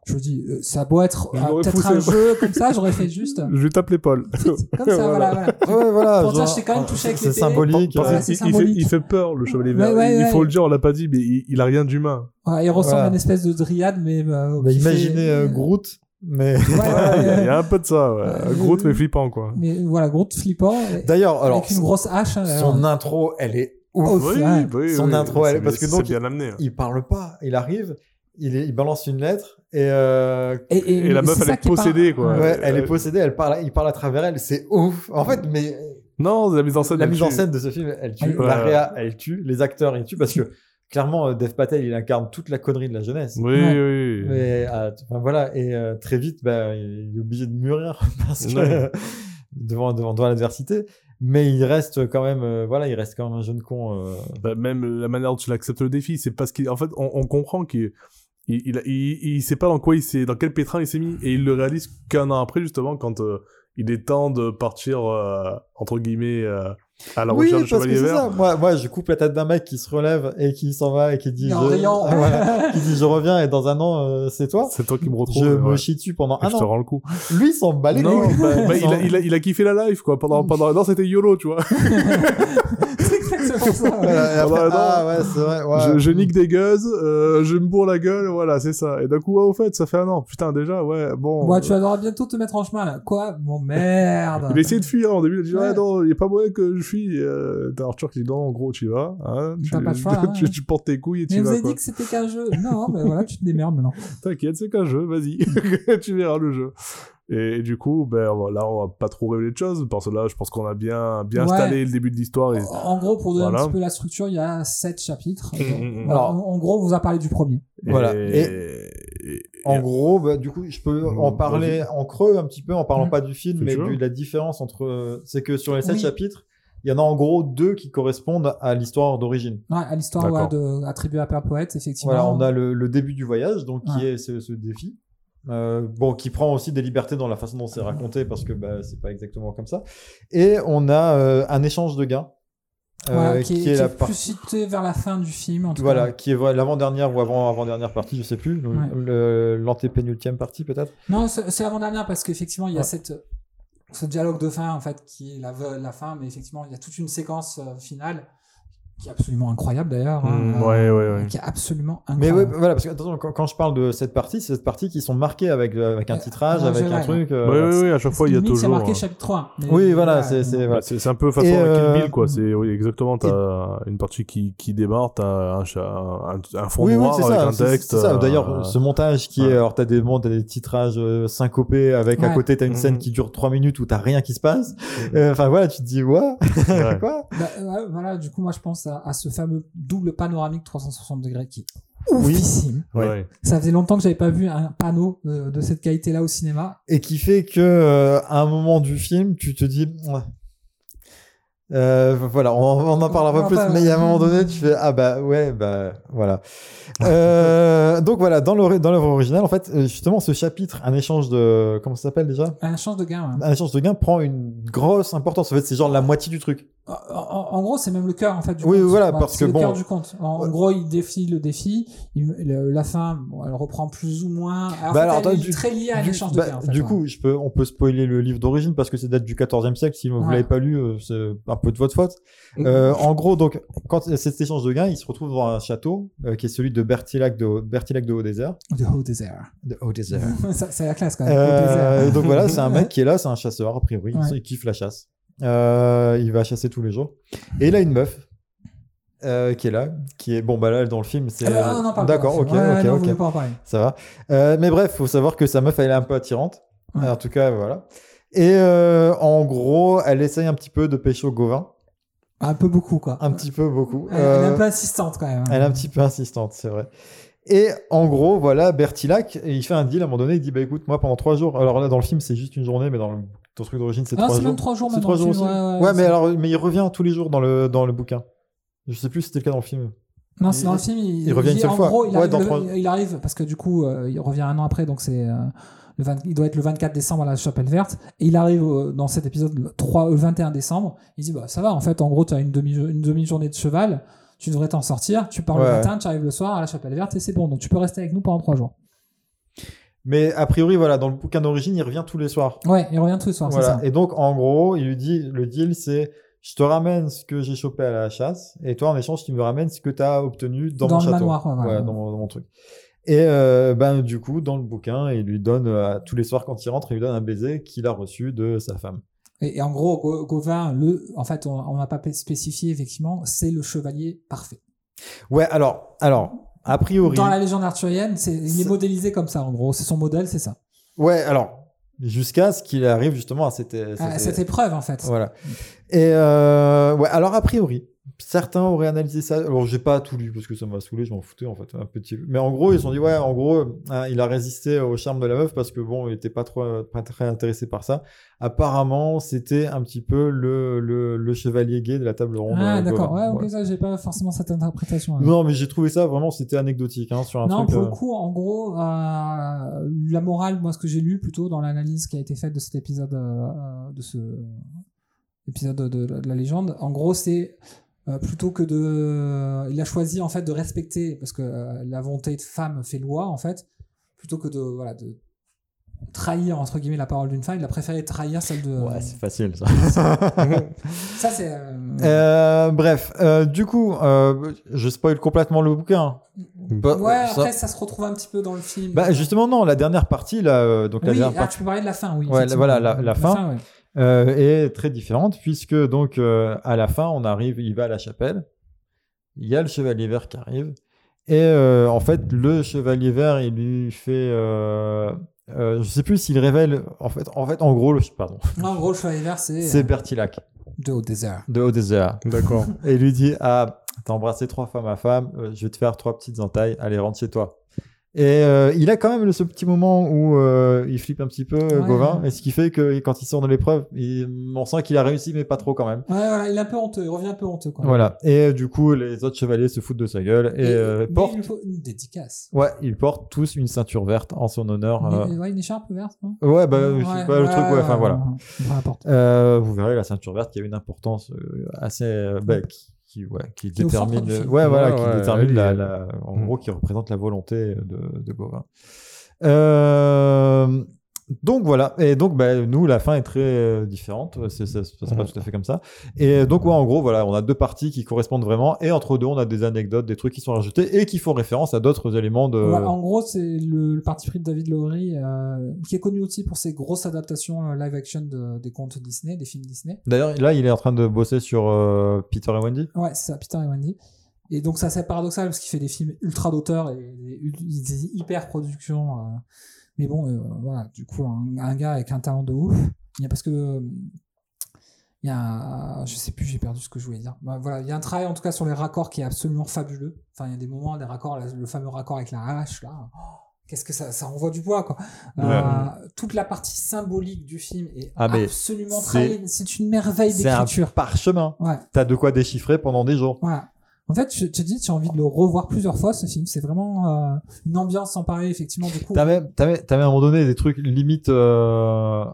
je me dis, euh, ça a beau être Je euh, peut-être un jeu comme ça, j'aurais fait juste. je lui tape l'épaule. Comme ça, voilà, voilà. Ouais, voilà. Pour dire, genre, je t'ai quand même touché avec C'est l'épée. symbolique. Parce Ouais, euh, c'est il, fait, symbolique. il fait peur, le chevalier vert. ouais, il ouais. faut le dire, on l'a pas dit, mais il, il a rien d'humain. Ouais, il ressemble à une espèce de dryade, mais. euh, bah, fait- imaginez euh, Groot, mais. Ouais, ouais, Ouais, il y, a- il y ouais. a un peu de ça, ouais. Euh, Groot, mais flippant, quoi. Mais voilà, gros flippant. D'ailleurs, alors, avec une grosse hache. hein, son alors. intro, elle est ouf. Oui, oui, Son oui, intro, elle- c'est- parce que c'est donc, bien amené. Il parle pas. Il arrive, est- il balance une lettre et, euh, Et, et- Et la meuf, elle est possédée, quoi. Ouais. ouais, elle est euh, possédée. Elle parle, il parle à travers elle. C'est ouf. En fait, mais Non, la mise en scène. la mise en scène de ce film, elle tue. Elle- La Ouais. réa, elle tue. Les acteurs, ils tuent parce que clairement, euh, Dev Patel, il incarne toute la connerie de la jeunesse. Oui, Ouais. oui. Mais, euh, enfin, voilà, et euh, très vite, bah, il est obligé de mûrir parce que Ouais. devant, devant, devant l'adversité. Mais il reste quand même, euh, voilà, il reste quand même un jeune con. euh, Bah, même la manière dont il accepte le défi, c'est parce qu'en fait, on, on comprend qu'il il, il, il, il sait pas dans quoi il s'est, dans quel pétrin il s'est mis, et il le réalise qu'un an après, justement, quand euh, il est temps de partir, euh, entre guillemets, euh, à la oui, recherche du parce que chevalier c'est vert. ça. Moi, moi, je coupe la tête d'un mec qui se relève et qui s'en va et qui dit, je... Ah, voilà. qui dit, je reviens et dans un an, euh, c'est toi. C'est toi qui me retrouve. Je me ouais. chie dessus pendant Et un je te an. rends le coup. Lui, il s'en bat les Non, bah, bah, il, a, il, a, il a kiffé la life, quoi. Pendant, pendant un an, c'était YOLO, tu vois. c'est exactement ça. ouais. Voilà, et après, Ah bah, ah ouais, c'est vrai. Ouais. Je, je nique des gueuses, euh, je me bourre la gueule, voilà, c'est ça. Et d'un coup, ouais, au fait, ça fait un an. Putain, déjà, ouais, bon. Ouais, tu vas bientôt te mettre en chemin là. Quoi? Bon merde. Il a essayé de fuir en début, il a dit Ouais. ouais, non, il n'y a pas moyen que je fuis. Euh, T'as Arthur qui dit non, en gros, tu y vas. Hein, tu, pas de choix, hein. tu, tu portes tes couilles et Mais tu vous vas. avez quoi. dit que c'était qu'un jeu. Non, mais voilà, tu te démerdes maintenant. T'inquiète, c'est qu'un jeu, vas-y. tu verras le jeu. Et, et du coup, ben, là, on va pas trop révéler de choses, parce que là, je pense qu'on a bien, bien Ouais. installé le début de l'histoire. Et... En gros, pour donner Voilà. un petit peu la structure, il y a sept chapitres. Mm, mm, mm. Alors, en en gros, on vous a parlé du premier. Voilà. Et... et- En gros, bah, du coup, je peux en parler en creux un petit peu en parlant pas du film, mais de la différence entre. C'est que sur les sept Oui. chapitres, il y en a en gros deux qui correspondent à l'histoire d'origine. Ouais, à l'histoire ouais, attribuée à Père Poète, effectivement. Voilà, on a le, le début du voyage, donc qui Ouais. est ce, ce défi. Euh, bon, qui prend aussi des libertés dans la façon dont c'est raconté parce que bah, c'est pas exactement comme ça. Et on a euh, un échange de gains. euh, Voilà, qui, est, qui est la plus partie- cité vers la fin du film. En tout Voilà, cas. qui est l'avant-dernière ou avant, avant-dernière partie, je sais plus. Ouais. L'antépénultième partie peut-être. Non, c'est l'avant-dernière parce qu'effectivement, il y a Ouais. cette, ce dialogue de fin, en fait, qui est la, la fin, mais effectivement, il y a toute une séquence euh, finale qui est absolument incroyable d'ailleurs. hein, Mm, euh, ouais, ouais, ouais. Qui est absolument Mais ouais, incroyable. voilà, parce que attention, quand, quand je parle de cette partie, c'est cette partie qui sont marquées avec, euh, avec un Euh, titrage, euh, avec un truc. euh, Oui, oui, oui, à chaque fois, il y a toujours. marqué euh, chapitre 1. mais- Oui, voilà, c'est- c'est- voilà. bah, c'est c'est un peu façon Et, Kill euh, Bill, quoi. C'est oui, exactement. T'as une partie qui, qui démarre, t'as un, un, un fond Oui, oui, noir c'est avec ça. un c'est- texte. C'est ça. euh, D'ailleurs, ce montage qui ouais. est, alors t'as des, bon, t'as des titrages euh, syncopés avec à côté t'as une scène Mhm. qui dure 3 minutes où t'as rien qui se passe. Mhm. Euh, Enfin voilà, tu te dis quoi? Bah, voilà, du coup, moi, je pense à, à ce fameux double panoramique 360 degrés qui est Oui. oufissime. Ouais. Ouais. Ça faisait longtemps que j'avais pas vu un panneau euh, de cette qualité-là au cinéma. Et qui fait que euh, à un moment du film, tu te dis ouais. Euh, voilà, on, on en parlera pas plus, mais il y a un moment donné, tu fais ah bah ouais, bah voilà. Euh, donc voilà, dans l'œuvre dans originale, en fait, euh, justement, ce chapitre, un échange de comment ça s'appelle déjà? Un change de gain. ouais. Un échange de gain prend une grosse importance. En fait, c'est genre la moitié du truc. En, en- en gros, c'est même le cœur en fait du Oui, conte. voilà, parce que le cœur bon- du conte. En, en gros, il défie le défi. Il- le- la fin, bon, elle reprend plus ou moins. Alors, en Bah fait, alors, attends, est du- très liée à l'échange bah, de gain. En fait, du ouais. coup, je peux, on peut spoiler le livre d'origine parce que c'est date du 14e siècle. Si vous Ouais. l'avez pas lu, c'est un peu de votre faute. Euh, en gros, donc, quand il y a cet échange de gains, il se retrouve dans un château euh, qui est celui de Bertilac de, Bertilac de Haut-Désert. de Haut Désert. De Haut-Désert. C'est la classe quand même. Euh, donc voilà, c'est un mec qui est là, c'est un chasseur, a priori. Ouais. Il kiffe la chasse. Il va chasser tous les jours. Et il a une meuf. qui est là, qui est bon bah là dans le film c'est Ah, non, non, d'accord ok ouais, ok non, ok ça va. Mais bref, faut savoir que sa meuf, elle est un peu attirante. Ouais. En tout cas, voilà. Et euh, en gros, elle essaye un petit peu de pêcher au Gauvin. Un peu beaucoup quoi. Un petit peu beaucoup. Elle, elle est un Euh, peu insistante quand même. hein. elle est un petit peu insistante, c'est vrai. Et en gros, voilà, Bertilac, il fait un deal à un moment donné, il dit Bah écoute, moi pendant trois jours, alors là dans le film c'est juste une journée, mais dans le ton truc d'origine c'est Ah, trois c'est jours. même trois jours C'est trois le jours film, aussi. ouais, Ouais, ouais, mais alors, mais il revient tous les jours dans le, dans le bouquin. Je sais plus si c'était le cas dans le film. Non, c'est dans le film. Il, il revient une seule en fois. Gros, il, Ouais, arrive dans le- trois- il arrive parce que du coup, euh, il revient un an après, donc c'est euh, le 20 il doit être le 24 décembre à la Chapelle Verte. Et il arrive euh, dans cet épisode le 3, le 21 décembre. Il dit bah ça va. En fait, en gros, tu as une demi une demi journée de cheval. Tu devrais t'en sortir. Tu pars le matin, tu arrives le soir à la Chapelle Verte et c'est bon. Donc tu peux rester avec nous pendant trois jours. Mais a priori, voilà, dans le bouquin d'origine, il revient tous les soirs. Ouais, il revient tous les soirs. Voilà. ça. Et donc, en gros, il lui dit, le deal, c'est, je te ramène ce que j'ai chopé à la chasse, et toi, en échange, tu me ramènes ce que tu as obtenu dans, Dans mon le château. manoir, ouais, dans, mon, dans mon truc. Et euh, ben, du coup, dans le bouquin, il lui donne, euh, tous les soirs quand il rentre, il lui donne un baiser qu'il a reçu de sa femme. Et, et en gros, Go- Gauvin, le, en fait, on n'a pas spécifié effectivement, c'est le chevalier parfait. Ouais, alors, alors, a priori. Dans la légende arthurienne, il est modélisé comme ça. En gros, c'est son modèle, c'est ça. Ouais, alors, jusqu'à ce qu'il arrive justement à cette, cette- cette épreuve en fait. Voilà. Et euh, ouais, alors a priori, certains auraient analysé ça. Alors j'ai pas tout lu parce que ça m'a saoulé, je m'en foutais en fait un petit. peu. Mais en gros, ils se sont dit ouais, en gros, hein, il a résisté au charme de la meuf parce que bon, il était pas trop, pas très intéressé par ça. Apparemment, c'était un petit peu le, le, le chevalier gay de la table ronde. Ah euh, d'accord. Ouais, ok, Ouais. ça, j'ai pas forcément cette interprétation. hein. Non, mais j'ai trouvé ça vraiment, c'était anecdotique hein, sur un Non, truc. pour euh, le coup, en gros, euh, la morale, moi, ce que j'ai lu plutôt dans l'analyse qui a été faite de cet épisode, euh, euh, de ce épisode de, de- de la légende, en gros, c'est euh, plutôt que de, il a choisi en fait de respecter parce que euh, la volonté de femme fait loi en fait, plutôt que de voilà de trahir entre guillemets la parole d'une femme, il a préféré trahir celle de. Ouais, c'est facile ça. ça c'est. euh, Euh, bref, euh, du coup, euh, je spoil complètement le bouquin. Bah, ouais, ça- après ça se retrouve un petit peu dans le film. Bah justement non, la dernière partie là, euh, donc la oui, dernière ah, partie tu peux parler de la fin, oui. Ouais, voilà, la- la fin. ouais. Euh, est très différente puisque donc euh, à la fin on arrive, il va à la chapelle, il y a le chevalier vert qui arrive et euh, en fait le chevalier vert il lui fait, euh, euh, je sais plus s'il révèle en fait, en fait en gros le pardon, En gros, le chevalier vert, c'est c'est Bertilac de haut désert. de Haut-Désert D'accord. et il lui dit ah t'as embrassé trois femmes à femme, euh, je vais te faire trois petites entailles, allez rentre chez toi. Et euh, il a quand même ce petit moment où euh, il flippe un petit peu, Ouais. Gauvin, et ce qui fait que quand il sort de l'épreuve, on sent qu'il a réussi, mais pas trop quand même. Ouais, voilà, il est un peu honteux, il revient un peu honteux, quoi. Voilà. Et euh, du coup, les autres chevaliers se foutent de sa gueule et, euh, mais portent. il faut une dédicace. Ouais, ils portent tous une ceinture verte en son honneur. euh. Une, ouais, une écharpe verte, non? Ouais, bah, je sais Ouais, pas le ouais, truc, ouais, enfin ouais, voilà. ouais, peu importe. Euh, vous verrez la ceinture verte qui a une importance euh, assez euh, bah, qui, qui, ouais, qui détermine ouais, voilà Ouais, qui ouais, détermine la, la- en Mm. gros qui représente la volonté de, de Gauvin. Euh, donc voilà et donc bah, nous la fin est très euh, différente c'est ça se passe pas Mhm. tout à fait comme ça et donc ouais, en gros voilà on a deux parties qui correspondent vraiment et entre deux on a des anecdotes des trucs qui sont rajoutés et qui font référence à d'autres éléments de Ouais, en gros, c'est le, le parti pris de David Lowery, euh, qui est connu aussi pour ses grosses adaptations euh, live action de- des contes Disney, des films Disney. d'ailleurs là il est en train de bosser sur euh, Peter et Wendy Ouais, c'est ça, Peter et Wendy. Et donc, ça, c'est paradoxal parce qu'il fait des films ultra d'auteur et des, des hyper productions. Mais bon, euh, voilà, du coup, un, un gars avec un talent de ouf. Il y a parce que. euh, Il y a, je sais plus, j'ai perdu ce que je voulais dire. Bah, voilà, il y a un travail en tout cas sur les raccords qui est absolument fabuleux. Enfin, il y a des moments, des raccords, le fameux raccord avec la hache là. Oh, Qu'est-ce que ça, ça envoie du bois quoi. Euh, toute la partie symbolique du film est Ah, absolument c'est-. C'est une merveille c'est un d'écriture. parchemin Ouais. t'as de quoi déchiffrer pendant des jours. En fait, je te dis, tu as envie de le revoir plusieurs fois, ce film. C'est vraiment euh, une ambiance sans pareil, effectivement. Du coup, T'as même, t'as même, t'as même à un moment donné des trucs limite euh,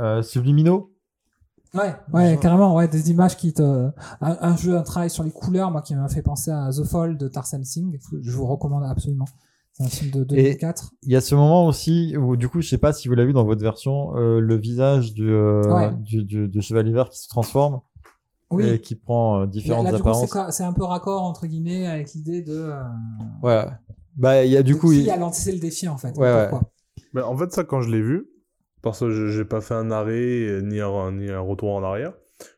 euh, subliminaux? ouais, ouais, carrément, ouais, des images qui te, un, un jeu, un travail sur les couleurs, moi, qui m'a fait penser à The Fall de Tarsem Singh. Je vous recommande absolument. C'est un film de 2004. Il y a ce moment aussi où, du coup, je sais pas si vous l'avez vu dans votre version, euh, le visage du, euh, Ouais. du, du, du chevalier vert qui se transforme oui. et qui prend euh, Là, différentes là, apparences. c'est un peu raccord, entre guillemets, avec l'idée de, euh, Ouais. Bah, il y a du de coup, qui il- a lancé le défi, en fait. Ouais, ouais. Mais en fait, ça, quand je l'ai vu, parce que je- j'ai pas fait un arrêt ni un, ni un retour en arrière,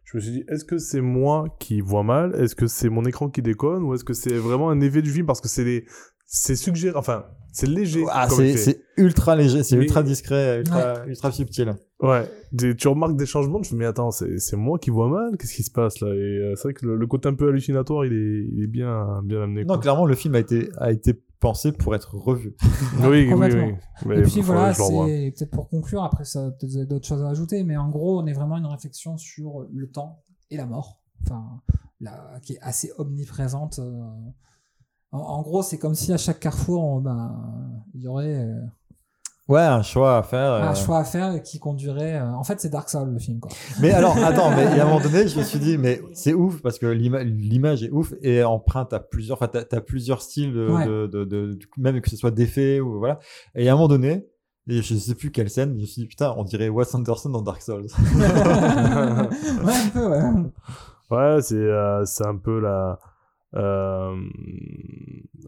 je me suis dit, est-ce que c'est moi qui vois mal? Est-ce que c'est mon écran qui déconne? Ou est-ce que c'est vraiment un effet du film Parce que c'est des... c'est suggéré, enfin, c'est léger. ah, c'est, ultra léger, c'est Mais- ultra discret, ultra, ultra subtil. Ouais, des- tu remarques des changements, tu te dis, mais attends, c'est c'est moi qui vois mal? Qu'est-ce qui se passe là? Et euh, c'est vrai que le, le côté un peu hallucinatoire, il est, il est bien, bien amené. Non, quoi. clairement, le film a été, a été pensé pour être revu. Oui, oui, oui. Mais Et puis voilà, c'est peut-être pour conclure, après ça, peut-être vous avez d'autres choses à ajouter, mais en gros, on est vraiment une réflexion sur le temps et la mort, enfin, la, qui est assez omniprésente. euh. En, en gros, c'est comme si à chaque carrefour, on- ben, il y aurait euh, Ouais, un choix à faire. un euh. choix à faire qui conduirait. euh, En fait, c'est Dark Soul le film, quoi. Mais alors, attends, mais a un moment donné, je me suis dit, mais c'est ouf parce que l'ima- l'image est ouf et emprunte à plusieurs, enfin, t'as, t'as plusieurs styles de, Ouais. de, de, de- du coup, même que ce soit d'effets ou voilà. Et à un moment donné, et je sais plus quelle scène, je me suis dit, putain, on dirait Wes Anderson dans Dark Souls. ouais, un peu, ouais. Ouais, c'est euh, c'est un peu la. Euh,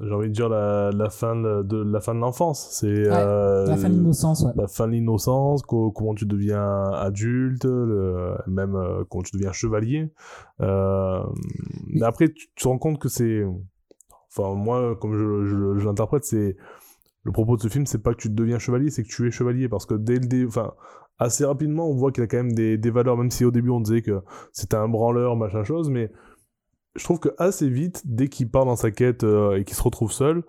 J'ai envie de dire la, la fin de, la fin de l'enfance. C'est euh, La fin de l'innocence, ouais. la fin de l'innocence, co- comment tu deviens adulte, le- même euh, comment tu deviens chevalier. Euh, mais après, tu te rends compte que c'est. Enfin, moi, comme je, je, je l'interprète, c'est. Le propos de ce film, c'est pas que tu deviens chevalier, c'est que tu es chevalier. Parce que dès le dé... enfin, assez rapidement, on voit qu'il a quand même des, des valeurs, même si au début on disait que c'était un branleur, machin chose, mais je trouve que assez vite, dès qu'il part dans sa quête euh, et qu'il se retrouve seul,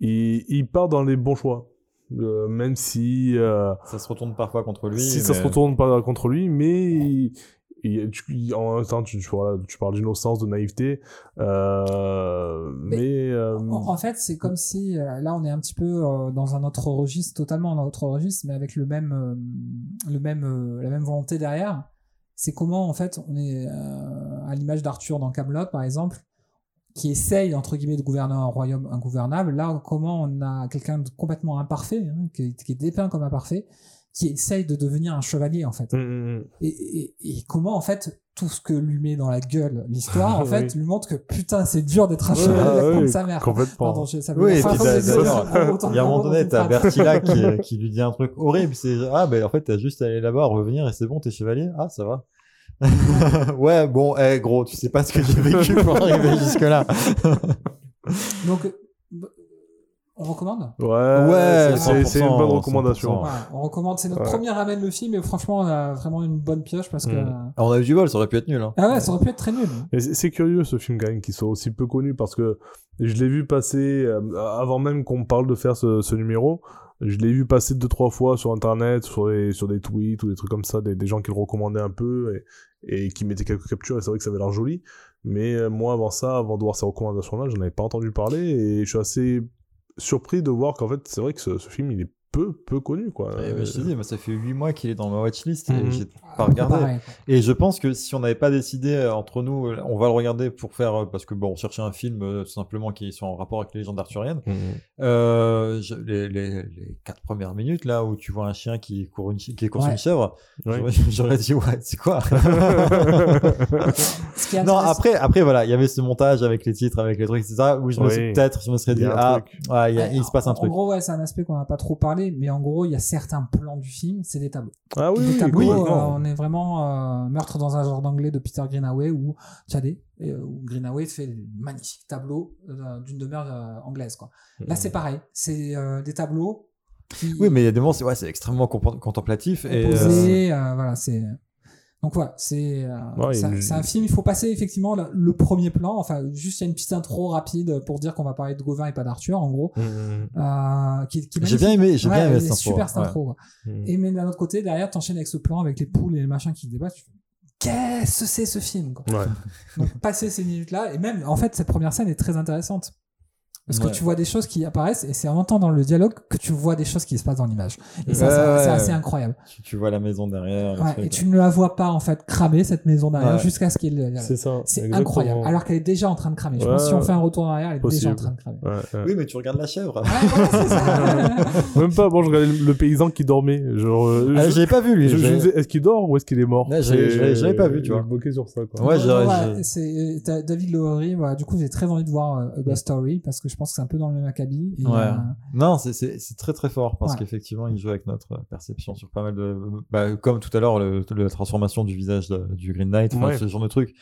il, il part dans les bons choix. Euh, même si, euh, ça se retourne parfois contre lui. si ça se retourne pas contre lui, mais il- il- tu- il- en même temps, tu, tu, voilà, tu parles d'innocence, de naïveté, euh, Mais- mais, euh, En, en fait, c'est comme si là, on est un petit peu euh, dans un autre registre, totalement dans un autre registre, mais avec le même, euh, le même, euh, la même volonté derrière. C'est comment, en fait, on est euh, à l'image d'Arthur dans Camelot, par exemple, qui essaye entre guillemets de gouverner un royaume ingouvernable. Là, comment on a quelqu'un de complètement imparfait, hein, qui, est- qui est dépeint comme imparfait, qui essaye de devenir un chevalier, en fait. hum. Et, et, et comment, en fait, tout ce que lui met dans la gueule l'histoire, en Oui. fait, lui montre que putain, c'est dur d'être un chevalier comme oui, sa mère. complètement. Pardon, je- ça Oui, Il y a un moment donné, t'as. Bertilla qui, qui lui dit un truc horrible. C'est ah ben en fait t'as juste à aller là-bas, revenir et c'est bon, t'es chevalier. Ah ça va. ouais bon, eh, gros, tu sais pas ce que j'ai vécu pour arriver jusque là. Donc, euh, On recommande? Ouais, Ouais, c'est une 100%, bonne recommandation. 100%. Ouais, On recommande, c'est notre Ouais. premier ramène le film et franchement on a vraiment une bonne pioche parce que... Ah, on a eu du bol, ça aurait pu être nul. Hein. Ah ouais, ça aurait pu être très nul. Et c'est curieux ce film quand même qu'il soit aussi peu connu parce que je l'ai vu passer euh, avant même qu'on parle de faire ce, ce numéro. Je l'ai vu passer deux trois fois sur internet, sur des, sur des tweets ou des trucs comme ça, des, des gens qui le recommandaient un peu et, et qui mettaient quelques captures et c'est vrai que ça avait l'air joli. Mais euh, moi avant ça, avant de voir ces recommandations là, je avais pas entendu parler et je suis assez surpris de voir qu'en fait c'est vrai que ce, film il est peu peu connu quoi. Et, bah, je te dis, moi, ça fait 8 mois qu'il est dans ma watchlist et Mhm. j'ai pas regardé. pareil. Et je pense que si on n'avait pas décidé euh, entre nous, on va le regarder pour faire, euh, parce que bon, on cherchait un film euh, tout simplement qui soit en rapport avec les légendes arthuriennes. Mhm. Euh, je- les, les, les quatre premières minutes là où tu vois un chien qui court, une, qui court Ouais. une chèvre, j'aurais- dit ouais, c'est quoi? Ce qui est Non, après, après voilà, il y avait ce montage avec les titres, avec les trucs, etc. Où je me Oui. suis peut-être, je me serais dit ah, il, y a- Ouais, il se passe un en truc. gros, ouais, c'est un aspect qu'on n'a pas trop parlé, mais en gros, il y a certains plans du film, c'est des tableaux. Ah oui, des oui, tableaux, complètement. euh, on est vraiment euh, meurtre dans un genre d'anglais de Peter Greenaway où Tchadé, euh, où Greenaway fait des magnifiques tableaux d'une demeure anglaise. Quoi. Là, c'est pareil, c'est des tableaux qui Oui, mais il y a des moments, c'est ouais, extrêmement contemplatif et voilà, c'est donc voilà, c'est euh, Ouais, un- film. Il faut passer effectivement le, le premier plan. Enfin, juste il y a une petite intro rapide pour dire qu'on va parler de Gauvin et pas d'Arthur, en gros. Mhm. Euh, qui, qui est j'ai bien aimé, j'ai Ouais, bien aimé cette super cette intro. Mhm. Et mais d'un autre côté, derrière, t'enchaînes avec ce plan avec les poules et les machins qui se débattent. Tu Qu'est-ce que c'est ce film quoi Ouais. Donc passer ces minutes-là, et même en fait cette première scène est très intéressante. Parce Ouais. que tu vois des choses qui apparaissent, et c'est en entendant le dialogue que tu vois des choses qui se passent dans l'image. Et ça, Ouais, ça, ouais, c'est ouais. assez incroyable. Tu, tu vois la maison derrière. et tu ne la vois pas en fait cramer cette maison derrière Ouais. jusqu'à ce qu'il C'est ça. C'est incroyable. Alors qu'elle est déjà en train de cramer. Je pense que si on fait un retour en arrière, elle est déjà en train de cramer. Ouais, ouais. Oui, mais tu regardes la chèvre. Même pas, bon, je regardais le paysan qui dormait. Genre, euh, Ah, je- j'avais pas vu lui. je, je j'ai- me disais, est-ce qu'il dort ou est-ce qu'il est mort? J'avais- pas vu, tu vois. Je bloquais sur ça. Ouais, t'as David Lowery. Voilà, du coup, j'ai très envie de voir euh, A Ghost Story parce que je pense que c'est un peu dans le même acabit. Et, Ouais. euh, Non, c'est- très très fort parce Ouais. qu'effectivement, il joue avec notre perception sur pas mal de. Bah, comme tout à l'heure, la transformation du visage de- du Green Knight, Ouais. ce genre de trucs.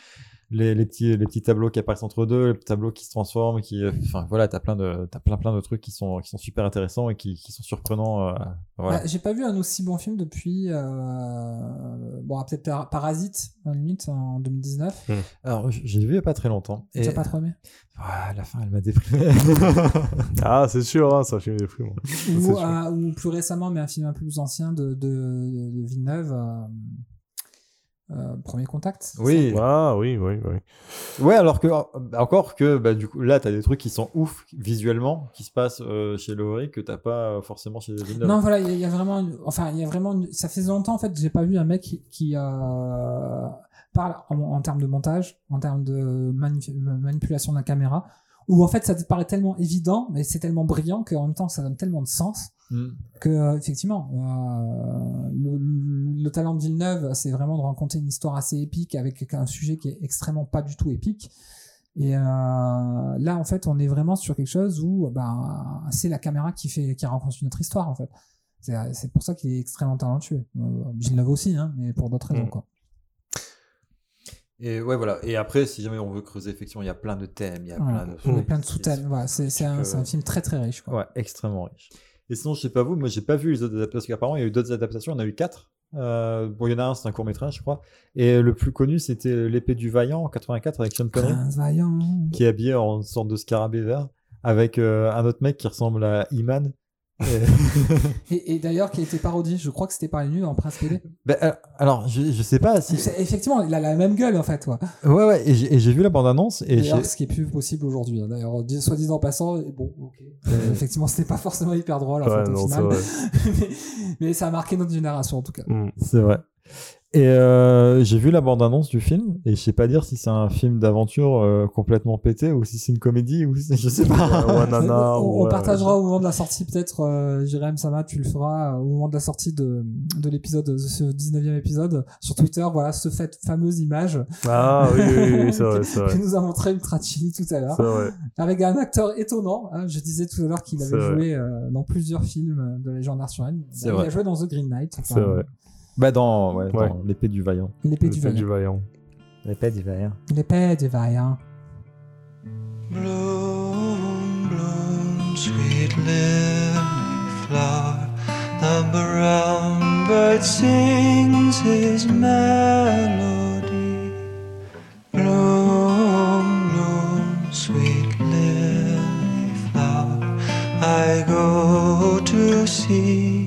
Les, les petits les petits tableaux qui apparaissent entre deux, les petits tableaux qui se transforment, qui, euh, enfin voilà, t'as plein de t'as plein plein de trucs qui sont qui sont super intéressants et qui, qui sont surprenants. euh, voilà. bah, j'ai pas vu un aussi bon film depuis. Euh... Bon, peut-être Par- Parasite, à la limite, en 2019. Alors j- j'ai vu il y a pas très longtemps. Tu Et as pas trop aimé? Ah, la fin, elle m'a déprimé. Ah, c'est sûr, hein, c'est un film c'est ou, euh, ou plus récemment, mais un film un peu plus ancien de, de, de Villeneuve. Euh, Premier contact. oui. Ah, oui, oui, oui. Ouais, alors que encore que bah, du coup là t'as des trucs qui sont ouf visuellement qui se passent euh, chez Laurie que t'as pas euh, forcément chez Villeneuve. Non, voilà, il y, a- il y a vraiment, une- enfin, il y a vraiment, une- ça fait longtemps en fait, que j'ai pas vu un mec qui, qui, euh, parle en, en termes de montage, en termes de mani- manipulation de la caméra, où en fait ça te paraît tellement évident, mais c'est tellement brillant qu'en même temps ça donne tellement de sens Mm. que euh, effectivement, euh, le, le talent de Villeneuve, c'est vraiment de raconter une histoire assez épique avec un sujet qui est extrêmement pas du tout épique. Et euh, là, en fait, on est vraiment sur quelque chose où ben, c'est la caméra qui fait, qui raconte notre histoire, en fait. C'est pour ça qu'il est extrêmement talentueux. Villeneuve aussi, hein, mais pour d'autres raisons, Mm. quoi. Et ouais voilà. Et après si jamais on veut creuser effectivement il y a plein de thèmes, il y a Voilà. plein de Il y a trucs plein de sous-thèmes. Voilà, c'est c'est un, que- c'est un film très très riche. Quoi. Ouais, extrêmement riche. Et sinon je sais pas vous, moi j'ai pas vu les autres adaptations parce qu'apparemment il y a eu d'autres adaptations, il y en a eu quatre. Euh, bon il y en a un c'est un court métrage je crois. Et le plus connu c'était l'épée du vaillant en 84 avec Sean Connery. Qui est habillé en sorte de scarabée vert avec euh, un autre mec qui ressemble à Iman. Et- Et, d'ailleurs, qui a été parodié, je crois que c'était par les nuls en Prince PD. Ben, euh, alors, je, je sais pas si. Effectivement, il a la même gueule en fait. Quoi. Ouais, ouais, et j'ai et j'ai vu la bande-annonce et D'ailleurs, ce qui est plus possible aujourd'hui. hein. D'ailleurs, soit disant en passant, bon, ok. Euh, effectivement, c'était pas forcément hyper drôle en Ouais, fait, au non, final. mais ça a marqué notre génération en tout cas. Mm. C'est vrai. Et euh, j'ai vu la bande-annonce du film et je sais pas dire si c'est un film d'aventure euh, complètement pété ou si c'est une comédie ou si- je sais pas. Ouais, ouais, nana, on, on ouais, partagera au moment de la sortie, peut-être, euh, Jérém Sama, tu le feras euh, au moment de la sortie de, de l'épisode, de ce 19e épisode, sur Twitter. Voilà, ce fait fameuse image Ah oui, oui, oui, c'est vrai, c'est que vrai. nous a montré Ultra Chili tout à l'heure. C'est vrai. Avec un acteur étonnant. hein. je disais tout à l'heure qu'il avait vrai. joué euh, dans plusieurs films de légende arthurienne. C'est il vrai. a joué dans The Green Knight. enfin, C'est vrai. Bah, dans, ouais, Ouais. dans l'épée du vaillant. L'épée du Le fait vaillant. du vaillant. L'épée du vaillant. L'épée du vaillant. Blown, blown sweet lily flower. The brown bird sings his melody. Bloom, bloom, sweet lily flower. I go to see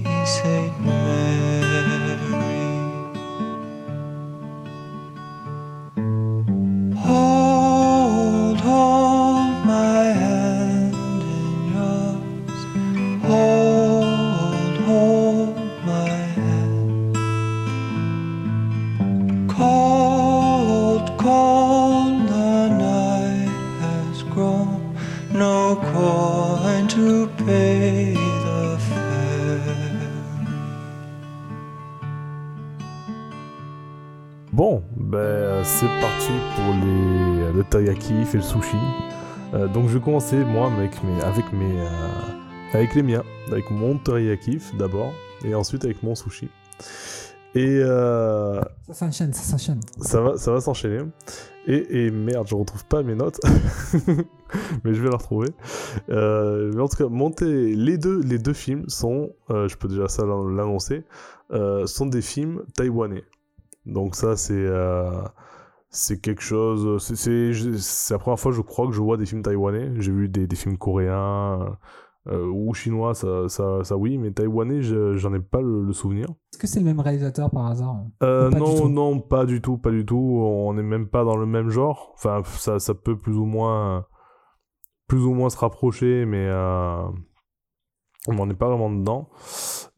c'est parti pour les, le teriyaki et le sushi. Euh, donc je vais commencer moi avec mes, avec mes, euh, avec les miens, avec mon teriyaki d'abord et ensuite avec mon sushi. Et euh, Ça s'enchaîne, ça s'enchaîne. ça va, ça va s'enchaîner. Et, et merde, je retrouve pas mes notes, mais je vais la retrouver. Euh, mais en tout cas, monter les deux, les deux films sont, euh, je peux déjà ça l'an- l'annoncer, sont des films taïwanais. Donc ça, c'est c'est quelque chose. c'est- C'est la première fois, je crois, que je vois des films taïwanais. J'ai vu des, des films coréens euh, ou chinois, ça, ça, ça oui, mais taïwanais, je- j'en ai pas le- le souvenir. Est-ce que c'est le même réalisateur par hasard Euh, non, non, pas du tout, pas du tout. On n'est même pas dans le même genre. Enfin, ça, ça peut plus ou moins, plus ou moins se rapprocher, mais euh, on n'en est pas vraiment dedans.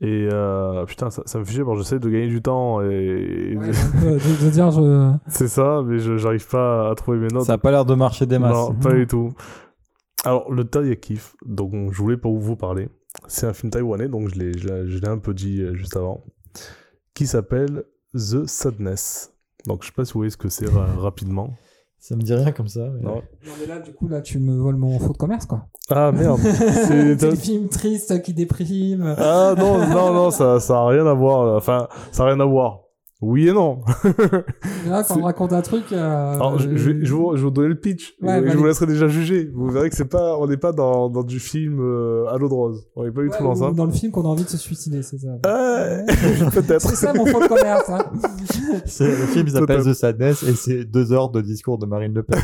Et euh, putain, ça, ça me fait chier, j'essaie de gagner du temps et, Ouais, peu, de, de dire je. c'est ça, mais je j'arrive pas à trouver mes notes. Ça a pas l'air de marcher des masses. Non, pas du tout. Alors, le Taiyakif, donc je voulais pour vous parler, c'est un film taïwanais, donc je l'ai, je l'ai, je l'ai un peu dit euh, juste avant, qui s'appelle The Sadness. Donc, je sais pas si vous voyez ce que c'est ra- rapidement. Ça me dit rien comme ça. mais- Non. Non, mais là, du coup, là, tu me voles mon faux de commerce, quoi. Ah merde. C'est des films tristes qui dépriment. ah non, non, non, ça, ça a rien à voir. là. Enfin, ça a rien à voir. Oui et non. Là, quand on raconte un truc. euh, Alors, je, je vais, je, vous, je vous donner le pitch. Ouais, je vous laisserai déjà juger. Vous verrez que c'est pas, on n'est pas dans, dans du film euh, à l'eau de rose. On n'est pas du ouais, tout dans ça. dans le film qu'on a envie de se suicider, c'est ça. Ouais, peut-être. C'est ça mon faux de commerce. Hein. C'est- Le film s'appelle. The Sadness et c'est deux heures de discours de Marine Le Pen.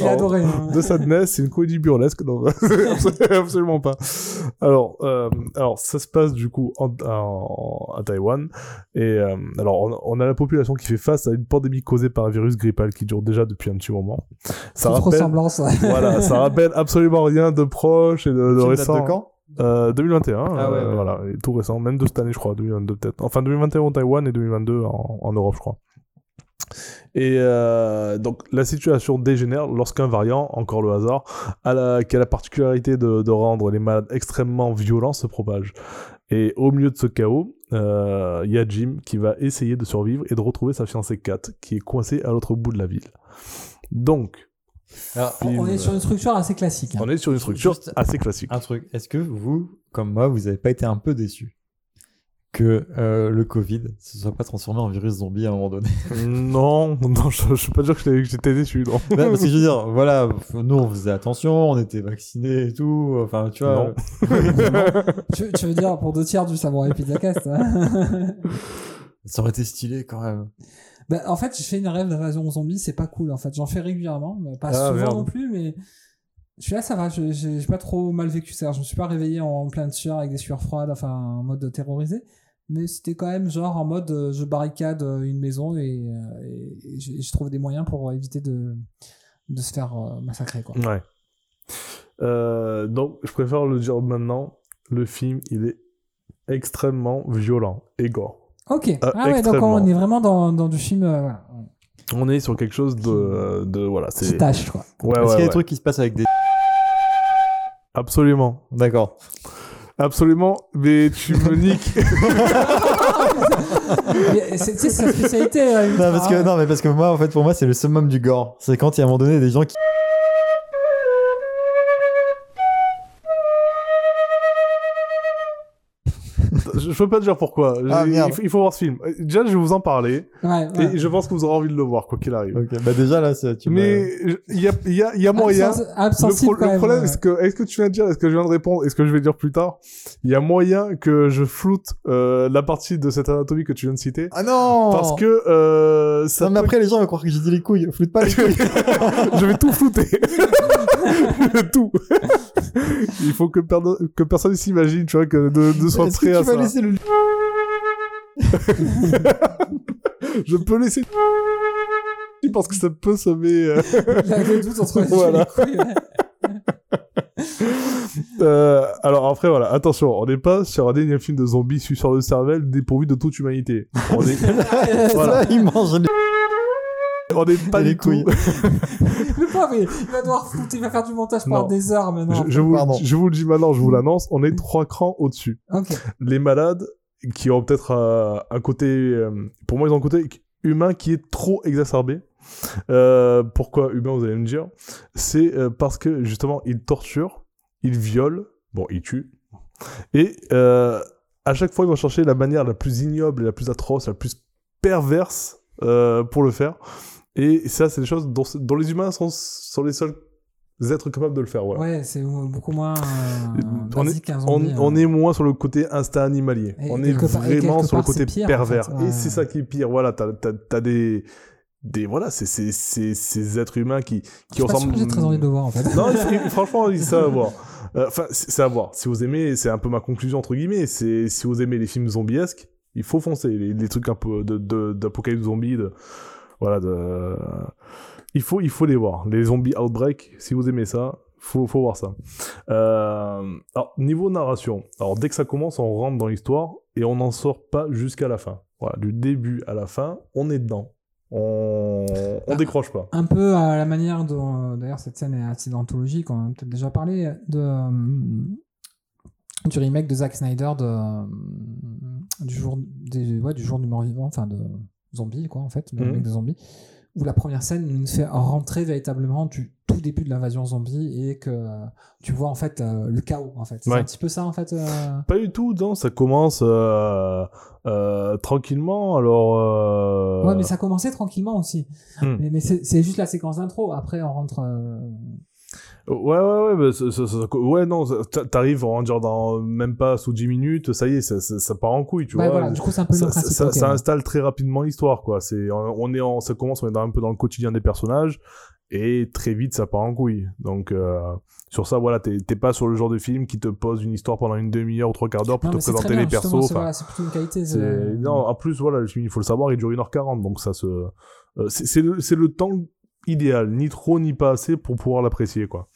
Il a adoré. hein. de Sadness, c'est une comédie burlesque. Non, absolument pas. Alors, euh, alors, ça se passe du coup en, en- à Taïwan. Et euh, alors, on, a la population qui fait face à une pandémie causée par un virus grippal qui dure déjà depuis un petit moment. Ça Toute rappelle, ressemblance. voilà, ça rappelle absolument rien de proche et de, de film date récent. de quand? Euh, 2021, Ah ouais, euh, ouais. voilà, et tout récent, même de cette année, je crois, 2022 peut-être. Enfin, 2021 au Taïwan et 2022 en, en Europe, je crois. Et euh, donc, la situation dégénère lorsqu'un variant, encore le hasard, a la, qui a la particularité de, de rendre les malades extrêmement violents se propage. Et au milieu de ce chaos, euh, il y a Jim qui va essayer de survivre et de retrouver sa fiancée Kat, qui est coincée à l'autre bout de la ville. Donc, Alors, On on est sur une structure assez classique. hein. on est sur une structure Juste- assez classique. Un truc, est-ce que vous, comme moi, vous avez pas été un peu déçu que euh, le Covid se soit pas transformé en virus zombie à un moment donné Non, non, je, je peux pas dire que j'étais- déçu, non. Parce que je veux dire, voilà, nous on faisait attention, on était vaccinés et tout, enfin tu vois. Non. tu, tu veux dire pour deux tiers du savoir Pizza Cast hein Ça aurait été stylé quand même. Bah, en fait, je fais une rêve d'invasion zombie, c'est pas cool. En fait, j'en fais régulièrement, pas Ah, souvent merde. non plus, mais je suis là, ça va. je- J'ai pas trop mal vécu ça. Je me suis pas réveillé en pleine sueur avec des sueurs froides, enfin en mode terrorisé. Mais c'était quand même genre en mode euh, je barricade euh, une maison et, euh, et- et je, je trouve des moyens pour éviter de, de se faire euh, massacrer. Quoi. Ouais. Euh, donc, je préfère le dire maintenant. Le film, il est extrêmement violent et gore. Ok. Ah, ah ouais, donc on est vraiment dans, dans du film euh, voilà, On est sur quelque chose de, de voilà, c'est tâche quoi. ouais, Est-ce ouais, qu'il y a ouais. des trucs qui se passent avec des. absolument, D'accord. Absolument. Mais tu me niques. C'est tu sais, c'est sa spécialité. euh, Non, parce que, non, mais parce que moi, en fait, pour moi, c'est le summum du gore. C'est quand il y a un moment donné des gens qui. Je, peux pas dire pourquoi. Ah, il, faut, il faut voir ce film. Euh, Déjà, je vais vous en parler. Ouais, ouais. Et je pense que vous aurez envie de le voir, quoi qu'il arrive. Ok, bah déjà là, c'est- tu Mais je- il y a, il y a, il y a moyen. Le, pro- quand le problème, ouais. c'est que, est-ce que tu viens de dire, est-ce que je viens de répondre, est-ce que je vais dire plus tard Il y a moyen que je floute euh, la partie de cette anatomie que tu viens de citer? Ah non Parce que euh, ça Non, mais après, les gens vont croire que j'ai dit les couilles. Floute pas les couilles. je vais tout flouter. tout. Il faut que, perdo- que personne s'imagine, tu vois, que de, de Est-ce prêt à tu vas ça. laisser le... Je peux laisser. Parce que ça peut semer. euh, J'avais le doute entre les Voilà. les couilles, ouais. Euh, alors après voilà, attention, on n'est pas sur un énième film de zombies sur le cervelle dépourvu de toute humanité. On est, Voilà, il mange les... on n'est pas les du tout. couilles. Le pauvre, il il va devoir foutre, il va faire du montage pendant des heures maintenant. Je, je vous, Pardon. je vous le dis maintenant, je vous l'annonce, on est trois crans au-dessus. Les malades qui ont peut-être euh, un côté, euh, pour moi ils ont un côté humain qui est trop exacerbé. Euh, pourquoi humain vous allez me dire? C'est euh, parce que justement ils torturent, ils violent, bon ils tuent, et euh, à chaque fois ils vont chercher la manière la plus ignoble, la plus atroce, la plus perverse euh, pour le faire. Et ça c'est des choses dont, dont les humains sont, sont les seuls êtres capables de le faire. Voilà. Ouais, c'est beaucoup moins euh, On est- on hein. est moins sur le côté instinct animalier. Et on est part- vraiment sur le côté c'est en pervers. fait, ouais. Et c'est ça qui est pire. Voilà, t'as as, des, des voilà, c'est c'est- c'est- ces êtres humains qui qui ressemblent. j'ai très envie de le voir en fait. Non, franchement, c'est ça à voir. Euh, Enfin, c'est c'est à voir. Si vous aimez, c'est un peu ma conclusion entre guillemets. C'est si vous aimez les films zombiesques, il faut foncer. Les, les trucs un peu de- d'apocalypse zombie, de voilà, de il faut il faut les voir. Les zombies outbreak, si vous aimez ça, faut faut voir ça. Euh, alors niveau narration, alors dès que ça commence, on rentre dans l'histoire et on n'en sort pas jusqu'à la fin. Voilà, du début à la fin, on est dedans. On on Ah. décroche pas. Un peu à la manière dont, d'ailleurs, cette scène est assez anthologique, on en a peut-être déjà parlé, de, euh, du remake de Zack Snyder de, euh, du, jour, des, ouais, du jour du mort-vivant, enfin de zombies, quoi, en fait, le Mhm. remake de zombies, où la première scène nous fait rentrer véritablement du tout début de l'invasion zombie et que tu vois, en fait, euh, le chaos, en fait. C'est Ouais. un petit peu ça, en fait. euh, Pas du tout, non, ça commence euh, tranquillement, alors... Ouais, mais ça commençait tranquillement aussi. Hmm. Mais, mais c'est c'est juste la séquence d'intro. Après, on rentre. Euh, Ouais, ouais, ouais, bah, ça- ça- ça- ouais, non, t'arrives, va dire, dans même pas sous 10 minutes, ça y est, ça, ça, part en couille, tu ouais, vois. voilà, du coup, un peu ça, ouais. installe très rapidement l'histoire, quoi. C'est, on, est en, ça commence, on est dans- un peu dans le quotidien des personnages, et très vite, ça part en couille. Donc, euh, sur ça, voilà, t'es pas sur le genre de film qui te pose une histoire pendant une demi-heure ou trois quarts d'heure pour Non, te présenter bien, les persos. c'est voilà, plutôt une qualité. C'est- Non, en plus, voilà, le film, il faut le savoir, il dure 1h40, donc ça se. euh, c'est c'est le, c'est le temps idéal, ni trop ni pas assez pour pouvoir l'apprécier, quoi.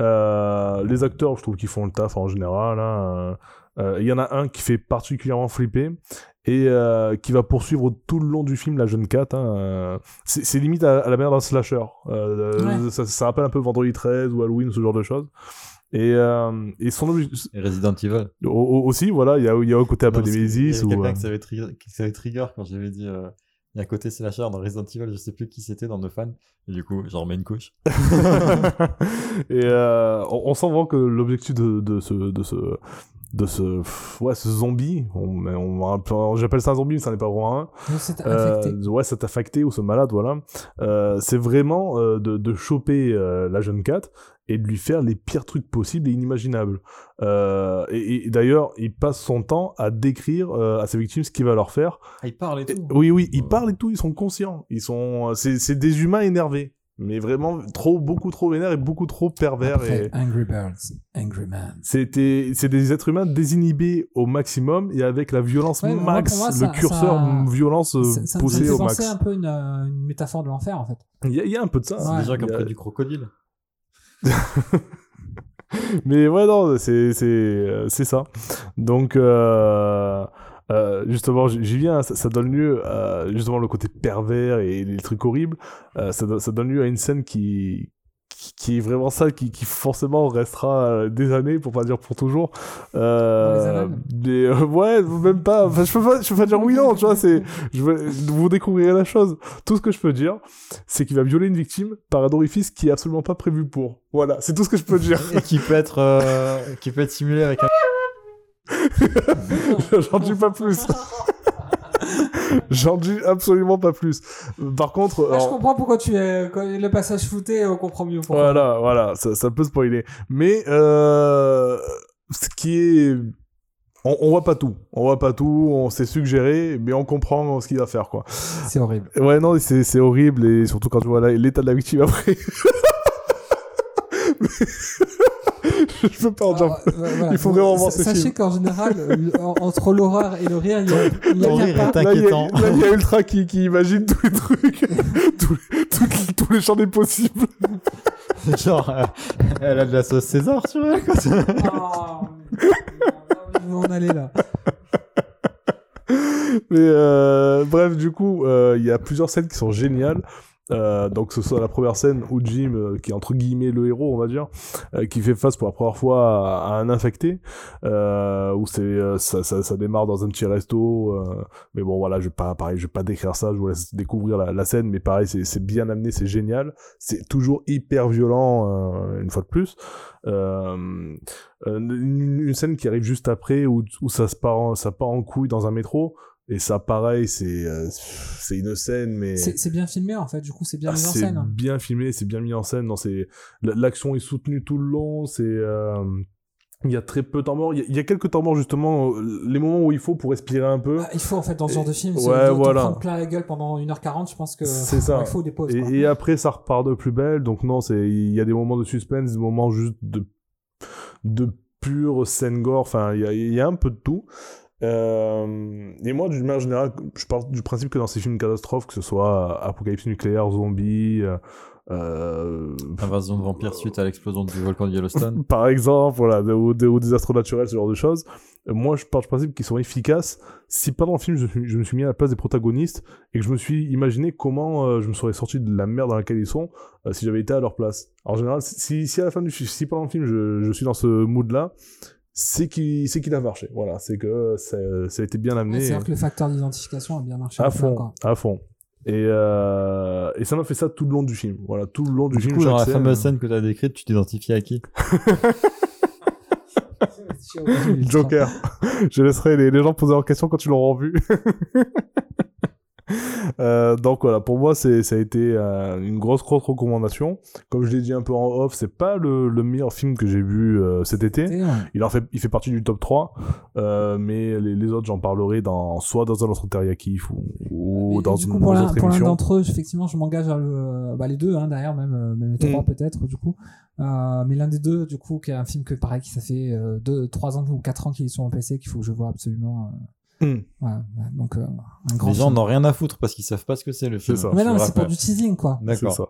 Euh, les acteurs, je trouve qu'ils font le taf en général. hein. Euh, Il y en a un qui fait particulièrement flipper et euh, qui va poursuivre tout le long du film la jeune Kat. hein. C'est limite à, à la manière d'un slasher. Euh, Ouais. ça, ça rappelle un peu Vendredi 13 ou Halloween, ce genre de choses. Et, euh, et son objectif Et Resident Evil. au- au- aussi, voilà, il y a, il y a un côté un peu Non, parce qu'il y ou, quelqu'un euh, qui savait, tri- qui savait trigger quand j'avais dit euh, il y a un côté slasher dans Resident Evil, je sais plus qui c'était dans nos fans. Et du coup, j'en remets une couche. et euh, on, on sent vraiment que l'objectif de, de ce de ce de ce pff, ouais ce zombie on, on, j'appelle ça un zombie mais ça n'est pas vraiment un c'est euh, infecté. ouais cet affecté ou ce malade voilà euh, c'est vraiment euh, de, de choper euh, la jeune Cat et de lui faire les pires trucs possibles et inimaginables euh, et, et d'ailleurs il passe son temps à décrire euh, à ses victimes ce qu'il va leur faire Ah, il parle et et- tout. oui, oui, ils parlent et tout, ils sont conscients. Ils sont, c'est, c'est des humains énervés, mais vraiment trop, beaucoup trop vénères et beaucoup trop pervers. Après, Et Angry Birds, Angry Man. c'était, c'est des êtres humains désinhibés au maximum et avec la violence Ouais, mais moi, max, moi, le ça- curseur ça- violence euh, Ça, poussé au max. un peu une, une métaphore de l'enfer, en fait. Il y, a- il y a un peu de ça. C'est Ouais. des gens qui ont Il pris du crocodile. Mais ouais, non, c'est, euh, ça. Donc, euh, euh, justement, j'y viens, ça, donne lieu justement le côté pervers et les trucs horribles. Ça, ça donne lieu à une scène qui, qui, qui est vraiment ça, qui, qui forcément restera euh, des années, pour pas dire pour toujours. Euh, mais euh, ouais, même pas. Enfin, je peux pas, je peux pas dire oui non, tu vois. C'est, je vais, vous découvrirez la chose. Tout ce que je peux dire, c'est qu'il va violer une victime par un orifice qui est absolument pas prévu pour. Voilà, c'est tout ce que je peux dire. et qui peut être, euh, qui peut être simulé avec un. J'en dis pas plus. J'en dis absolument pas plus. Par contre, je comprends pourquoi tu es le passage flouté, on comprend mieux. pourquoi. voilà, voilà, ça, ça peut spoiler. Mais euh, ce qui est, on, on voit pas tout, on voit pas tout, on s'est suggéré, mais on comprend ce qu'il va faire, quoi. C'est horrible. Ouais, non, c'est horrible et surtout quand tu vois l'état de la victime après. Je peux pas en dire. Alors, euh, voilà. Il faut vraiment voir Sa- ce Sachez qu'en général, euh, en- entre l'horreur et le rire, il y a, il y a pas- Là, il y a- inquiétant. là, il y a Ultra qui, qui imagine tous les trucs, tous, les, tous- tous les champs des possibles. Genre, euh, elle a de la sauce César sur elle, quoi. Ah, on va en aller là. Mais euh, bref, du coup, euh, il y a plusieurs scènes qui sont géniales. Euh, donc, ce soit la première scène où Jim, euh, qui est entre guillemets le héros, on va dire, euh, qui fait face pour la première fois à, un infecté, euh, où c'est euh, ça, ça, ça démarre dans un petit resto. mais bon, voilà, je vais pas, pareil, je vais pas décrire ça. Je vous laisse découvrir la, scène, mais pareil, c'est bien amené, c'est génial. C'est toujours hyper violent, une fois de plus. Une, une scène qui arrive juste après où, où ça se part, en, ça part en couille dans un métro. Et ça, pareil, c'est euh, c'est une scène, mais C'est c'est bien filmé en fait, du coup, c'est bien ah, mis en c'est scène. hein. bien filmé, c'est bien mis en scène. Non, c'est l'action est soutenue tout le long. C'est euh, il y a très peu de temps mort. Il y a- il y, a quelques temps morts justement, euh, les moments où il faut pour respirer un peu. Ah, il faut en fait dans ce genre de film, Ouais, c'est voilà. prendre plein la gueule pendant 1h40, je pense que C'est ça. il faut des pauses. Et, et après, ça repart de plus belle. Donc non, c'est il y a des moments de suspense, des moments juste de de pure scène gore. Enfin, il y a, il y a un peu de tout. Euh, et moi, d'une manière générale, je pars du principe que dans ces films catastrophes, que ce soit apocalypse nucléaire, zombie, euh, euh, Invasion de vampires suite à l'explosion du volcan de Yellowstone. par exemple, voilà, ou, de- ou naturels, ce genre de choses. Euh, Moi, je pars du principe qu'ils sont efficaces. Si pendant le film, je, me suis mis à la place des protagonistes et que je me suis imaginé comment euh, je me serais sorti de la merde dans laquelle ils sont euh, si j'avais été à leur place. En général, si, si à la fin du film, si pendant le film, je, je suis dans ce mood-là, c'est qu'il c'est qu'il a marché. Voilà, c'est que ça, ça a été bien Ouais, amené. C'est-à-dire que le facteur d'identification a bien marché. à fond, quoi. à fond. Et, euh, et ça m'a fait ça tout le long du film. Voilà, tout le long du Du film. coup, dans la fameuse scène que tu as décrite, tu t'identifies à qui? Joker. Je laisserai les, les gens poser leurs questions quand ils l'auront vu. Euh, donc voilà, pour moi, ça a été euh, une grosse, grosse recommandation. Comme je l'ai dit un peu en off, c'est pas le, le meilleur film que j'ai vu euh, cet été. Il, en fait, il fait partie du top 3, euh, mais les, les autres, j'en parlerai dans, soit dans un autre Teriyaki ou, ou dans une coup, pour autre pour l'un d'entre eux, effectivement, je m'engage vers le, bah, les deux, hein, derrière, même, même les trois Mm. peut-être, du coup. Mais l'un des deux, du coup, qui est un film que, pareil, qui ça fait euh, deux, trois ans ou quatre ans qu'il est sur mon PC, qu'il faut que je vois absolument. Euh, Mm. voilà, ouais, donc, euh, un grand Les gens n'ont rien à foutre parce qu'ils savent pas ce que c'est le film. ça. Mais non, c'est pour du teasing, quoi. C'est D'accord. ça.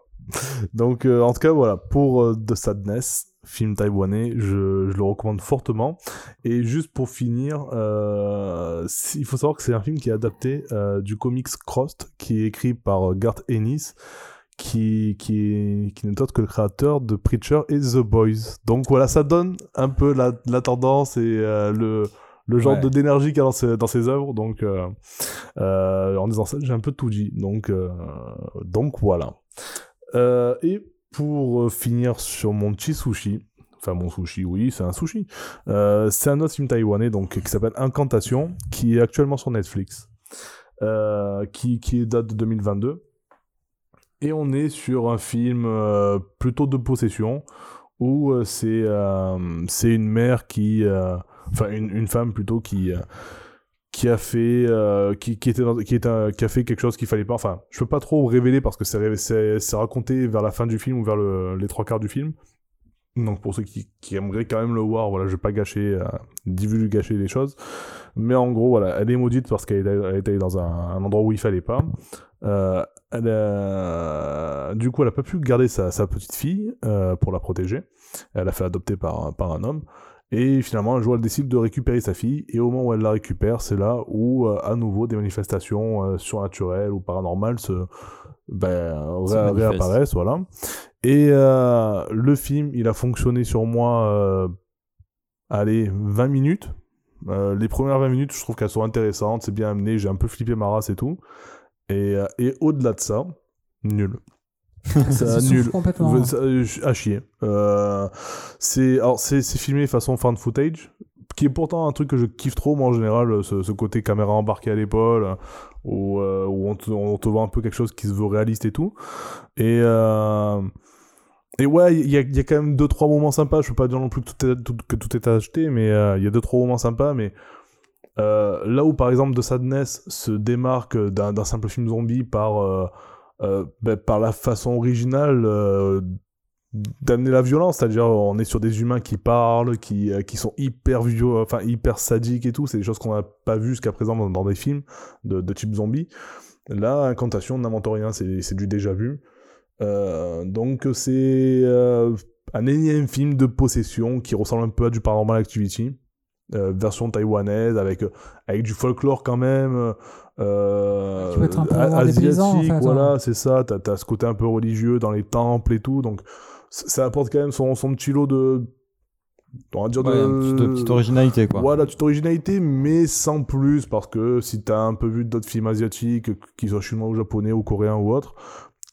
Donc, euh, en tout cas, voilà, pour euh, The Sadness, film taïwanais, je, je le recommande fortement. Et juste pour finir, euh, il faut savoir que c'est un film qui est adapté euh, du comics Crossed, qui est écrit par euh, Garth Ennis, qui, qui, est, qui n'est autre que le créateur de Preacher et The Boys. Donc voilà, ça donne un peu la, la tendance et euh, le, le genre Ouais. d'énergie qu'il y a dans ses, dans ses œuvres. Donc, euh, euh, en disant ça, j'ai un peu tout dit. Donc, euh, donc voilà. Et pour finir sur mon petit sushi, enfin mon sushi, oui, c'est un sushi. C'est un autre film taïwanais donc qui s'appelle Incantation, qui est actuellement sur Netflix, qui, qui est date de 2022. Et on est sur un film plutôt de possession où c'est une mère qui, enfin une, une femme plutôt qui euh, qui a fait euh, qui, qui était qui est un- qui a fait quelque chose qu'il fallait pas. Enfin je peux pas trop révéler parce que c'est raconté vers la fin du film ou vers le- les trois quarts du film. Donc pour ceux qui, qui aimeraient quand même le voir voilà je vais pas gâcher euh, divulgacher les choses. Mais en gros voilà elle est maudite parce qu'elle est- allée dans un, endroit où il fallait pas. Euh, du coup elle a pas pu garder sa, sa petite fille pour la protéger. Elle a fait adopter par, par un homme et finalement, un jour, elle décide de récupérer sa fille. Et au moment où elle la récupère, c'est là où, euh, à nouveau, des manifestations euh, surnaturelles ou paranormales se, ben, ré- réapparaissent. Voilà. Et euh, le film, il a fonctionné sur moi, allez, 20 minutes. Les premières 20 minutes, je trouve qu'elles sont intéressantes, c'est bien amené, j'ai un peu flippé ma race et tout. Et, et au-delà de ça, nul. Ça, nul. complètement. Ouais, ça, à chier. Euh, c'est alors c'est c'est filmé façon fan footage qui est pourtant un truc que je kiffe trop, moi en général, ce, ce côté caméra embarquée à l'épaule, où, euh, où on, te, on te voit un peu quelque chose qui se veut réaliste et tout. Et, euh, et ouais, il y a, il y a quand même deux trois moments sympas. Je peux pas dire non plus que tout est, tout- que tout est acheté, mais euh, il y a deux trois moments sympas. Mais là où par exemple The Sadness se démarque d'un simple film zombie par euh, ben, par la façon originale euh, d'amener la violence, c'est-à-dire on est sur des humains qui parlent, qui, euh, qui sont hyper viol- enfin hyper sadiques et tout, c'est des choses qu'on n'a pas vues jusqu'à présent dans, des films de, type zombie. Là, Incantation, on n'invente rien, c'est du déjà vu. Donc c'est un énième film de possession qui ressemble un peu à du Paranormal Activity, version taïwanaise avec avec du folklore quand même. Euh, Tu peux être un peu paysans, en asiatique, fait, voilà, hein. c'est ça. T'as as ce côté un peu religieux dans les temples et tout, donc ça apporte quand même son, son petit lot de, on va dire Ouais, de, un petit- de petite originalité, quoi. Voilà, petite originalité, mais sans plus, parce que si t'as un peu vu d'autres films asiatiques, qu'ils soient chinois ou japonais ou coréens ou autres,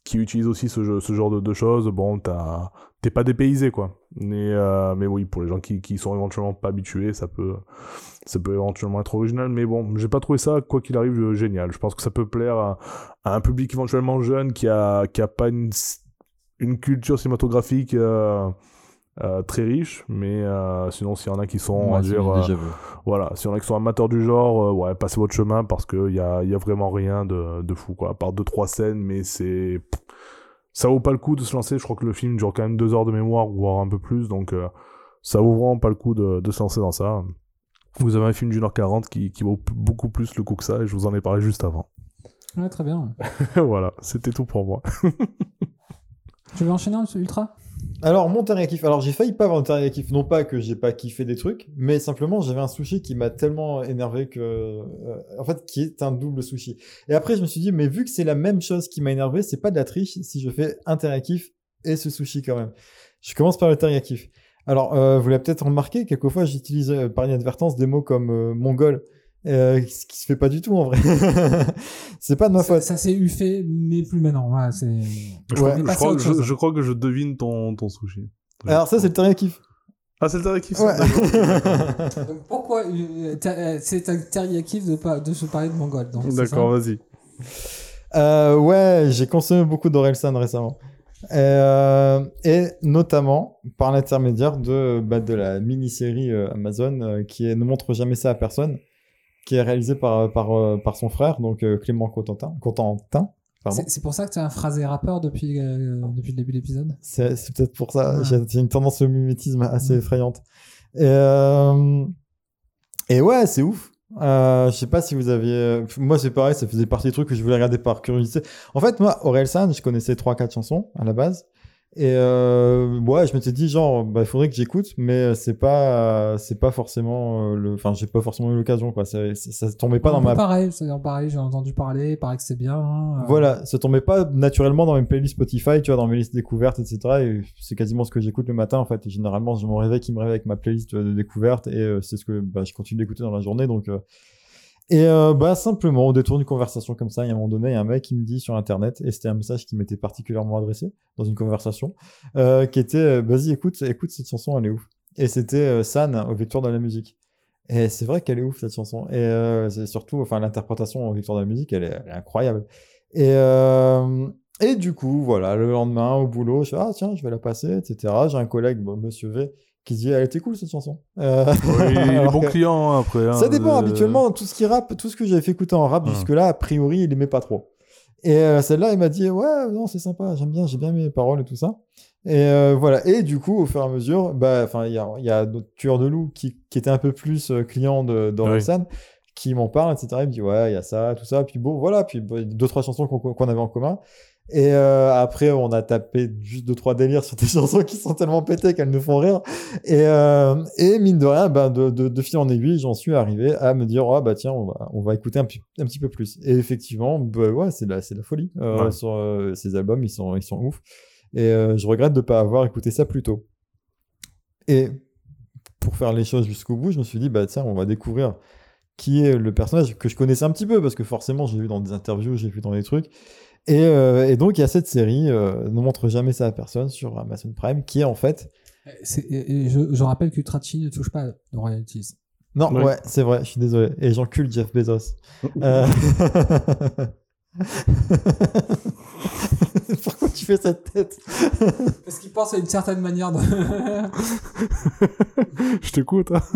qui utilisent aussi ce, jeu- ce genre de, de choses, bon, t'as- t'es pas dépaysé, quoi. Mais, euh, mais oui, pour les gens qui, qui sont éventuellement pas habitués, ça peut, ça peut éventuellement être original, mais bon, j'ai pas trouvé ça, quoi qu'il arrive, euh, génial. Je pense que ça peut plaire à, à un public éventuellement jeune qui a, qui a pas une, une culture cinématographique euh, euh, très riche, mais euh, sinon, s'il y en a qui sont, on va Ouais, dire, euh, voilà, si on a qui sont amateurs du genre, ouais, passez votre chemin parce qu'il y a, y a vraiment rien de, de fou, quoi. À part deux, trois scènes, mais c'est. Ça vaut pas le coup de se lancer. Je crois que le film dure quand même deux heures de mémoire, voire un peu plus, donc euh, ça vaut vraiment pas le coup de, de se lancer dans ça. Vous avez un film d'une heure quarante qui, qui vaut beaucoup plus le coup que ça, et je vous en ai parlé juste avant. Ouais, très bien. voilà, c'était tout pour moi. Tu veux enchaîner ultra? Alors, mon terrier kiff. Alors, j'ai failli pas avoir un terrier kiff. Non pas que j'ai pas kiffé des trucs, mais simplement, j'avais un sushi qui m'a tellement énervé que. euh, en fait, qui est un double sushi. Et après, je me suis dit, mais vu que c'est la même chose qui m'a énervé, c'est pas de la triche si je fais un terrier kiff et ce sushi quand même. Je commence par le terrier kiff. Alors, euh, vous l'avez peut-être remarqué, quelquefois, j'utilise euh, par inadvertance des mots comme euh, mongol. Euh, ce qui se fait pas du tout en vrai. c'est pas de ma Ça, faute. ça s'est eu fait, mais plus maintenant. Voilà, c'est. Je, Ouais. crois, je que je, crois que je devine ton, ton sushi. Alors, ça, c'est le terrier kiff. Ah, c'est le qui Ouais. Donc pourquoi euh, euh, c'est un teriyaki de, pas- de se parler de mongol D'accord, vas-y. Euh, ouais, j'ai consommé beaucoup d'Orelsan récemment. Euh, et notamment par l'intermédiaire de, bah, de la mini-série Amazon euh, qui est Ne montre jamais ça à personne, qui est réalisée par, par, euh, par son frère, donc euh, Clément Cotentin. Cotentin. C'est pour ça que tu as un phrasé rappeur depuis, euh, depuis le début de l'épisode? C'est peut-être pour ça. Ah. J'ai une tendance au mimétisme assez effrayante. Et, euh, et ouais, c'est ouf. Euh, je sais pas si vous aviez. euh, Moi, c'est pareil, ça faisait partie des trucs que je voulais regarder par curiosité. En fait, moi, Orelsan, je connaissais 3-4 chansons à la base. Et euh, ouais, je m'étais dit, genre, bah, il faudrait que j'écoute, mais c'est pas, c'est pas forcément euh, le. Enfin, j'ai pas forcément eu l'occasion, quoi. Ça, ça, ça tombait pas dans ma pareil, c'est-à-dire pareil, j'ai entendu parler, paraît que c'est bien. hein, euh. Voilà, ça tombait pas naturellement dans mes playlists Spotify, tu vois, dans mes listes découvertes, etc. Et c'est quasiment ce que j'écoute le matin, en fait. Et généralement, j'ai mon réveil qui me réveille avec ma playlist euh, de découverte et euh, c'est ce que bah, je continue d'écouter dans la journée. Donc, euh, et euh, bah simplement, au détour d'une conversation comme ça, il y a un moment donné, il y a un mec qui me dit sur Internet, et c'était un message qui m'était particulièrement adressé dans une conversation, euh, qui était euh, vas-y, écoute, écoute cette chanson, elle est ouf. Et c'était San aux Victoires de la musique. Et c'est vrai qu'elle est ouf cette chanson. Et c'est surtout, enfin, l'interprétation aux Victoires de la musique, elle est, incroyable. Et, et du coup, voilà, le lendemain au boulot, je fais ah tiens, je vais la passer, etc. J'ai un collègue, Monsieur V, qui dit elle était cool cette chanson. Euh, Oui, il est bon que- client hein, après. hein, ça dépend, euh, habituellement, tout ce qui rappe, tout ce que j'avais fait écouter en rap Hmm. jusque-là, a priori, il aimait pas trop. Et euh, celle-là, il m'a dit, ouais, non, c'est sympa, j'aime bien, j'ai bien mes paroles et tout ça. Et voilà. Et du coup, au fur et à mesure, bah, enfin, il y a, y a d'autres tueurs de loups qui, qui étaient un peu plus clients de, d'Orelsan, qui m'en parlent, etc. Il me dit, ouais, il y a ça, tout ça. Puis bon, voilà. Puis bah, deux, trois chansons qu'on, qu'on avait en commun. Et euh, après, on a tapé juste deux, trois délires sur des chansons qui sont tellement pétées qu'elles nous font rire. Et, euh, et mine de rien, ben, de, de, de fil en aiguille, j'en suis arrivé à me dire, ah bah tiens, on va, on va écouter un, petit- un petit peu plus. Et effectivement, bah, ouais, c'est de la, c'est la folie. Euh, Ouais. sur, ces albums, ils sont, ils sont ouf. Et je regrette de ne pas avoir écouté ça plus tôt. Et pour faire les choses jusqu'au bout, je me suis dit, bah tiens, on va découvrir qui est le personnage que je connaissais un petit peu, parce que forcément, j'ai vu dans des interviews, j'ai vu dans des trucs. Et, euh, et donc, il y a cette série, euh, Ne montre jamais ça à personne, sur Amazon Prime, qui est en fait et- et je, je rappelle que Trachi ne touche pas de royalties. Non, Oui. ouais, c'est vrai, je suis désolé. Et j'encule Jeff Bezos. Euh, Pourquoi tu fais cette tête Parce qu'il pense à une certaine manière de. Je t'écoute. Hein.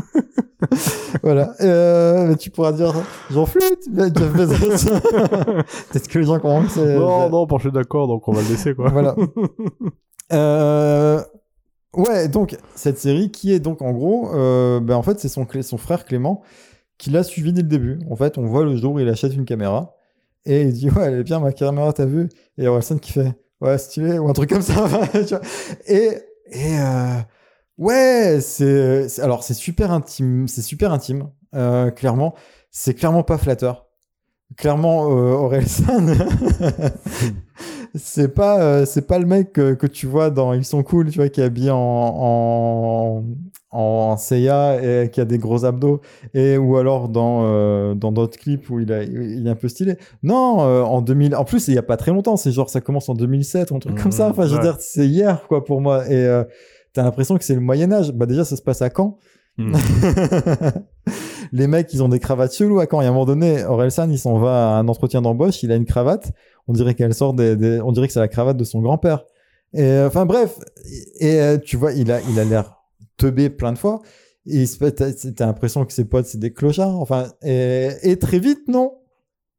Voilà. Euh, tu pourras dire j'en flûte, mais Jeff Bezos. Peut-être que les gens comprennent que c'est. non, non, je suis d'accord, donc on va le laisser, quoi. Voilà. Euh, Ouais, donc cette série qui est donc en gros, euh, ben, en fait c'est son, clé- son frère Clément qui l'a suivi dès le début. En fait, on voit le jour où il achète une caméra et il dit ouais elle est bien ma caméra t'as vu? Et Orelsan qui fait ouais stylé ou un truc comme ça. tu vois. et et euh, ouais c'est alors c'est super intime c'est super intime euh, clairement c'est clairement pas flatteur. Clairement euh, Orelsan c'est pas euh, pas le mec que, que tu vois dans ils sont cool tu vois qui est habillé en en en Seiya et qui a des gros abdos et ou alors dans euh, dans d'autres clips où il a il est un peu stylé non euh, en 2000 en plus il y a pas très longtemps c'est genre ça commence en 2007 ou un truc comme ça enfin je veux dire c'est hier quoi pour moi et euh, t'as l'impression que c'est le Moyen Âge bah déjà ça se passe à Caen Hmm. les mecs, ils ont des cravates cheloues à Caen. Et à un moment donné, Orelsan, il s'en va à un entretien d'embauche, il a une cravate. On dirait qu'elle sort des, des- on dirait que c'est la cravate de son grand-père. Et enfin bref, et tu vois, il a, il a l'air teubé plein de fois. Et t'as l'impression que ses potes c'est des clochards. Enfin, et, et très vite, non.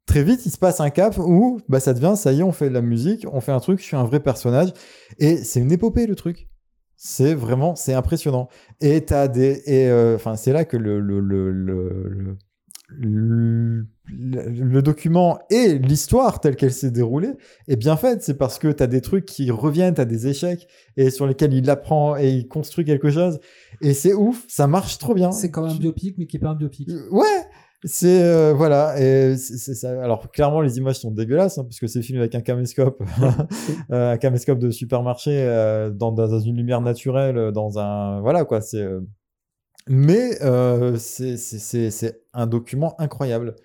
Très vite, il se passe un cap où bah ça devient, ça y est, on fait de la musique, on fait un truc, je suis un vrai personnage. Et c'est une épopée le truc. C'est vraiment, c'est impressionnant. Et t'as des, et euh, enfin c'est là que le le le le, le, document et l'histoire telle qu'elle s'est déroulée est bien faite. C'est parce que t'as des trucs qui reviennent, t'as des échecs et sur lesquels il apprend et il construit quelque chose. Et c'est ouf, ça marche trop bien. C'est comme un biopic, mais qui est pas un biopic. Euh, Ouais, c'est euh, voilà. Et c'est ça. Alors clairement, les images sont dégueulasses hein, parce que c'est filmé avec un caméscope, euh, un caméscope de supermarché euh, dans, dans une lumière naturelle, dans un voilà quoi. C'est euh, mais euh, c'est c'est- c'est c'est un document incroyable.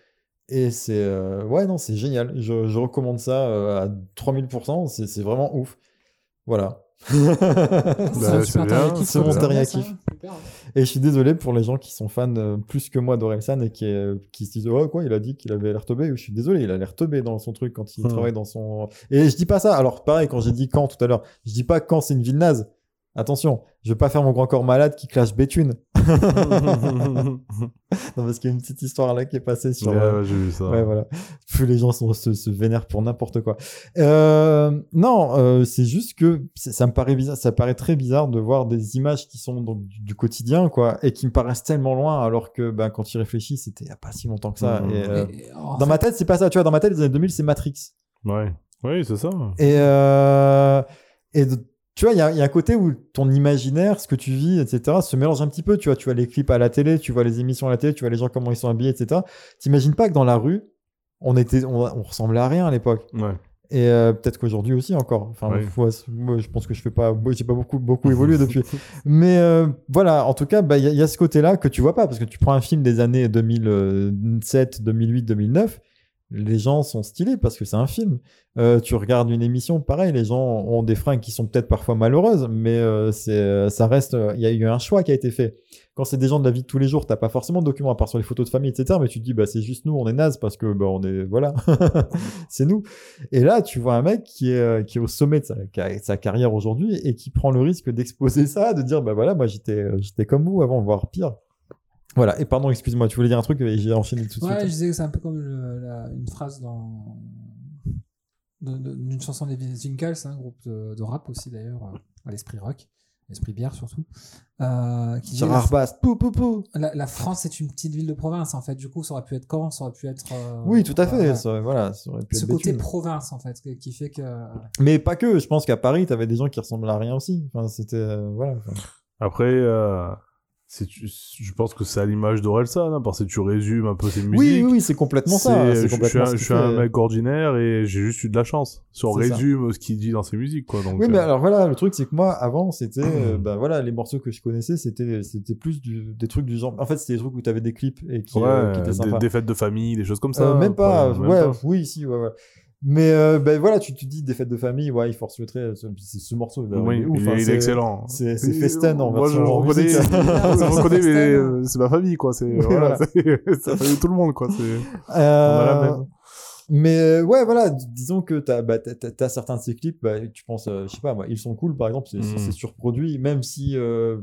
Et c'est euh, ouais non c'est génial. Je, je recommande ça euh, à 3000%. C'est c'est vraiment ouf. Voilà. C'est un c'est mon teriyaki. Et je suis désolé pour les gens qui sont fans euh, plus que moi d'Orelsan et qui, euh, qui se disent Oh, quoi, il a dit qu'il avait l'air teubé. Je suis désolé, il a l'air teubé dans son truc quand il Hmm. travaille dans son. Et je dis pas ça. Alors, pareil, quand j'ai dit quand tout à l'heure, je dis pas quand c'est une ville naze. Attention, je vais pas faire mon grand corps malade qui clash Béthune. non, parce qu'il y a une petite histoire là qui est passée sur. Ouais, euh, ouais, j'ai vu ça. Ouais, voilà. Plus les gens sont, se, se vénèrent pour n'importe quoi. Euh, non, euh, c'est juste que ça me paraît bizarre, ça paraît très bizarre de voir des images qui sont donc du, du quotidien, quoi, et qui me paraissent tellement loin, alors que, ben, quand tu réfléchis, c'était il y a pas si longtemps que ça. Mhm. Et, euh, Et- et en dans ma tête, c'est pas ça, tu vois, dans ma tête, les années 2000, c'est Matrix. Ouais. Oui, c'est ça. Et, euh, et de- tu vois, il y a, il y a un côté où ton imaginaire, ce que tu vis, etc., se mélange un petit peu. Tu vois, tu vois les clips à la télé, tu vois les émissions à la télé, tu vois les gens comment ils sont habillés, etc. T'imagines pas que dans la rue, on était, on, on ressemblait à rien à l'époque. Ouais. Et euh, peut-être qu'aujourd'hui aussi encore. Enfin, moi, je pense que je fais pas, j'ai pas beaucoup, beaucoup évolué depuis. Mais euh, voilà, en tout cas, bah, il y, y a ce côté-là que tu vois pas parce que tu prends un film des années 2007, 2008, 2009. Les gens sont stylés parce que c'est un film. Euh, tu regardes une émission, pareil, les gens ont des fringues qui sont peut-être parfois malheureuses, mais euh, c'est, ça reste. Il y a eu un choix qui a été fait. Quand c'est des gens de la vie de tous les jours, t'as pas forcément de documents à part sur les photos de famille, etc. Mais tu te dis, bah c'est juste nous, on est naze parce que bah on est voilà, c'est nous. Et là, tu vois un mec qui est, euh, qui au sommet de sa, sa carrière aujourd'hui et qui prend le risque d'exposer ça, de dire, bah voilà, moi j'étais, euh, j'étais comme vous avant, voire pire. Voilà. Et pardon, excuse-moi, tu voulais dire un truc et j'ai enchaîné tout de Ouais, je suite. disais que c'est un peu comme le- la- une phrase dans d'une chanson des Winkles, un groupe de, de rap aussi d'ailleurs, euh, à l'esprit rock, l'esprit bière surtout, euh, qui dit la, pou pou pou. la- la France est une petite ville de province en fait. Du coup, ça aurait pu être Caen, ça aurait pu être. euh, Oui, tout à fait. ouais. ça, voilà, ça aurait pu Ce être côté Béthune. province en fait, qui fait que. Mais pas que. Je pense qu'à Paris, t'avais des gens qui ressemblaient à rien aussi. Enfin, c'était euh, voilà. Enfin, Après, euh, je pense que c'est à l'image d'Orelsan, hein, parce que tu résumes un peu ses musiques. Oui, oui, oui, c'est complètement ça. Je- suis un- ce je qu'il suis un fait. mec ordinaire et j'ai juste eu de la chance. Si on ça. résume ce qu'il dit dans ses musiques, quoi. Donc, Oui, mais euh, alors voilà, le truc c'est que moi avant c'était, euh, ben voilà, les morceaux que je connaissais c'était c'était plus du- des trucs du genre. En fait, c'était des trucs où t'avais des clips et qui, ouais, euh, qui étaient des, sympas. des fêtes de famille, des choses comme ça. Euh, même pas, Ouais, même ouais, pas. oui, si, ouais, ouais. Mais euh, ben voilà, tu te dis des fêtes de famille, ouais, il force le trait. ce- C'est ce morceau. d'ailleurs, Oui, il est ouf, il, hein, il est excellent. C'est Festen en Moi, je reconnais, je reconnais, mais euh, c'est ma famille, quoi. C'est, voilà, c'est, ça fait tout le monde, quoi. C'est, Euh, la. Mais euh, ouais, voilà, disons que t'as bah, t'as- t'as- t'as certains de ces clips, bah, tu penses, euh, je sais pas, moi, ils sont cool, par exemple, c'est Mm. c'est surproduit, même si euh,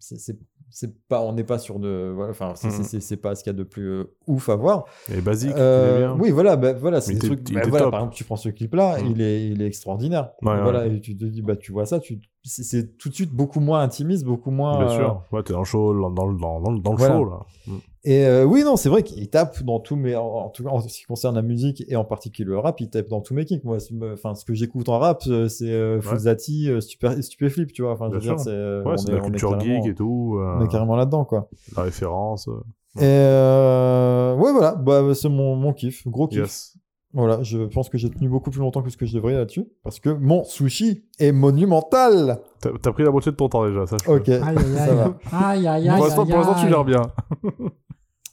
c'est- c'est pas, on n'est pas sur de, voilà, enfin, c'est Mm. c'est- c'est- c'est pas ce qu'il y a de plus euh, ouf à voir. Et basique, Euh, bien. oui, voilà, bah, voilà, c'est des trucs. bah, voilà, par exemple, tu prends ce clip-là, Mm. il est, il est extraordinaire. Ouais, ouais. voilà, et tu te dis, bah, tu vois ça, tu, c'est- tout de suite beaucoup moins intimiste, beaucoup moins. Bien euh, sûr. Ouais, t'es dans le show, dans, dans, dans, dans, le Voilà. show, là. Mm. Et euh, oui, non, c'est vrai qu'il tape dans tous mes, en, en tout cas en ce qui concerne la musique et en particulier le rap, il tape dans tous mes kicks. Moi, enfin, ce que j'écoute en rap, euh, c'est euh, Fouzati, euh, Stupé- Stupéflip, tu vois. Enfin, je veux dire, c'est, euh, Ouais, la culture geek et tout. euh, On est carrément là-dedans, quoi. La référence. euh, Et euh, ouais, voilà, bah, c'est mon, mon kiff, gros kiff. Yes. Voilà, je pense que j'ai tenu beaucoup plus longtemps que ce que je devrais là-dessus, parce que mon sushi est monumental. T'as, pris la moitié de ton temps déjà, ça. je Ok, Aïe, aïe, ça aïe. va. Aïe, aïe, aïe. Pour l'instant, aïe, pour l'instant, tu gères bien.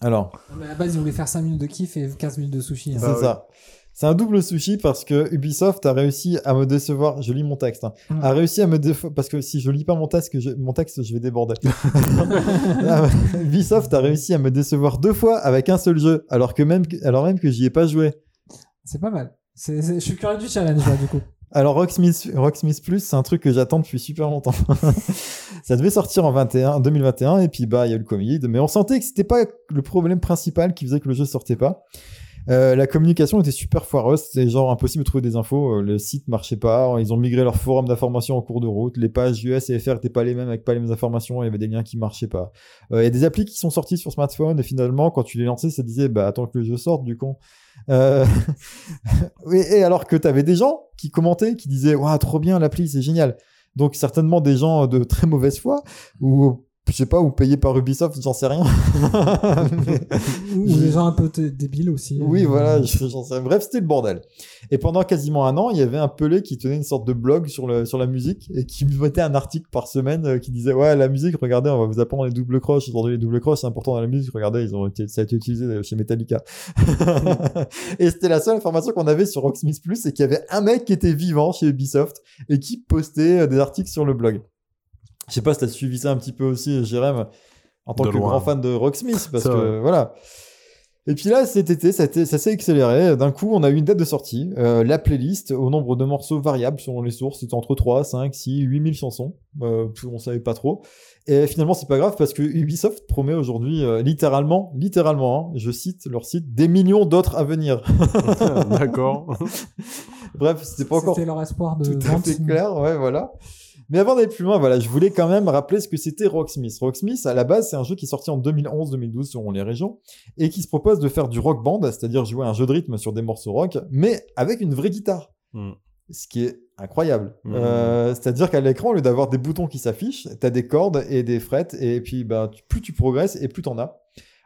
Alors, Mais à la base, ils voulaient faire 5 minutes de kiff et 15 minutes de sushi. hein. c'est Ah oui. ça. C'est un double sushi parce que Ubisoft a réussi à me décevoir. Je lis mon texte. hein. Mm. A réussi à me décevoir parce que si je lis pas mon texte, je, mon texte, je vais déborder. Ubisoft a réussi à me décevoir deux fois avec un seul jeu, alors que même, alors même que j'y ai pas joué. C'est pas mal. C'est- c'est- Je suis curieux du challenge, là, du coup. Alors Rocksmith, Rocksmith Plus, c'est un truc que j'attends depuis super longtemps. ça devait sortir en 21, 2021 et puis bah il y a eu le Covid, mais on sentait que c'était pas le problème principal qui faisait que le jeu sortait pas. Euh, la communication était super foireuse, c'était genre impossible de trouver des infos, euh, le site marchait pas, ils ont migré leur forum d'information en cours de route, les pages US et FR étaient pas les mêmes avec pas les mêmes informations, il y avait des liens qui marchaient pas. Euh, Il y a des applis qui sont sorties sur smartphone et finalement quand tu les lançais ça disait bah attends que le jeu sorte du con. Et, et alors que tu avais des gens qui commentaient, qui disaient Waouh, trop bien l'appli, c'est génial. Donc, certainement des gens de très mauvaise foi, ou je sais pas, ou payés par Ubisoft, j'en sais rien. Mais- Ou des gens un peu débiles aussi. oui, voilà, je- j'en sais. Bref, c'était le bordel. Et pendant quasiment un an, il y avait un pelé qui tenait une sorte de blog sur, le, sur la musique et qui mettait un article par semaine euh, qui disait Ouais, la musique, regardez, on va vous apprendre les doubles croches. Aujourd'hui, les doubles croches, c'est important dans la musique. Regardez, ils ont été, ça a été utilisé chez Metallica. et c'était la seule information qu'on avait sur Rocksmith Plus, c'est qu'il y avait un mec qui était vivant chez Ubisoft et qui postait euh, des articles sur le blog. Je sais pas si t'as suivi ça un petit peu aussi, Jérém, en tant De que loin. grand fan de Rocksmith, parce que vrai. voilà. Et puis là, cet été, ça, s'est accéléré. D'un coup, on a eu une date de sortie. Euh, la playlist, au nombre de morceaux variables selon les sources, c'était entre 3, 5, 6, 8000 chansons. Euh, on savait pas trop. Et finalement, c'est pas grave parce que Ubisoft promet aujourd'hui, euh, littéralement, littéralement, hein, je cite leur site, des millions d'autres à venir. D'accord. Bref, c'était pas encore C'était leur espoir de tout à fait clair, ouais, voilà. Mais avant d'aller plus loin, voilà, je voulais quand même rappeler ce que c'était Rocksmith. Rocksmith, à la base, c'est un jeu qui est sorti en 2011-2012 selon les régions et qui se propose de faire du rock band, c'est-à-dire jouer un jeu de rythme sur des morceaux rock, mais avec une vraie guitare. Mm. Ce qui est incroyable. Mm. Euh, c'est-à-dire qu'à l'écran, au lieu d'avoir des boutons qui s'affichent, tu as des cordes et des frettes, et puis bah, tu- plus tu progresses et plus tu en as.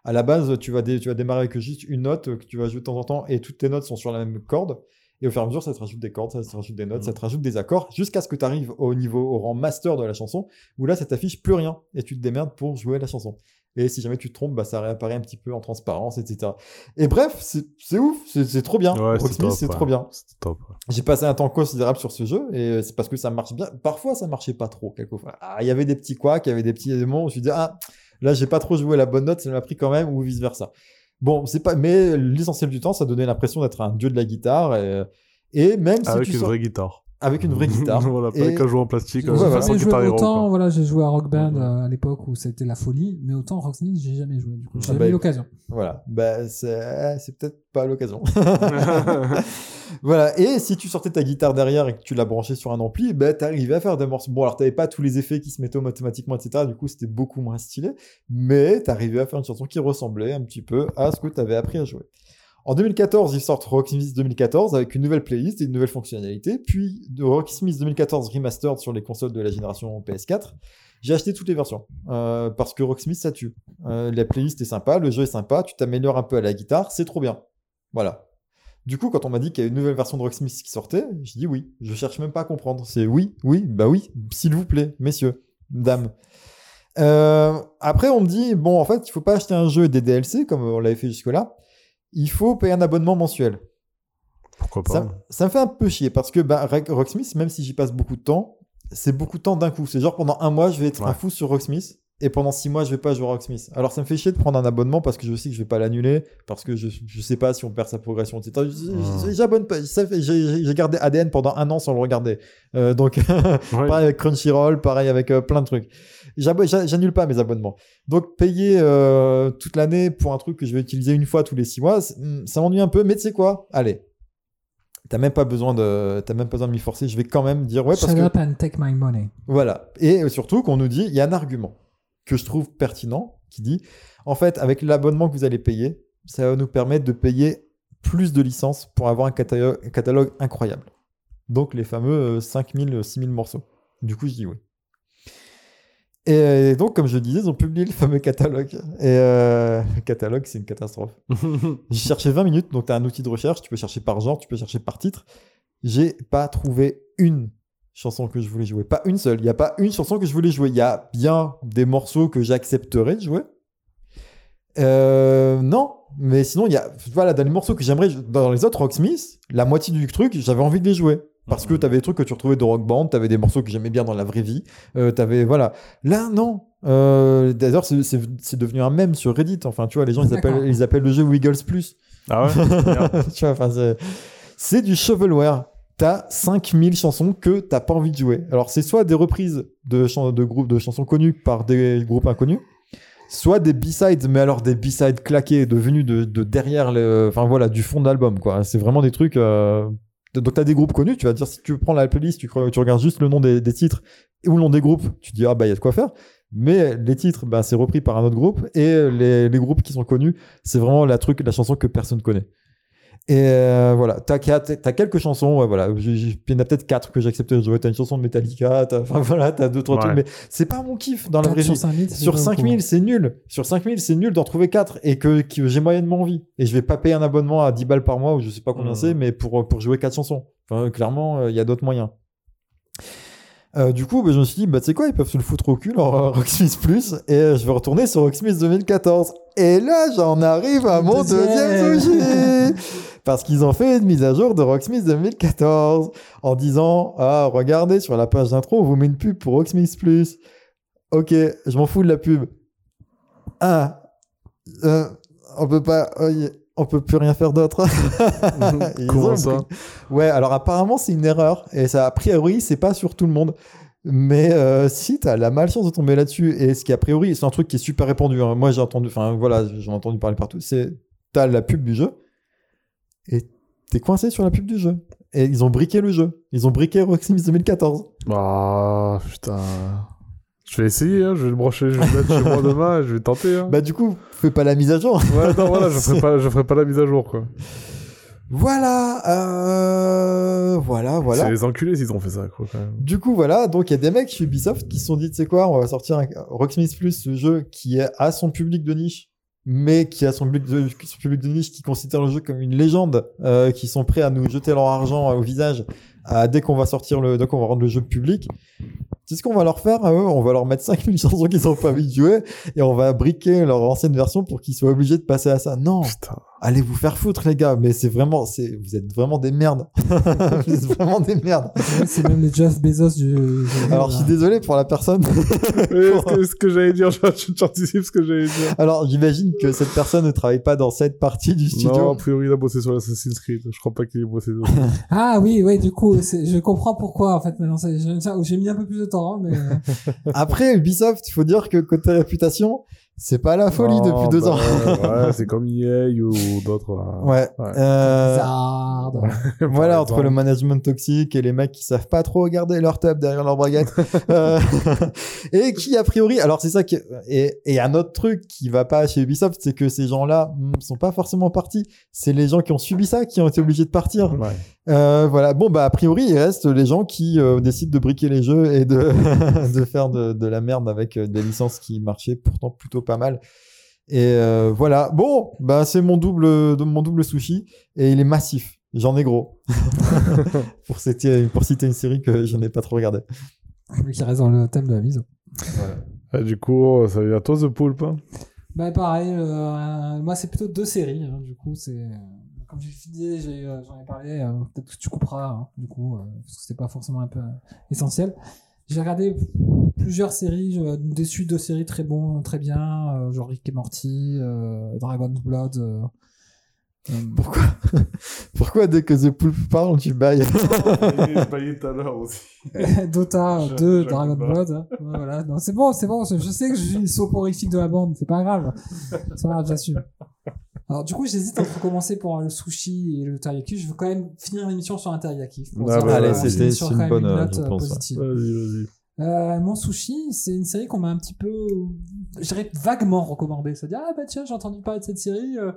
À la base, tu vas, dé- tu vas démarrer avec juste une note que tu vas jouer de temps en temps, et toutes tes notes sont sur la même corde. Et au fur et à mesure, ça te rajoute des cordes, ça te rajoute des notes, ça te rajoute des accords, jusqu'à ce que tu arrives au niveau, au rang master de la chanson, où là, ça t'affiche plus rien, et tu te démerdes pour jouer la chanson. Et si jamais tu te trompes, bah, ça réapparaît un petit peu en transparence, etc. Et bref, c'est ouf, c'est trop bien. Ouais, c'est Rocksmith, top. c'est ouais. trop bien. C'est top. ouais. J'ai passé un temps considérable sur ce jeu et euh, c'est parce que ça marche bien. Parfois, ça marchait pas trop, quelquefois. Ah, Il y avait des petits couacs, il y avait des petits éléments où je me suis dit, ah, là, j'ai pas trop joué la bonne note, ça m'a pris quand même, ou vice versa. Bon, c'est pas, mais l'essentiel du temps, ça donnait l'impression d'être un dieu de la guitare et, et même si Avec tu une sors- vraie guitare. Avec une vraie guitare. voilà, pas Et- avec un joueur en plastique. Euh, Ouais, voilà. façon joué autant, quoi. voilà, j'ai joué à Rock Band euh, à l'époque où c'était la folie, mais autant Rocksmith, j'ai jamais joué. Du coup, j'ai Ah jamais bah, eu l'occasion. Voilà, bah, c'est c'est peut-être pas l'occasion. voilà, et si tu sortais ta guitare derrière et que tu l'as branchée sur un ampli, bah, t'arrivais à faire des morceaux. Bon, alors t'avais pas tous les effets qui se mettaient automatiquement, etc. Du coup, c'était beaucoup moins stylé, mais t'arrivais à faire une chanson qui ressemblait un petit peu à ce que t'avais appris à jouer. En 2014, ils sortent Rocksmith 2014 avec une nouvelle playlist et une nouvelle fonctionnalité, puis Rocksmith 2014 Remastered sur les consoles de la génération PS4. J'ai acheté toutes les versions euh, parce que Rocksmith ça tue. Euh, la playlist est sympa, le jeu est sympa, tu t'améliores un peu à la guitare, c'est trop bien. Voilà. Du coup, quand on m'a dit qu'il y a une nouvelle version de Rocksmith qui sortait, j'ai dit oui. Je cherche même pas à comprendre. C'est oui, oui, bah oui, s'il vous plaît, messieurs, dames. Euh, après, on me dit bon, en fait, il faut pas acheter un jeu et des DLC comme on l'avait fait jusque-là. Il faut payer un abonnement mensuel. Pourquoi pas Ça, ça me fait un peu chier parce que bah, Rock- Rocksmith, même si j'y passe beaucoup de temps, c'est beaucoup de temps d'un coup. C'est genre pendant un mois, je vais être un fou sur Rocksmith et pendant six mois, je vais pas jouer à Rocksmith. Alors ça me fait chier de prendre un abonnement parce que je sais que je vais pas l'annuler parce que je, je sais pas si on perd sa progression, etc. J'abonne pas. J'ai gardé ADN pendant un an sans le regarder. Euh, donc Ouais. pareil avec Crunchyroll, pareil avec euh, plein de trucs. J'annule pas mes abonnements. Donc payer euh, toute l'année pour un truc que je vais utiliser une fois tous les six mois, hmm, ça m'ennuie un peu. Mais tu sais quoi? Allez, t'as même pas besoin de, t'as même pas besoin de m'y forcer. Je vais quand même dire ouais parce Shut que up and take my money. voilà. Et surtout qu'on nous dit, il y a un argument que je trouve pertinent qui dit, en fait, avec l'abonnement que vous allez payer, ça va nous permettre de payer plus de licences pour avoir un catalogue, un catalogue incroyable. Donc les fameux euh, 5000, euh, 6000 morceaux. Du coup, je dis oui. Et euh, donc, comme je disais, ils ont publié le fameux catalogue. Et euh, le catalogue, c'est une catastrophe. J'ai cherché 20 minutes, donc tu as un outil de recherche, tu peux chercher par genre, tu peux chercher par titre. J'ai pas trouvé une chanson que je voulais jouer. Pas une seule. Il n'y a pas une chanson que je voulais jouer. Il y a bien des morceaux que j'accepterais de jouer. Euh, non, mais sinon, il y a, voilà, dans les morceaux que j'aimerais, dans les autres Rocksmith, la moitié du truc, j'avais envie de les jouer. Parce que t'avais des trucs que tu retrouvais de Rock Band, t'avais des morceaux que j'aimais bien dans la vraie vie, euh, t'avais, voilà. Là, non. Euh, D'ailleurs, c'est- devenu un mème sur Reddit. Enfin, tu vois, les gens, ils appellent, ils appellent le jeu Wiggles Plus. Ah ouais tu vois, enfin, c'est- c'est du shovelware. T'as 5000 chansons que t'as pas envie de jouer. Alors, c'est soit des reprises de, de groupes de chansons connues par des groupes inconnus, soit des B-sides, mais alors des B-sides claqués, devenus de, de derrière enfin voilà, du fond de l'album, quoi. C'est vraiment des trucs, euh, donc t'as des groupes connus, tu vas dire, si tu prends la playlist, tu, regardes juste le nom des, des titres ou le nom des groupes, tu dis, ah bah, il y a de quoi faire. Mais les titres, bah, c'est repris par un autre groupe et les, les groupes qui sont connus, c'est vraiment la truc, la chanson que personne connaît. Et euh, voilà, t'as quatre- quelques chansons, ouais, voilà, il y en a peut-être quatre que j'ai accepté de jouer. T'as une chanson de Metallica, t'as, enfin voilà, t'as deux trois Ouais. trucs, mais c'est pas mon kiff dans la 4 vraie sur vie. 5000, c'est Sur pas 5000, beaucoup. c'est nul. Sur 5000, c'est nul d'en trouver 4 et que, que j'ai moyennement envie. Et je vais pas payer un abonnement à 10 balles par mois ou je sais pas combien Mhm. c'est, mais pour, pour jouer 4 chansons. Enfin, clairement, il y a d'autres moyens. Euh, du coup, bah, je me suis dit, bah, tu sais quoi, ils peuvent se le foutre au cul, leur euh, Rocksmith Plus, et euh, je vais retourner sur Rocksmith 2014. Et là, j'en arrive à mon Deuxième. sujet Parce qu'ils ont fait une mise à jour de Rocksmith 2014 en disant, ah, regardez, sur la page d'intro, on vous met une pub pour Rocksmith Plus. Ok, je m'en fous de la pub. Ah, on peut pas, oh, y- on peut plus rien faire d'autre. Comment ça Ouais, alors apparemment c'est une erreur et ça a priori c'est pas sur tout le monde. Mais euh, si t'as la malchance de tomber là-dessus et ce qui a priori c'est un truc qui est super répandu. hein. Moi j'ai entendu, enfin voilà, j'en ai entendu parler partout. C'est t'as la pub du jeu et t'es coincé sur la pub du jeu. Et ils ont briqué le jeu. Ils ont briqué Rocksmith 2014. Bah, putain. Je vais essayer, hein, je vais le brancher, je vais le mettre chez moi demain, je vais tenter. Hein. Bah du coup, fais pas la mise à jour. Ouais, non, voilà, je ferai pas, je ferai pas la mise à jour, quoi. Voilà, euh, voilà, voilà. C'est les enculés s'ils ont fait ça, quoi, quand même. Du coup, voilà, donc il y a des mecs chez Ubisoft qui se sont dit, tu sais quoi, on va sortir un Rocksmith Plus, ce jeu qui est à son public de niche, mais qui a son public de, son public de niche qui considère le jeu comme une légende, euh, qui sont prêts à nous jeter leur argent euh, au visage à- dès qu'on va sortir le, dès qu'on va rendre le jeu public. C'est ce qu'on va leur faire à eux, on va leur mettre 5000 chansons qu'ils ont pas envie de jouer et on va briquer leur ancienne version pour qu'ils soient obligés de passer à ça. Non, Putain. allez vous faire foutre les gars, mais c'est vraiment, c'est, vous êtes vraiment des merdes. vous êtes vraiment des merdes. Ouais, c'est même les Jeff Bezos du. Alors, je suis désolé pour la personne. Que, ce que j'allais dire, j'anticipe ce que j'allais dire. Alors, j'imagine que cette personne ne travaille pas dans cette partie du Non, studio. a priori, il a bossé sur l'Assassin's Creed. Je crois pas qu'il ait bossé. Ah oui, oui, du coup, je comprends pourquoi en fait. Maintenant, j'ai mis un peu plus de temps, hein, mais euh, Après, Ubisoft, il faut dire que côté réputation, c'est pas la folie Non, depuis deux bah, ans. Ouais, c'est comme EA ou d'autres. là. Ouais. Ouais. Euh, Bizarre. voilà, entre exemple. le management toxique et les mecs qui savent pas trop garder leur tub derrière leur braguette. Euh, et qui, a priori, alors c'est ça qui, et, et un autre truc qui va pas chez Ubisoft, c'est que ces gens-là hmm, sont pas forcément partis. C'est les gens qui ont subi ça qui ont été obligés de partir. Ouais. Euh, voilà. Bon, bah, a priori, il reste les gens qui euh, décident de briquer les jeux et de, de faire de, de la merde avec euh, des licences qui marchaient pourtant plutôt pas mal. Et euh, voilà. Bon, bah, c'est mon double, mon double sushi et il est massif. J'en ai gros. pour, citer, pour citer une série que je n'ai pas trop regardée. Vu qu'il reste dans le thème de la mise. Du coup, ça vient à toi, The Poulpe hein? Bah pareil, euh, moi c'est plutôt deux séries. hein, du coup, c'est comme j'ai j'ai, euh, j'en ai parlé, euh, peut-être que tu couperas, hein, du coup, euh, parce que c'était pas forcément un peu euh, essentiel. J'ai regardé plusieurs séries, des suites de séries très bons, très bien, genre Rick et Morty, Dragon's Blood. Euh, euh, Pourquoi Pourquoi dès que The Poulp parle, tu bailles Il baillé tout à l'heure aussi. Dota Je- 2, je Dragon. Blood. hein. Voilà. Non, c'est bon, c'est bon. Je, je sais que je suis soporifique de la bande. C'est pas grave. C'est pas grave, j'assume. Alors, du coup, j'hésite entre commencer pour le sushi et le teriyaki. Je veux quand même finir l'émission sur un teriyaki. Ah bah, euh, allez, on c'était- une bonne, une euh, note je euh, pense, ouais. positive. Vas-y, vas-y. Euh, mon sushi, c'est une série qu'on m'a un petit peu, je dirais vaguement recommandé. C'est-à-dire, ah bah tiens, j'ai entendu parler de cette série. euh,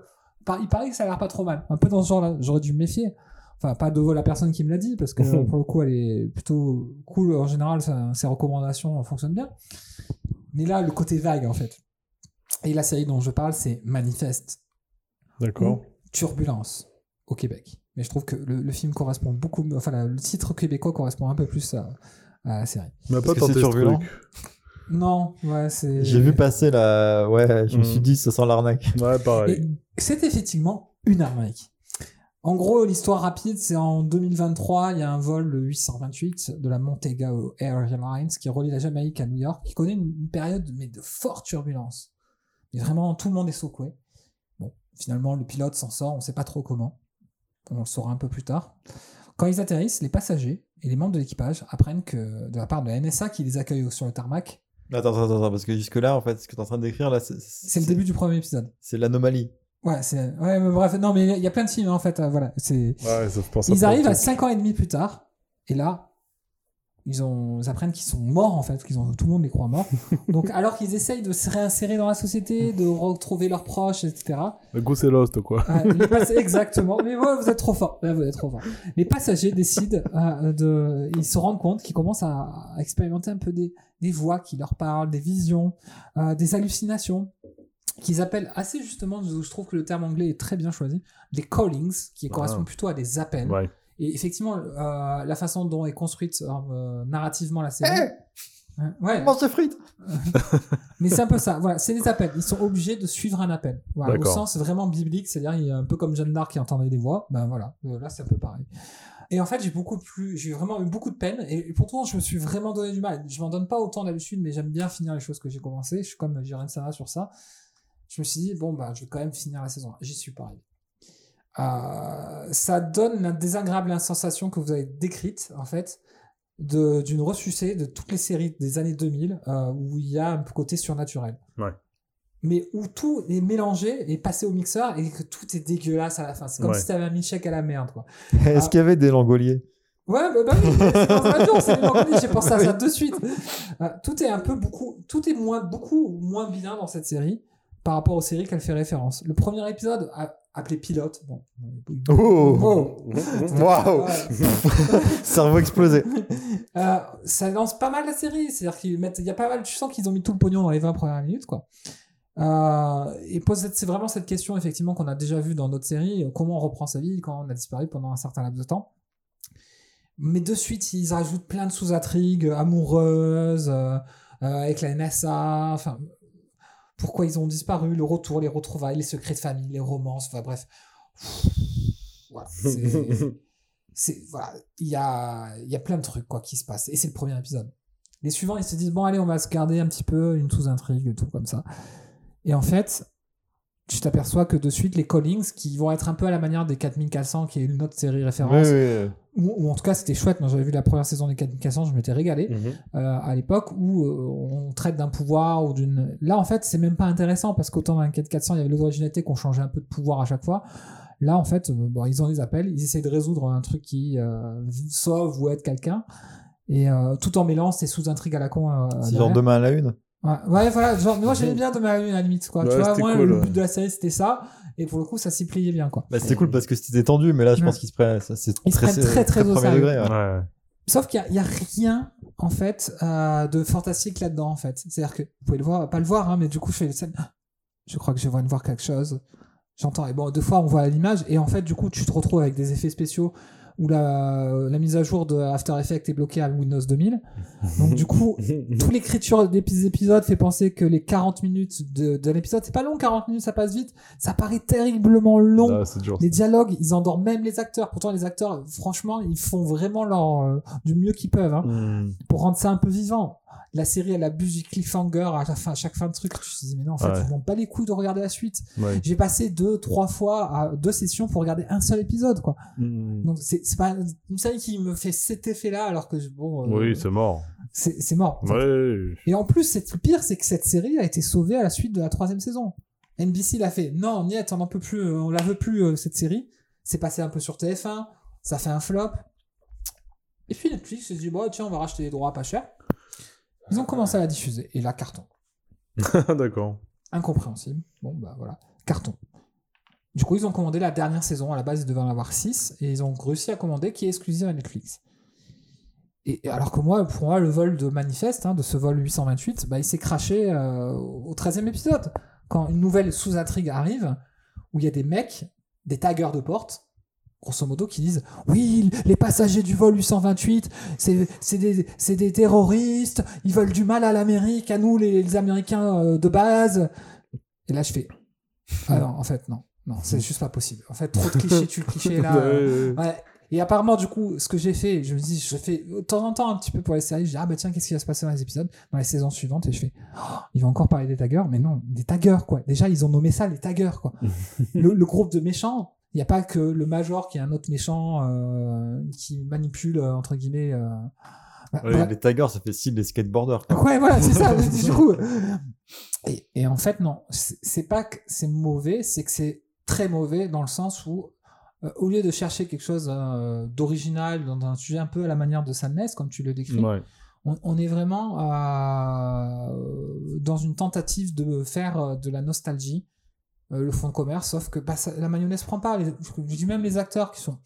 il paraît que ça a l'air pas trop mal. Un peu dans ce genre-là. J'aurais dû me méfier. Enfin, pas de la personne qui me l'a dit, parce que pour le coup, elle est plutôt cool. En général, ça- ses recommandations fonctionnent bien. Mais là, le côté vague, en fait. Et la série dont je parle, c'est Manifeste. D'accord. Turbulence au Québec. Mais je trouve que le, le film correspond beaucoup, enfin la- le titre québécois correspond un peu plus à, à la série. On n'a pas ce turbulent truc. Non, ouais, c'est. J'ai vu passer la. Ouais, je me suis dit, ça sent l'arnaque. Ouais, pareil. C'est effectivement une arnaque. En gros, l'histoire rapide, c'est en 2023, il y a un vol le 828 de la Montega Airlines qui relie la Jamaïque à New York, qui connaît une, une période mais de forte turbulence. Mais vraiment, tout le monde est secoué. Bon, finalement, le pilote s'en sort, on ne sait pas trop comment. On le saura un peu plus tard. Quand ils atterrissent, les passagers et les membres de l'équipage apprennent que, de la part de la NSA qui les accueille sur le tarmac, Attends, attends, attends, parce que jusque-là, en fait, ce que tu es en train de décrire, là, c'est. c'est le début du premier épisode. C'est l'anomalie. Ouais, c'est, ouais, mais bref, non, mais il y a plein de films, hein, en fait, euh, voilà, c'est, Ouais, Ils arrivent à trucs. 5 ans et demi plus tard, et là, ils, ont, ils apprennent qu'ils sont morts en fait, qu'ils ont, tout le monde les croit morts. Donc, alors qu'ils essayent de se réinsérer dans la société, de retrouver leurs proches, etc. Le goût, c'est Lost, quoi. euh, exactement. Mais ouais, vous êtes trop fort. Vous êtes trop fort. Les passagers décident euh, de, ils se rendent compte qu'ils commencent à, à expérimenter un peu des, des voix qui leur parlent, des visions, euh, des hallucinations qu'ils appellent assez justement, je trouve que le terme anglais est très bien choisi, des callings, qui correspondent plutôt à des appels. Ouais. Et effectivement, euh, la façon dont est construite euh, narrativement la série. Hein, ouais, Mange tes frites mais c'est un peu ça. Voilà, c'est des appels. Ils sont obligés de suivre un appel. Voilà, au sens vraiment biblique, c'est-à-dire il y a un peu comme Jeanne d'Arc qui entendait des voix. Ben voilà, euh, là c'est un peu pareil. Et en fait, j'ai beaucoup plus, j'ai vraiment eu beaucoup de peine. Et, pourtant, je me suis vraiment donné du mal. Je m'en donne pas autant d'habitude, mais j'aime bien finir les choses que j'ai commencé. Je suis comme Jiren Sana sur ça. Je me suis dit bon bah, je vais quand même finir la saison. J'y suis pas arrivé. Euh, ça donne la désagréable sensation que vous avez décrite, en fait, de- d'une ressucée de toutes les séries des années 2000 euh, où il y a un côté surnaturel. Ouais. Mais où tout est mélangé et passé au mixeur et que tout est dégueulasse à la fin. C'est comme Ouais. si t'avais un milkshake à la merde, quoi. Est-ce Ah. qu'il y avait des langoliers? Ouais, bah, bah oui, c'est j'ai pensé à ça de suite. Euh, tout est un peu beaucoup, tout est moins, beaucoup moins bien dans cette série par rapport aux séries qu'elle fait référence. Le premier épisode, a- appelé Pilote, bon. Oh Oh. Waouh Ouais. Cerveau explosé. Euh, ça lance pas mal la série, c'est-à-dire qu'ils mettent, il y a pas mal, tu sens qu'ils ont mis tout le pognon dans les 20 premières minutes, quoi. Euh, et pose c'est vraiment cette question effectivement qu'on a déjà vu dans d'autres séries, euh, comment on reprend sa vie quand on a disparu pendant un certain laps de temps. Mais de suite, ils rajoutent plein de sous-intrigues amoureuses euh, avec la NSA, enfin pourquoi ils ont disparu, le retour, les retrouvailles, les secrets de famille, les romances, enfin bref. Voilà, c'est- voilà il y a y a plein de trucs quoi qui se passent. Et c'est le premier épisode. Les suivants ils se disent bon allez on va se garder un petit peu une sous-intrigue et tout comme ça. Et en fait tu t'aperçois que de suite les callings qui vont être un peu à la manière des 4400 qui est une autre série Oui, référence oui. ou, ou en tout cas c'était chouette moi j'avais vu la première saison des 4400 je m'étais régalé Mhm. euh, à l'époque où euh, on traite d'un pouvoir ou d'une. Là, en fait, c'est même pas intéressant parce qu'autant dans Enquête 400, il y avait l'originalité qu'on changeait un peu de pouvoir à chaque fois. Là, en fait, euh, bon, ils ont des appels, ils essayent de résoudre un truc qui euh, sauve ou aide quelqu'un. Et tout en mêlant ces sous-intrigues à la con. C'est derrière. genre demain à la une. Ouais, ouais, voilà. Genre, moi, j'aimais bien la Lune, à la limite. Quoi. Ouais, tu vois, moi, cool, le ouais. but de la série, c'était ça. Et pour le coup, ça s'y pliait bien. quoi. Bah, c'était cool parce que c'était tendu, mais là, je Ouais. pense qu'ils se prennent. ça, C'est se prennent très, très au sérieux. degré. ouais. Ouais. Sauf qu'il n'y a, rien, en fait, euh, de fantastique là-dedans, en fait. C'est-à-dire que, vous pouvez le voir, pas le voir, hein, mais du coup, je fais le scène. Ah, Je crois que je viens de voir quelque chose. J'entends. Et bon, deux fois, on voit l'image. Et en fait, du coup, tu te retrouves avec des effets spéciaux où la, la mise à jour de After Effects est bloquée à Windows 2000. Donc du coup, toute l'écriture des épisodes fait penser que les 40 minutes de, de l'épisode, c'est pas long, 40 minutes, ça passe vite. Ça paraît terriblement long. Ah. Les dialogues, ils endorment même les acteurs. Pourtant, les acteurs, franchement, ils font vraiment leur, euh, du mieux qu'ils peuvent hein, Hmm. pour rendre ça un peu vivant. La série, elle abuse du cliffhanger à, la fin, à chaque fin de truc. Tu te dis, mais non, en fait, Ouais. ils m'ont pas les couilles de regarder la suite. Ouais. J'ai passé deux, trois fois à deux sessions pour regarder un seul épisode, quoi. Hmm. Donc, c'est pas une série qui me fait cet effet-là, alors que, bon, euh, Oui, c'est mort. c'est mort. Ouais. Et en plus, c'est le pire, c'est que cette série a été sauvée à la suite de la troisième saison. NBC l'a fait. Non, niet, on n'en peut plus, euh, on la veut plus, euh, cette série. C'est passé un peu sur TF1, ça fait un flop. Et puis Netflix s'est dit, bon, tiens, on va racheter les droits pas cher. Ils ont commencé à la diffuser. Et là, carton. D'accord. Incompréhensible. Bon, bah voilà, carton. Du coup, ils ont commandé la dernière saison. À la base, ils devaient en avoir 6. Et ils ont réussi à commander qui est exclusive à Netflix. Et et alors que moi, pour moi, le vol de Manifeste, hein, de ce vol 828, bah, il s'est craché euh, au 13e épisode. Quand une nouvelle sous-intrigue arrive, où il y a des mecs, des taggers de porte, grosso modo, qui disent Oui, les passagers du vol 828, c'est c'est des, c'est des terroristes, ils veulent du mal à l'Amérique, à nous, les, les Américains euh, de base. Et là, je fais Ah non, en fait, non. Non, c'est juste pas possible. En fait, trop de clichés, tu le cliché là. euh, Ouais. Et apparemment, du coup, ce que j'ai fait, je me dis, je fais de temps en temps un petit peu pour les séries. Je dis, ah bah tiens, qu'est-ce qui va se passer dans les épisodes, dans les saisons suivantes Et je fais, oh, il va encore parler des taggers, mais non, des taggers, quoi. Déjà, ils ont nommé ça les taggers, quoi. le, le groupe de méchants, il n'y a pas que le Major qui est un autre méchant euh, qui manipule, euh, entre guillemets. euh, bah, Ouais, bref. Les taggers, ça fait style les skateboarders. quoi. Ouais, voilà, c'est ça. du coup. Et, et en fait, non, c'est pas que c'est mauvais, c'est que c'est très mauvais dans le sens où, euh, au lieu de chercher quelque chose d'original dans un sujet un peu à la manière de Sadness, comme tu le décris, Ouais. on, on est vraiment dans une tentative de faire de la nostalgie euh, le fonds de commerce, sauf que bah, ça- la mayonnaise prend pas. Les- je dis même les acteurs qui sont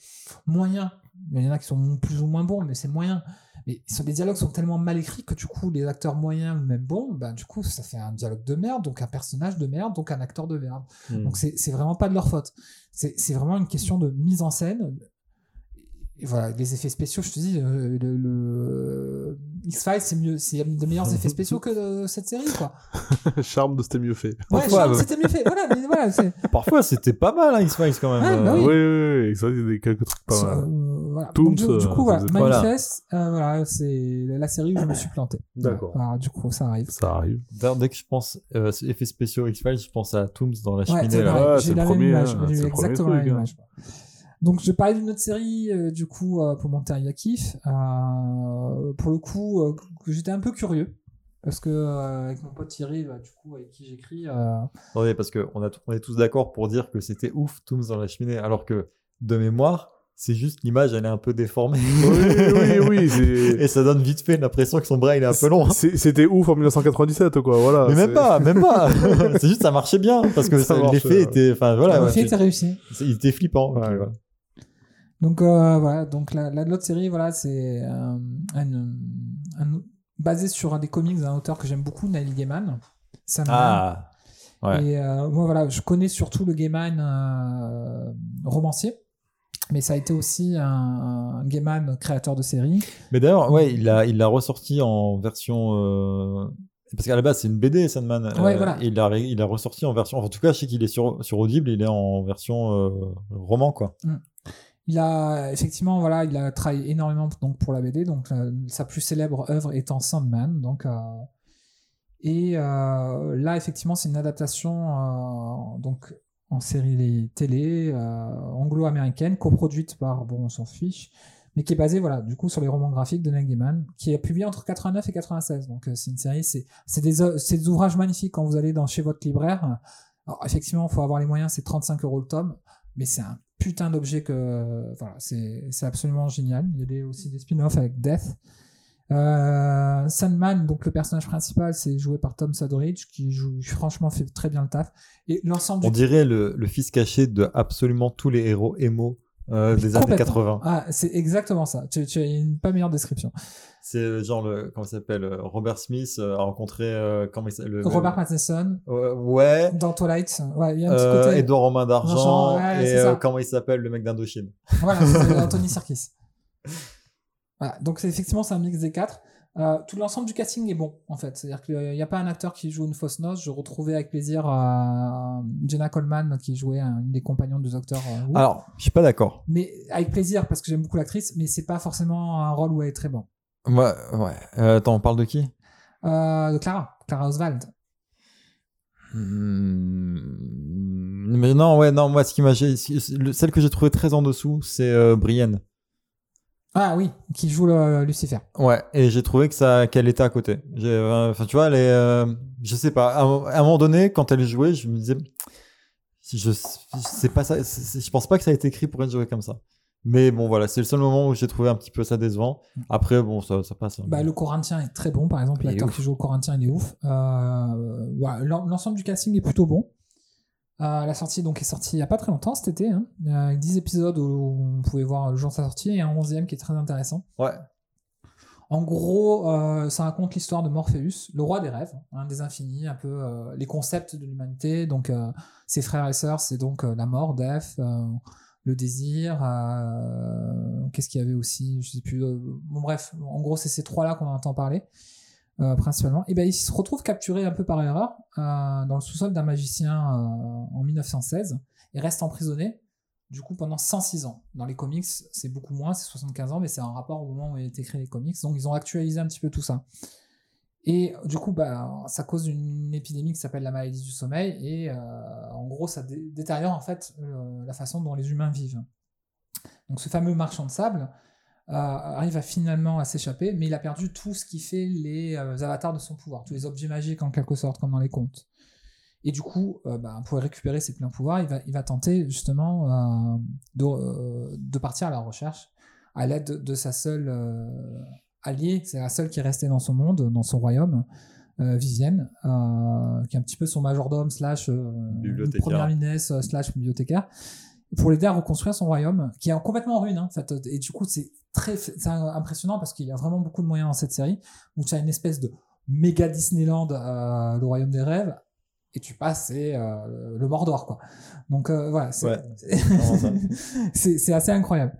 moyens, il y en a qui sont plus ou moins bons, mais c'est moyen. Mais les dialogues sont tellement mal écrits que du coup, les acteurs moyens ou même bons, bah, du coup, ça fait un dialogue de merde, donc un personnage de merde, donc un acteur de merde. Hmm. Donc c'est vraiment pas de leur faute. C'est vraiment une question de mise en scène. Voilà, les effets spéciaux, je te dis, euh, le, le- X-Files, c'est mieux, c'est de meilleurs effets spéciaux que euh, cette série, quoi. Charme de c'était mieux fait. Ouais, Parfois, Charme, ouais. c'était mieux fait. Voilà, mais voilà, c'est. Parfois, c'était pas mal, hein, X-Files, quand même. Ouais, bah Euh, oui. Oui, oui, oui. Ça, il y a des- quelques trucs pas mal. Euh, voilà. Tooms, Donc, du, du euh, coup, voilà. Manifest, euh, voilà, c'est la série où je me suis planté. D'accord. Voilà, du coup, ça arrive. Ça arrive. Dès que je pense euh, effets spéciaux X-Files, je pense à Tooms dans la Ouais, cheminée. là. Ouais, j'ai c'est la le même premier, image. hein, J'ai c'est eu le premier exactement la truc, même hein. image. Donc, je parlais d'une autre série, euh, du coup, euh, pour mon kiff. Euh, pour le coup, euh, j'étais un peu curieux. Parce que, euh, avec mon pote Thierry, bah, du coup, avec qui j'écris, euh, Attendez, parce qu'on a, on est tous d'accord pour dire que c'était ouf, Tooms dans la cheminée, alors que, de mémoire, c'est juste l'image, elle est un peu déformée. Oui, oui, oui. Et ça donne vite fait l'impression que son bras, il est un peu long. hein. C'était ouf en 1997, quoi. Voilà. Mais même pas, même pas. c'est juste ça marchait bien parce que l'effet ouais. était, enfin voilà, le ouais, film était réussi. il était flippant. Ouais, ouais. Donc euh, voilà, donc la, la- l'autre série, voilà, c'est euh, un- un- basé sur un des comics d'un auteur que j'aime beaucoup, Neil Gaiman. Ah, ouais. Et euh, moi voilà, je connais surtout le Gaiman romancier, mais ça a été aussi un, un Gaiman créateur de séries. Mais d'ailleurs, ouais, il l'a, il l'a ressorti en version. Parce qu'à la base, c'est une BD, Sandman. Ouais, voilà. et il l'a, il l'a ressorti en version. En tout cas, je sais qu'il est sur, sur Audible, il est en version euh, roman, quoi. Il a effectivement voilà, il a travaillé énormément donc pour la BD, donc euh, sa plus célèbre œuvre étant Sandman, donc euh, et euh, là effectivement c'est une adaptation donc en série télé anglo-américaine coproduite par bon on s'en fiche mais qui est basée voilà du coup sur les romans graphiques de Neil Gaiman qui est publié entre 89 et 96 donc c'est une série c'est des des ouvrages magnifiques quand vous allez dans chez votre libraire. Alors effectivement il faut avoir les moyens c'est 35 euros le tome mais c'est un putain d'objet que voilà c'est c'est absolument génial. Il y a des, aussi des spin-offs avec Death. Euh, Sandman donc le personnage principal c'est joué par Tom Sadridge qui joue franchement fait très bien le taf. Et l'ensemble On du dirait le, le fils caché de absolument tous les héros émo euh, des années Complètement. 80. Ah, c'est exactement ça. Tu, tu as une pas meilleure description. C'est euh, genre le comment il s'appelle euh, Robert Smith a rencontré euh, comment il le Robert Pattinson Euh, ouais. dans Twilight. Ouais, il y a un petit côté. Edouard Romain d'argent ouais, et comment il s'appelle le mec d'Indochine. Voilà, c'est Anthony Serkis. Voilà, donc c'est effectivement c'est un mix des quatre. Euh, tout l'ensemble du casting est bon en fait, c'est-à-dire qu'il n'y a pas un acteur qui joue une fausse noce. Je retrouvais avec plaisir euh, Jenna Coleman qui jouait un- une des compagnons du docteur euh, Who. Alors, je suis pas d'accord. mais avec plaisir parce que j'aime beaucoup l'actrice, mais c'est pas forcément un rôle où elle est très bon. Ouais, ouais. Euh, attends, on parle de qui? Euh, de Clara, Clara Oswald. Hmm, Mais non, ouais, non, moi, ce qui m'a, celle que j'ai trouvée très en dessous, c'est euh, Brienne. Ah oui, qui joue le, Lucifer. Ouais, et j'ai trouvé que ça, qu'elle était à côté. J'ai, euh, Enfin, tu vois, elle est, euh, je sais pas. À, un- à un moment donné, quand elle jouait, je me disais, si je, c'est pas ça. je pense pas que ça a été écrit pour être joué comme ça. Mais bon, voilà, c'est le seul moment où j'ai trouvé un petit peu ça décevant. Après, bon, ça, ça passe. hein. Bah, le Corinthien est très bon, par exemple. L'acteur qui joue au Corinthien, il est ouf. Euh, voilà, L'ensemble du casting est plutôt bon. Euh, la sortie donc est sortie il y a pas très longtemps cet été, hein, avec 10 épisodes où on pouvait voir le jour de sa sortie et un 11e qui est très intéressant. Ouais. En gros, euh, ça raconte l'histoire de Morpheus, le roi des rêves, un des infinis, un peu euh, les concepts de l'humanité. Donc, ses frères et sœurs, c'est donc la mort, Death, le désir. Qu'est-ce qu'il y avait aussi Je sais plus. bon, bref, en gros, c'est ces trois-là qu'on entend parler. Euh, principalement, et ben il se retrouve capturé un peu par erreur euh, dans le sous-sol d'un magicien euh, en 1916 et reste emprisonné du coup pendant 106 ans. Dans les comics, c'est beaucoup moins, c'est 75 ans, mais c'est un rapport au moment où il a été créé les comics. Donc ils ont actualisé un petit peu tout ça. Et du coup, bah, ça cause une épidémie qui s'appelle la maladie du sommeil, et en gros, ça dé- détériore en fait la façon dont les humains vivent. Donc ce fameux marchand de sable arrive à finalement à s'échapper, mais il a perdu tout ce qui fait les euh, avatars de son pouvoir, tous les objets magiques en quelque sorte, comme dans les contes. Et du coup, euh, bah, pour récupérer ses pleins pouvoirs, il va, il va tenter justement euh, de, euh, de partir à la recherche à l'aide de, de sa seule alliée, c'est la seule qui est restée dans son monde, dans son royaume, Vivienne, qui est un petit peu son majordome slash première minesse slash bibliothécaire, pour l'aider à reconstruire son royaume, qui est complètement en ruine. Hein. Et du coup, c'est très impressionnant parce qu'il y a vraiment beaucoup de moyens dans cette série, où tu as une espèce de méga Disneyland, euh, le royaume des rêves, et tu passes, c'est euh, le Mordor, quoi. Donc euh, voilà, c'est Ouais, assez incroyable.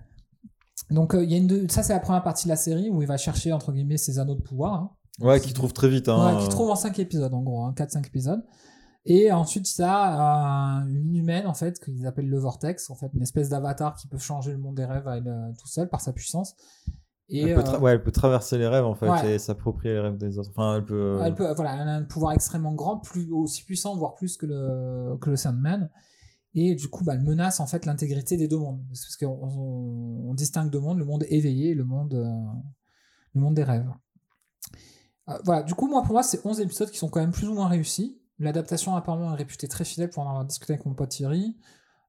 Donc il y a une de- ça c'est la première partie de la série où il va chercher entre guillemets ses anneaux de pouvoir. hein. Ouais, qui trouve très vite. Hein, Ouais, qui trouve en 5 épisodes en gros, hein, 4-5 épisodes. Et ensuite, ça a une humaine en fait qu'ils appellent le Vortex, en fait une espèce d'avatar qui peut changer le monde des rêves à elle, euh, tout seul par sa puissance. Et Elle peut, tra- euh, ouais, elle peut traverser les rêves en fait Ouais. et s'approprier les rêves des autres. Enfin, elle peut. elle peut, voilà, elle a un pouvoir extrêmement grand, plus aussi puissant, voire plus que le que le Sandman. Et du coup, bah, elle menace en fait l'intégrité des deux mondes, parce qu'on on, on distingue deux mondes, le monde éveillé et le monde euh, le monde des rêves. Euh, voilà, du coup, moi pour moi, c'est 11 épisodes qui sont quand même plus ou moins réussis. L'adaptation apparemment est réputée très fidèle pour en avoir discuté avec mon pote Thierry.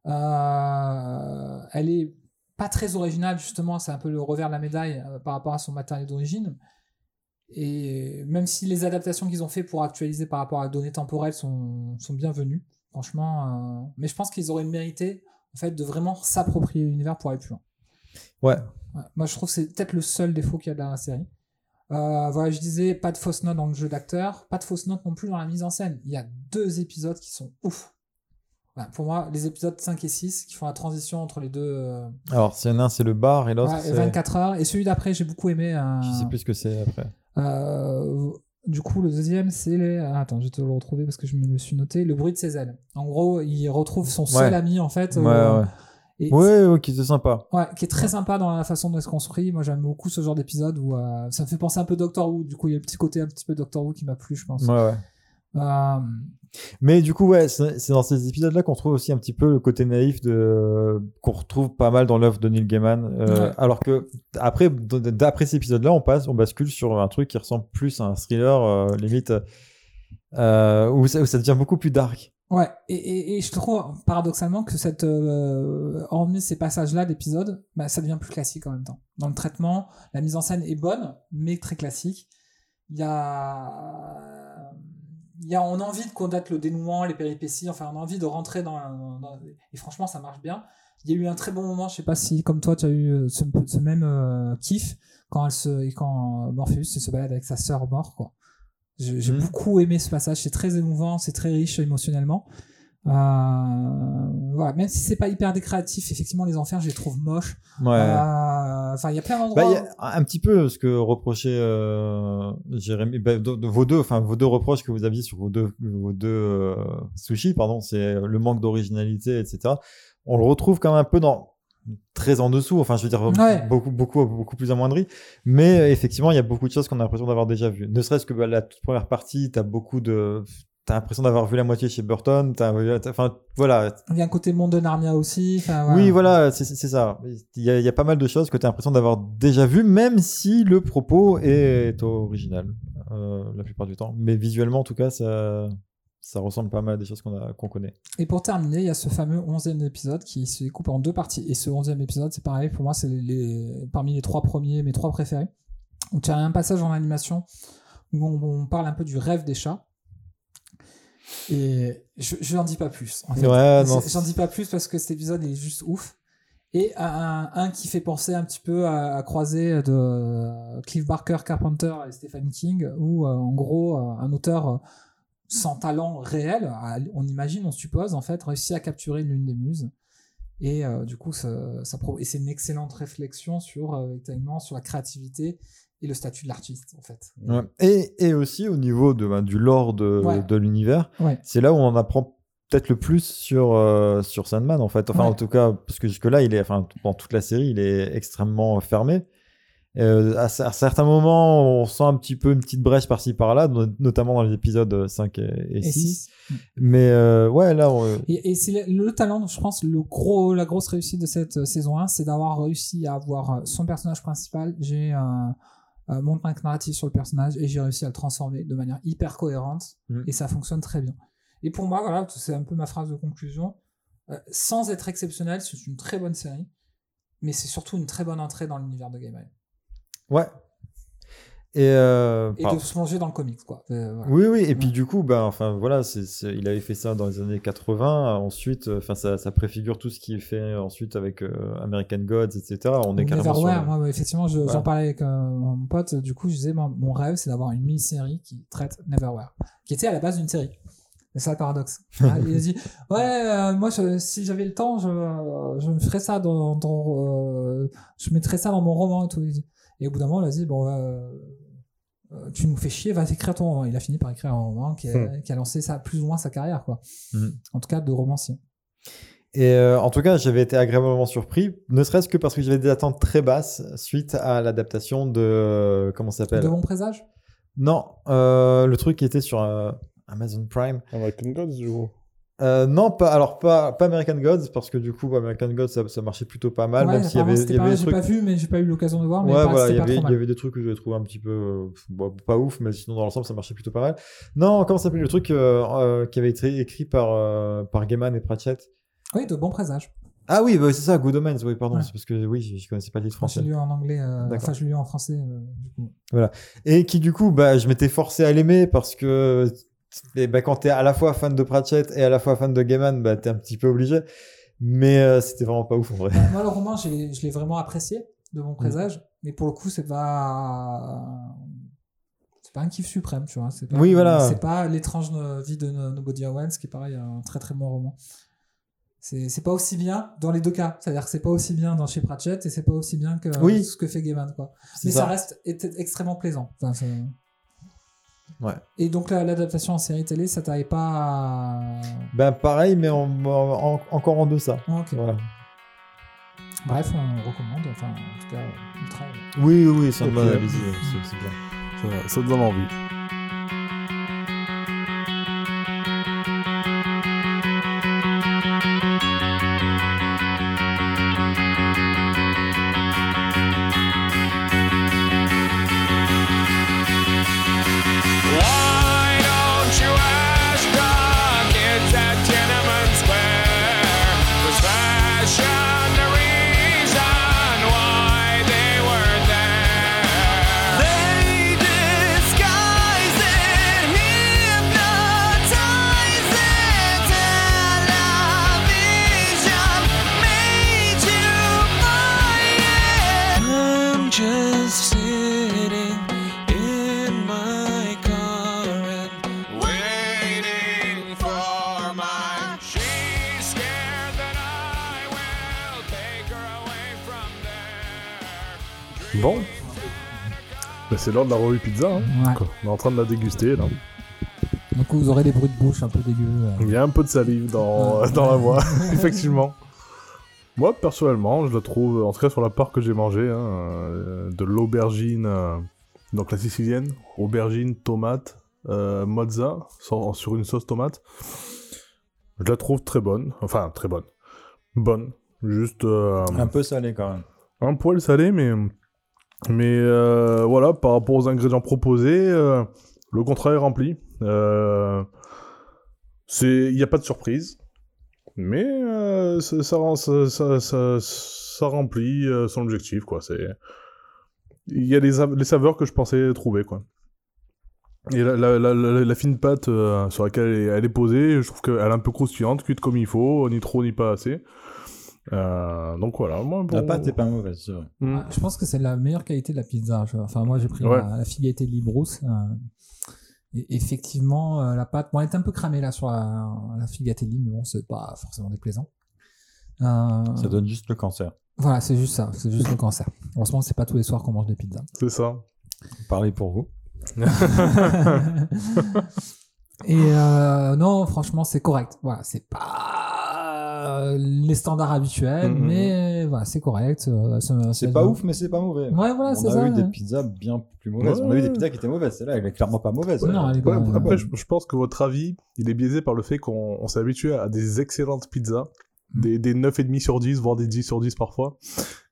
Euh, elle est pas très originale justement, c'est un peu le revers de la médaille euh, par rapport à son matériel d'origine. Et même si les adaptations qu'ils ont fait pour actualiser par rapport à données temporelles sont, sont bienvenues, franchement, euh, mais je pense qu'ils auraient mérité en fait de vraiment s'approprier l'univers pour aller plus loin. Ouais. Ouais, Moi, je trouve que c'est peut-être le seul défaut qu'il y a dans la série. Euh, voilà, je disais, pas de fausses notes dans le jeu d'acteur, pas de fausses notes non plus dans la mise en scène. Il y a deux épisodes qui sont ouf. Voilà, pour moi, les épisodes 5 et 6 qui font la transition entre les deux. euh, Alors, s'il y en a un, c'est le bar et l'autre, ouais, c'est. 24 heures. Et celui d'après, j'ai beaucoup aimé. euh, Je sais plus ce que c'est après. euh, du coup, le deuxième, c'est les. ah, attends, je vais te le retrouver parce que je me le suis noté. Le bruit de ses ailes. En gros, il retrouve son seul Ouais. ami, en fait. Ouais, euh, ouais. Et Ouais, ouais, qui c'est sympa. Ouais, qui est très sympa dans la façon dont il se construit. Moi, j'aime beaucoup ce genre d'épisode où euh, ça me fait penser un peu Doctor Who. Du coup, il y a le petit côté un petit peu Doctor Who qui m'a plu, je pense. Ouais, ouais. Euh, Mais du coup, ouais, c'est dans ces épisodes-là qu'on trouve aussi un petit peu le côté naïf de qu'on retrouve pas mal dans l'œuvre de Neil Gaiman. Euh, Ouais. Alors que après, d'après cet épisode-là, on passe, on bascule sur un truc qui ressemble plus à un thriller, limite, où, ça, où ça devient beaucoup plus dark. Ouais, et, et, je trouve paradoxalement que cette, euh, hormis ces passages-là d'épisodes, bah, ça devient plus classique en même temps. Dans le traitement, la mise en scène est bonne, mais très classique. Il y a, il y a, on a envie de connaître le dénouement, les péripéties, enfin, on a envie de rentrer dans, Et franchement, ça marche bien. Il y a eu un très bon moment, je sais pas si, comme toi, tu as eu euh, ce, même euh, kiff quand, elle se, quand Morpheus se balade avec sa sœur morte, quoi. J'ai Mhm. beaucoup aimé ce passage, c'est très émouvant, c'est très riche émotionnellement. Euh, voilà, même si c'est pas hyper décréatif, effectivement, les enfers, je les trouve moches. Ouais. Euh, Enfin, il y a plein d'endroits. Bah, un petit peu ce que reprochait euh, Jérémy, bah, de- de vos deux, enfin vos deux reproches que vous aviez sur vos deux, vos deux euh, sushis, pardon, c'est le manque d'originalité, etc. On le retrouve quand même un peu dans très en dessous, enfin je veux dire Ouais. beaucoup beaucoup beaucoup plus amoindri, mais euh, effectivement il y a beaucoup de choses qu'on a l'impression d'avoir déjà vues. Ne serait-ce que bah, la toute première partie, t'as beaucoup de T'as l'impression d'avoir vu la moitié chez Burton. t'as- t'as- Enfin, voilà. Il y a un côté monde de Narnia aussi. Oui, voilà, c'est c'est ça. Il y, a, il y a pas mal de choses que tu as l'impression d'avoir déjà vues, même si le propos est original euh, la plupart du temps. Mais visuellement, en tout cas, ça, ça ressemble pas mal à des choses qu'on connaît. Et pour terminer, il y a ce fameux 11e épisode qui se découpe en deux parties. Et ce 11e épisode, c'est pareil, pour moi, c'est les, les- parmi les trois premiers, mes trois préférés. Où tu as un passage en animation où on, on parle un peu du rêve des chats. Et je, je n'en dis pas plus. En fait. Ouais, J'en dis pas plus parce que cet épisode est juste ouf. Et un, un qui fait penser un petit peu à, à croiser de Cliff Barker, Carpenter et Stephen King, où euh, en gros euh, un auteur euh, sans talent réel, on imagine, on suppose en fait, réussit à capturer l'une des muses. Et euh, du coup, ça, et c'est une excellente réflexion sur euh, sur la créativité et le statut de l'artiste en fait. Ouais. Et, et aussi au niveau de, ben, du lore de, Ouais. de l'univers, Ouais. c'est là où on apprend peut-être le plus sur, euh, sur Sandman, en fait. Enfin, en tout cas, parce que jusque-là, il est, enfin, dans toute la série, il est extrêmement fermé. Euh, à, cer- à certains moments, on sent un petit peu une petite brèche par-ci par-là, no- notamment dans les épisodes 5 et, et Et 6. six. Mais euh, ouais, là, on- Et, et c'est le, le talent, je pense, le gros, la grosse réussite de cette euh, saison 1, c'est d'avoir réussi à avoir euh, son personnage principal. J'ai un, mon arc narratif sur le personnage et j'ai réussi à le transformer de manière hyper cohérente Mhm. et ça fonctionne très bien. Et pour moi, voilà, c'est un peu ma phrase de conclusion. Euh, sans être exceptionnel, c'est une très bonne série, mais c'est surtout une très bonne entrée dans l'univers de Game ouais. Et, euh, Et de se manger dans le comics, quoi. Euh, voilà. Oui, oui, et puis Ouais. du coup, ben, enfin, voilà, c'est- il avait fait ça dans les années 80. Ensuite, euh, enfin, ça, ça préfigure tout ce qu'il fait ensuite avec euh, American Gods, etc. On est carrément sur. Neverwhere, le- moi, ouais, effectivement, je- j'en Voilà. parlais avec mon pote. Du coup, je disais, mon, mon rêve, c'est d'avoir une mini-série qui traite Neverwhere, qui était à la base d'une série. C'est ça le paradoxe. Ah, il a dit, ouais, euh, moi, je- si j'avais le temps, je, je me ferais ça dans, dans, euh, je mettrais ça dans mon roman et tout. Il dit- Et au bout d'un moment, il a dit, bon, euh, euh, tu nous fais chier, va écrire ton roman. Il a fini par écrire un roman qui a, qui a lancé ça, plus ou moins sa carrière, quoi. Mhm. En tout cas, de romancier. Et euh, en tout cas, j'avais été agréablement surpris, ne serait-ce que parce que j'avais des attentes très basses suite à l'adaptation de. euh, comment ça s'appelle? De bon présage? Non, euh, le truc qui était sur euh, Amazon Prime. American Gods, du coup. Euh, non, pas, alors pas, pas American Gods, parce que du coup, American Gods, ça, ça marchait plutôt pas mal, Ouais, même s'il y avait, y avait des J'ai trucs. pas vu, mais j'ai pas eu l'occasion de voir. Mais Ouais, il voilà, y, avait, y des trucs que j'avais trouvé un petit peu, euh, bon, pas ouf, mais sinon dans l'ensemble ça marchait plutôt pas mal. Non, comment ça s'appelle le truc euh, qui avait été écrit par, par Gaiman et Pratchett? Oui, de bon présage. Ah oui, bah, c'est ça, Good Omens, oui, pardon, Ouais. c'est parce que oui, je, je connaissais pas le titre Moi, J'ai français. lu en anglais, D'accord. enfin, je l'ai lu en français, du coup. Et qui du coup, bah, je m'étais forcé à l'aimer parce que et, bah, quand t'es à la fois fan de Pratchett et à la fois fan de Gaiman, bah, t'es un petit peu obligé. Mais euh, c'était vraiment pas ouf en vrai. Bah, moi, le roman, je l'ai vraiment apprécié, de bon présage, mais pour le coup, c'est pas. C'est pas un kiff suprême, tu vois. Pas, Oui, voilà. C'est pas l'étrange vie de No- Nobody Owens, qui est pareil, un très très bon roman. C'est pas aussi bien dans les deux cas. C'est-à-dire que c'est pas aussi bien dans chez Pratchett et c'est pas aussi bien que Oui. ce que fait Gaiman, quoi. Mais ça, reste est- extrêmement plaisant. Enfin, Ouais. Et donc la- l'adaptation en série télé, ça t'avait pas. à- Ben pareil, mais en, en- en- encore en deçà. Ah, ok. Voilà. Bref, on recommande. Enfin, en tout cas, ultra. Oui, oui, oui, ça me c'est bien. Ça, ça te donne envie. C'est l'heure de la revue pizza. hein. Ouais. On est en train de la déguster. Là. Donc vous aurez des bruits de bouche un peu dégueux. euh. Il y a un peu de salive dans, Ouais. dans la voix, effectivement. Moi, personnellement, je la trouve, en tout cas sur la part que j'ai mangée, hein, euh, de l'aubergine, euh, donc la sicilienne, aubergine, tomate, euh, mozza, sur, sur une sauce tomate. Je la trouve très bonne. Enfin, très bonne. Bonne. Juste euh, Un peu salé quand même. un poil salé, mais, mais euh, voilà, par rapport aux ingrédients proposés, euh, le contrat est rempli. Euh, Il n'y a pas de surprise, mais ça, remplit son objectif. Il y a les, av- les saveurs que je pensais trouver. quoi. Et la, fine pâte sur laquelle elle est, elle est posée, je trouve qu'elle est un peu croustillante, cuite comme il faut, ni trop ni pas assez. Euh, donc voilà, moi, La pâte est pas mauvaise, c'est vrai. Mm. Ouais, je pense que c'est la meilleure qualité de la pizza. Enfin, moi, j'ai pris Ouais. la, la figalité de euh, et effectivement, euh, la pâte, bon, elle est un peu cramée là sur la, la figatelli, mais bon, c'est pas forcément déplaisant. Euh, Ça donne juste le cancer. Voilà, c'est juste ça, c'est juste le cancer. Heureusement, c'est pas tous les soirs qu'on mange des pizzas. C'est ça. Parlez pour vous. Et euh, non, franchement, c'est correct. Voilà, c'est pas euh, les standards habituels, Mhm. mais voilà, c'est correct. euh, C'est pas ouf, mais c'est pas mauvais. Ouais, voilà, On a ça. eu des ouais. pizzas bien plus mauvaises. Ouais, On a eu des pizzas qui étaient mauvaises. Celle-là, elle est clairement pas mauvaise. Non, elle est Ouais, pas- après, je, je pense que votre avis, il est biaisé par le fait qu'on on s'est habitué à des excellentes pizzas, Mm. des, des 9,5 sur 10, voire des 10 sur 10 parfois.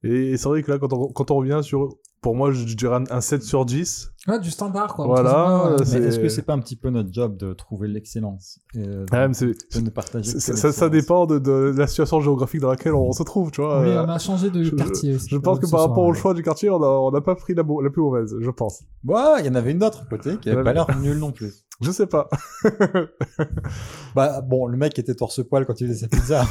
Et c'est vrai que là, quand on, quand on revient sur, pour moi, je dirais un, un 7 sur 10. Ouais, du standard, quoi. Voilà, Mais est-ce que c'est pas un petit peu notre job de trouver l'excellence euh, Ah, de partager ça, dépend de, de la situation géographique dans laquelle on se trouve, tu vois. Oui, Euh, on a changé de je- quartier. aussi je pour pense que par soir, rapport au choix du quartier, on n'a pas pris la, plus mauvaise, je pense. Ouais, il y en avait une autre côté qui avait pas l'air nulle non plus. Je sais pas. Bah bon, le mec était torse-poil quand il faisait sa pizza.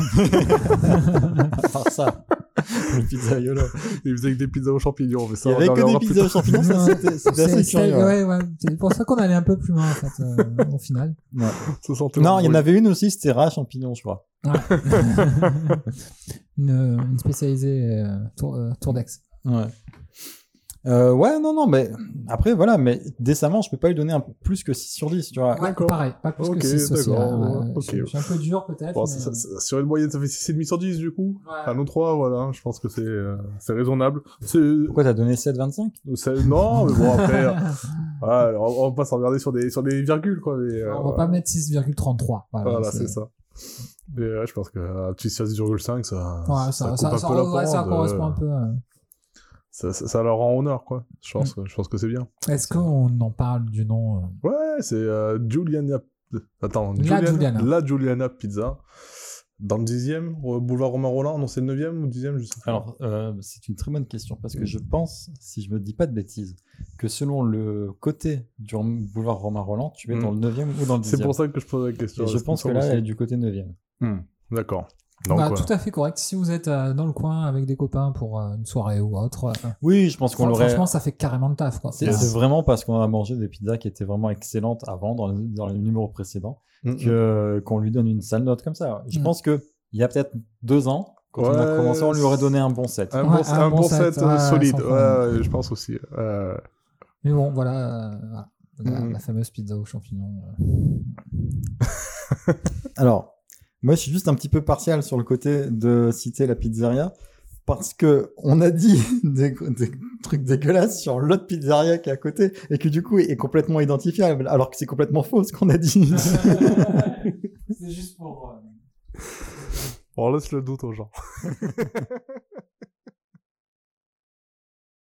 à part ça, le pizzaïolo. Il faisait que des pizzas aux champignons, mais ça, Il y avait que des pizzas aux champignons, c'était assez c'est- curieux. ouais. ouais, ouais. C'est pour ça qu'on allait un peu plus loin, en fait, euh, au final. Ouais. Ça sentait Non, il y en avait une aussi, c'était rat champignons, je crois. une, une spécialisée euh, tour, euh, Tourdex. Ouais. Euh, ouais, non, non, mais après, voilà, mais décemment, je peux pas lui donner un peu plus que 6 sur 10, tu vois. Ouais, D'accord. pareil. Pas plus Ok, que 6 aussi. d'accord, hein, ouais, ok. Je, suis un peu dur, peut-être. Bon, mais, euh, sur une moyenne, ça fait 6,5 sur 10 du coup. ouais. Enfin, nous trois, voilà, hein, je pense que c'est euh, c'est raisonnable. C'est... Pourquoi t'as donné 7,25 c'est- Non, mais bon, après, euh, voilà, on, on va pas s'en regarder sur des, sur des virgules, quoi. Mais, euh, On va pas mettre 6,33. Voilà, Voilà, c'est ça. Mais ouais, je pense qu'un petit 16,5, ça, Ouais, ça, ça, coupe ça, un ça- peu la ouais, ça pointe, correspond euh, un peu. euh. Ça, ça, ça leur rend honneur, quoi. Je pense, je pense que c'est bien. Est-ce qu'on en parle du nom euh, Ouais, c'est euh, Giuliana... Attends, La Giuliana. La Giuliana Pizza. Dans le 10e, au boulevard Romain Roland, non, c'est le 9e ou 10e, je sais pas. Alors, euh, c'est une très bonne question parce que je pense, si je me dis pas de bêtises, que selon le côté du boulevard Romain Roland, tu es Mm. dans le 9e ou dans le 10e. c'est pour ça que je pose la question. Et je pense que là, semble elle est du côté 9e. aussi D'accord. Donc, bah. Tout à fait correct. Si vous êtes euh, dans le coin avec des copains pour euh, une soirée ou autre, euh, Oui, je pense qu'on fran- l'aurait. franchement, ça fait carrément le taf. quoi. C'est c'est vraiment parce qu'on a mangé des pizzas qui étaient vraiment excellentes avant, dans, le- dans les numéros précédents, Mm, que- qu'on lui donne une sale note comme ça. Je Mm. pense que il y a peut-être deux ans, quand on a Ouais, commencé, on lui aurait donné un bon 7. Un, Ouais, bon, un bon set, euh, ouais, solide. sans Ouais, problème. ouais, je pense aussi. Euh, Mais bon, voilà, euh, voilà. La, Mhm. la fameuse pizza aux champignons. euh. Alors, moi, je suis juste un petit peu partial sur le côté de citer la pizzeria. Parce que on a dit des, des trucs dégueulasses sur l'autre pizzeria qui est à côté et qui du coup est complètement identifiable alors que c'est complètement faux ce qu'on a dit. C'est juste pour. euh, On laisse le doute aux gens.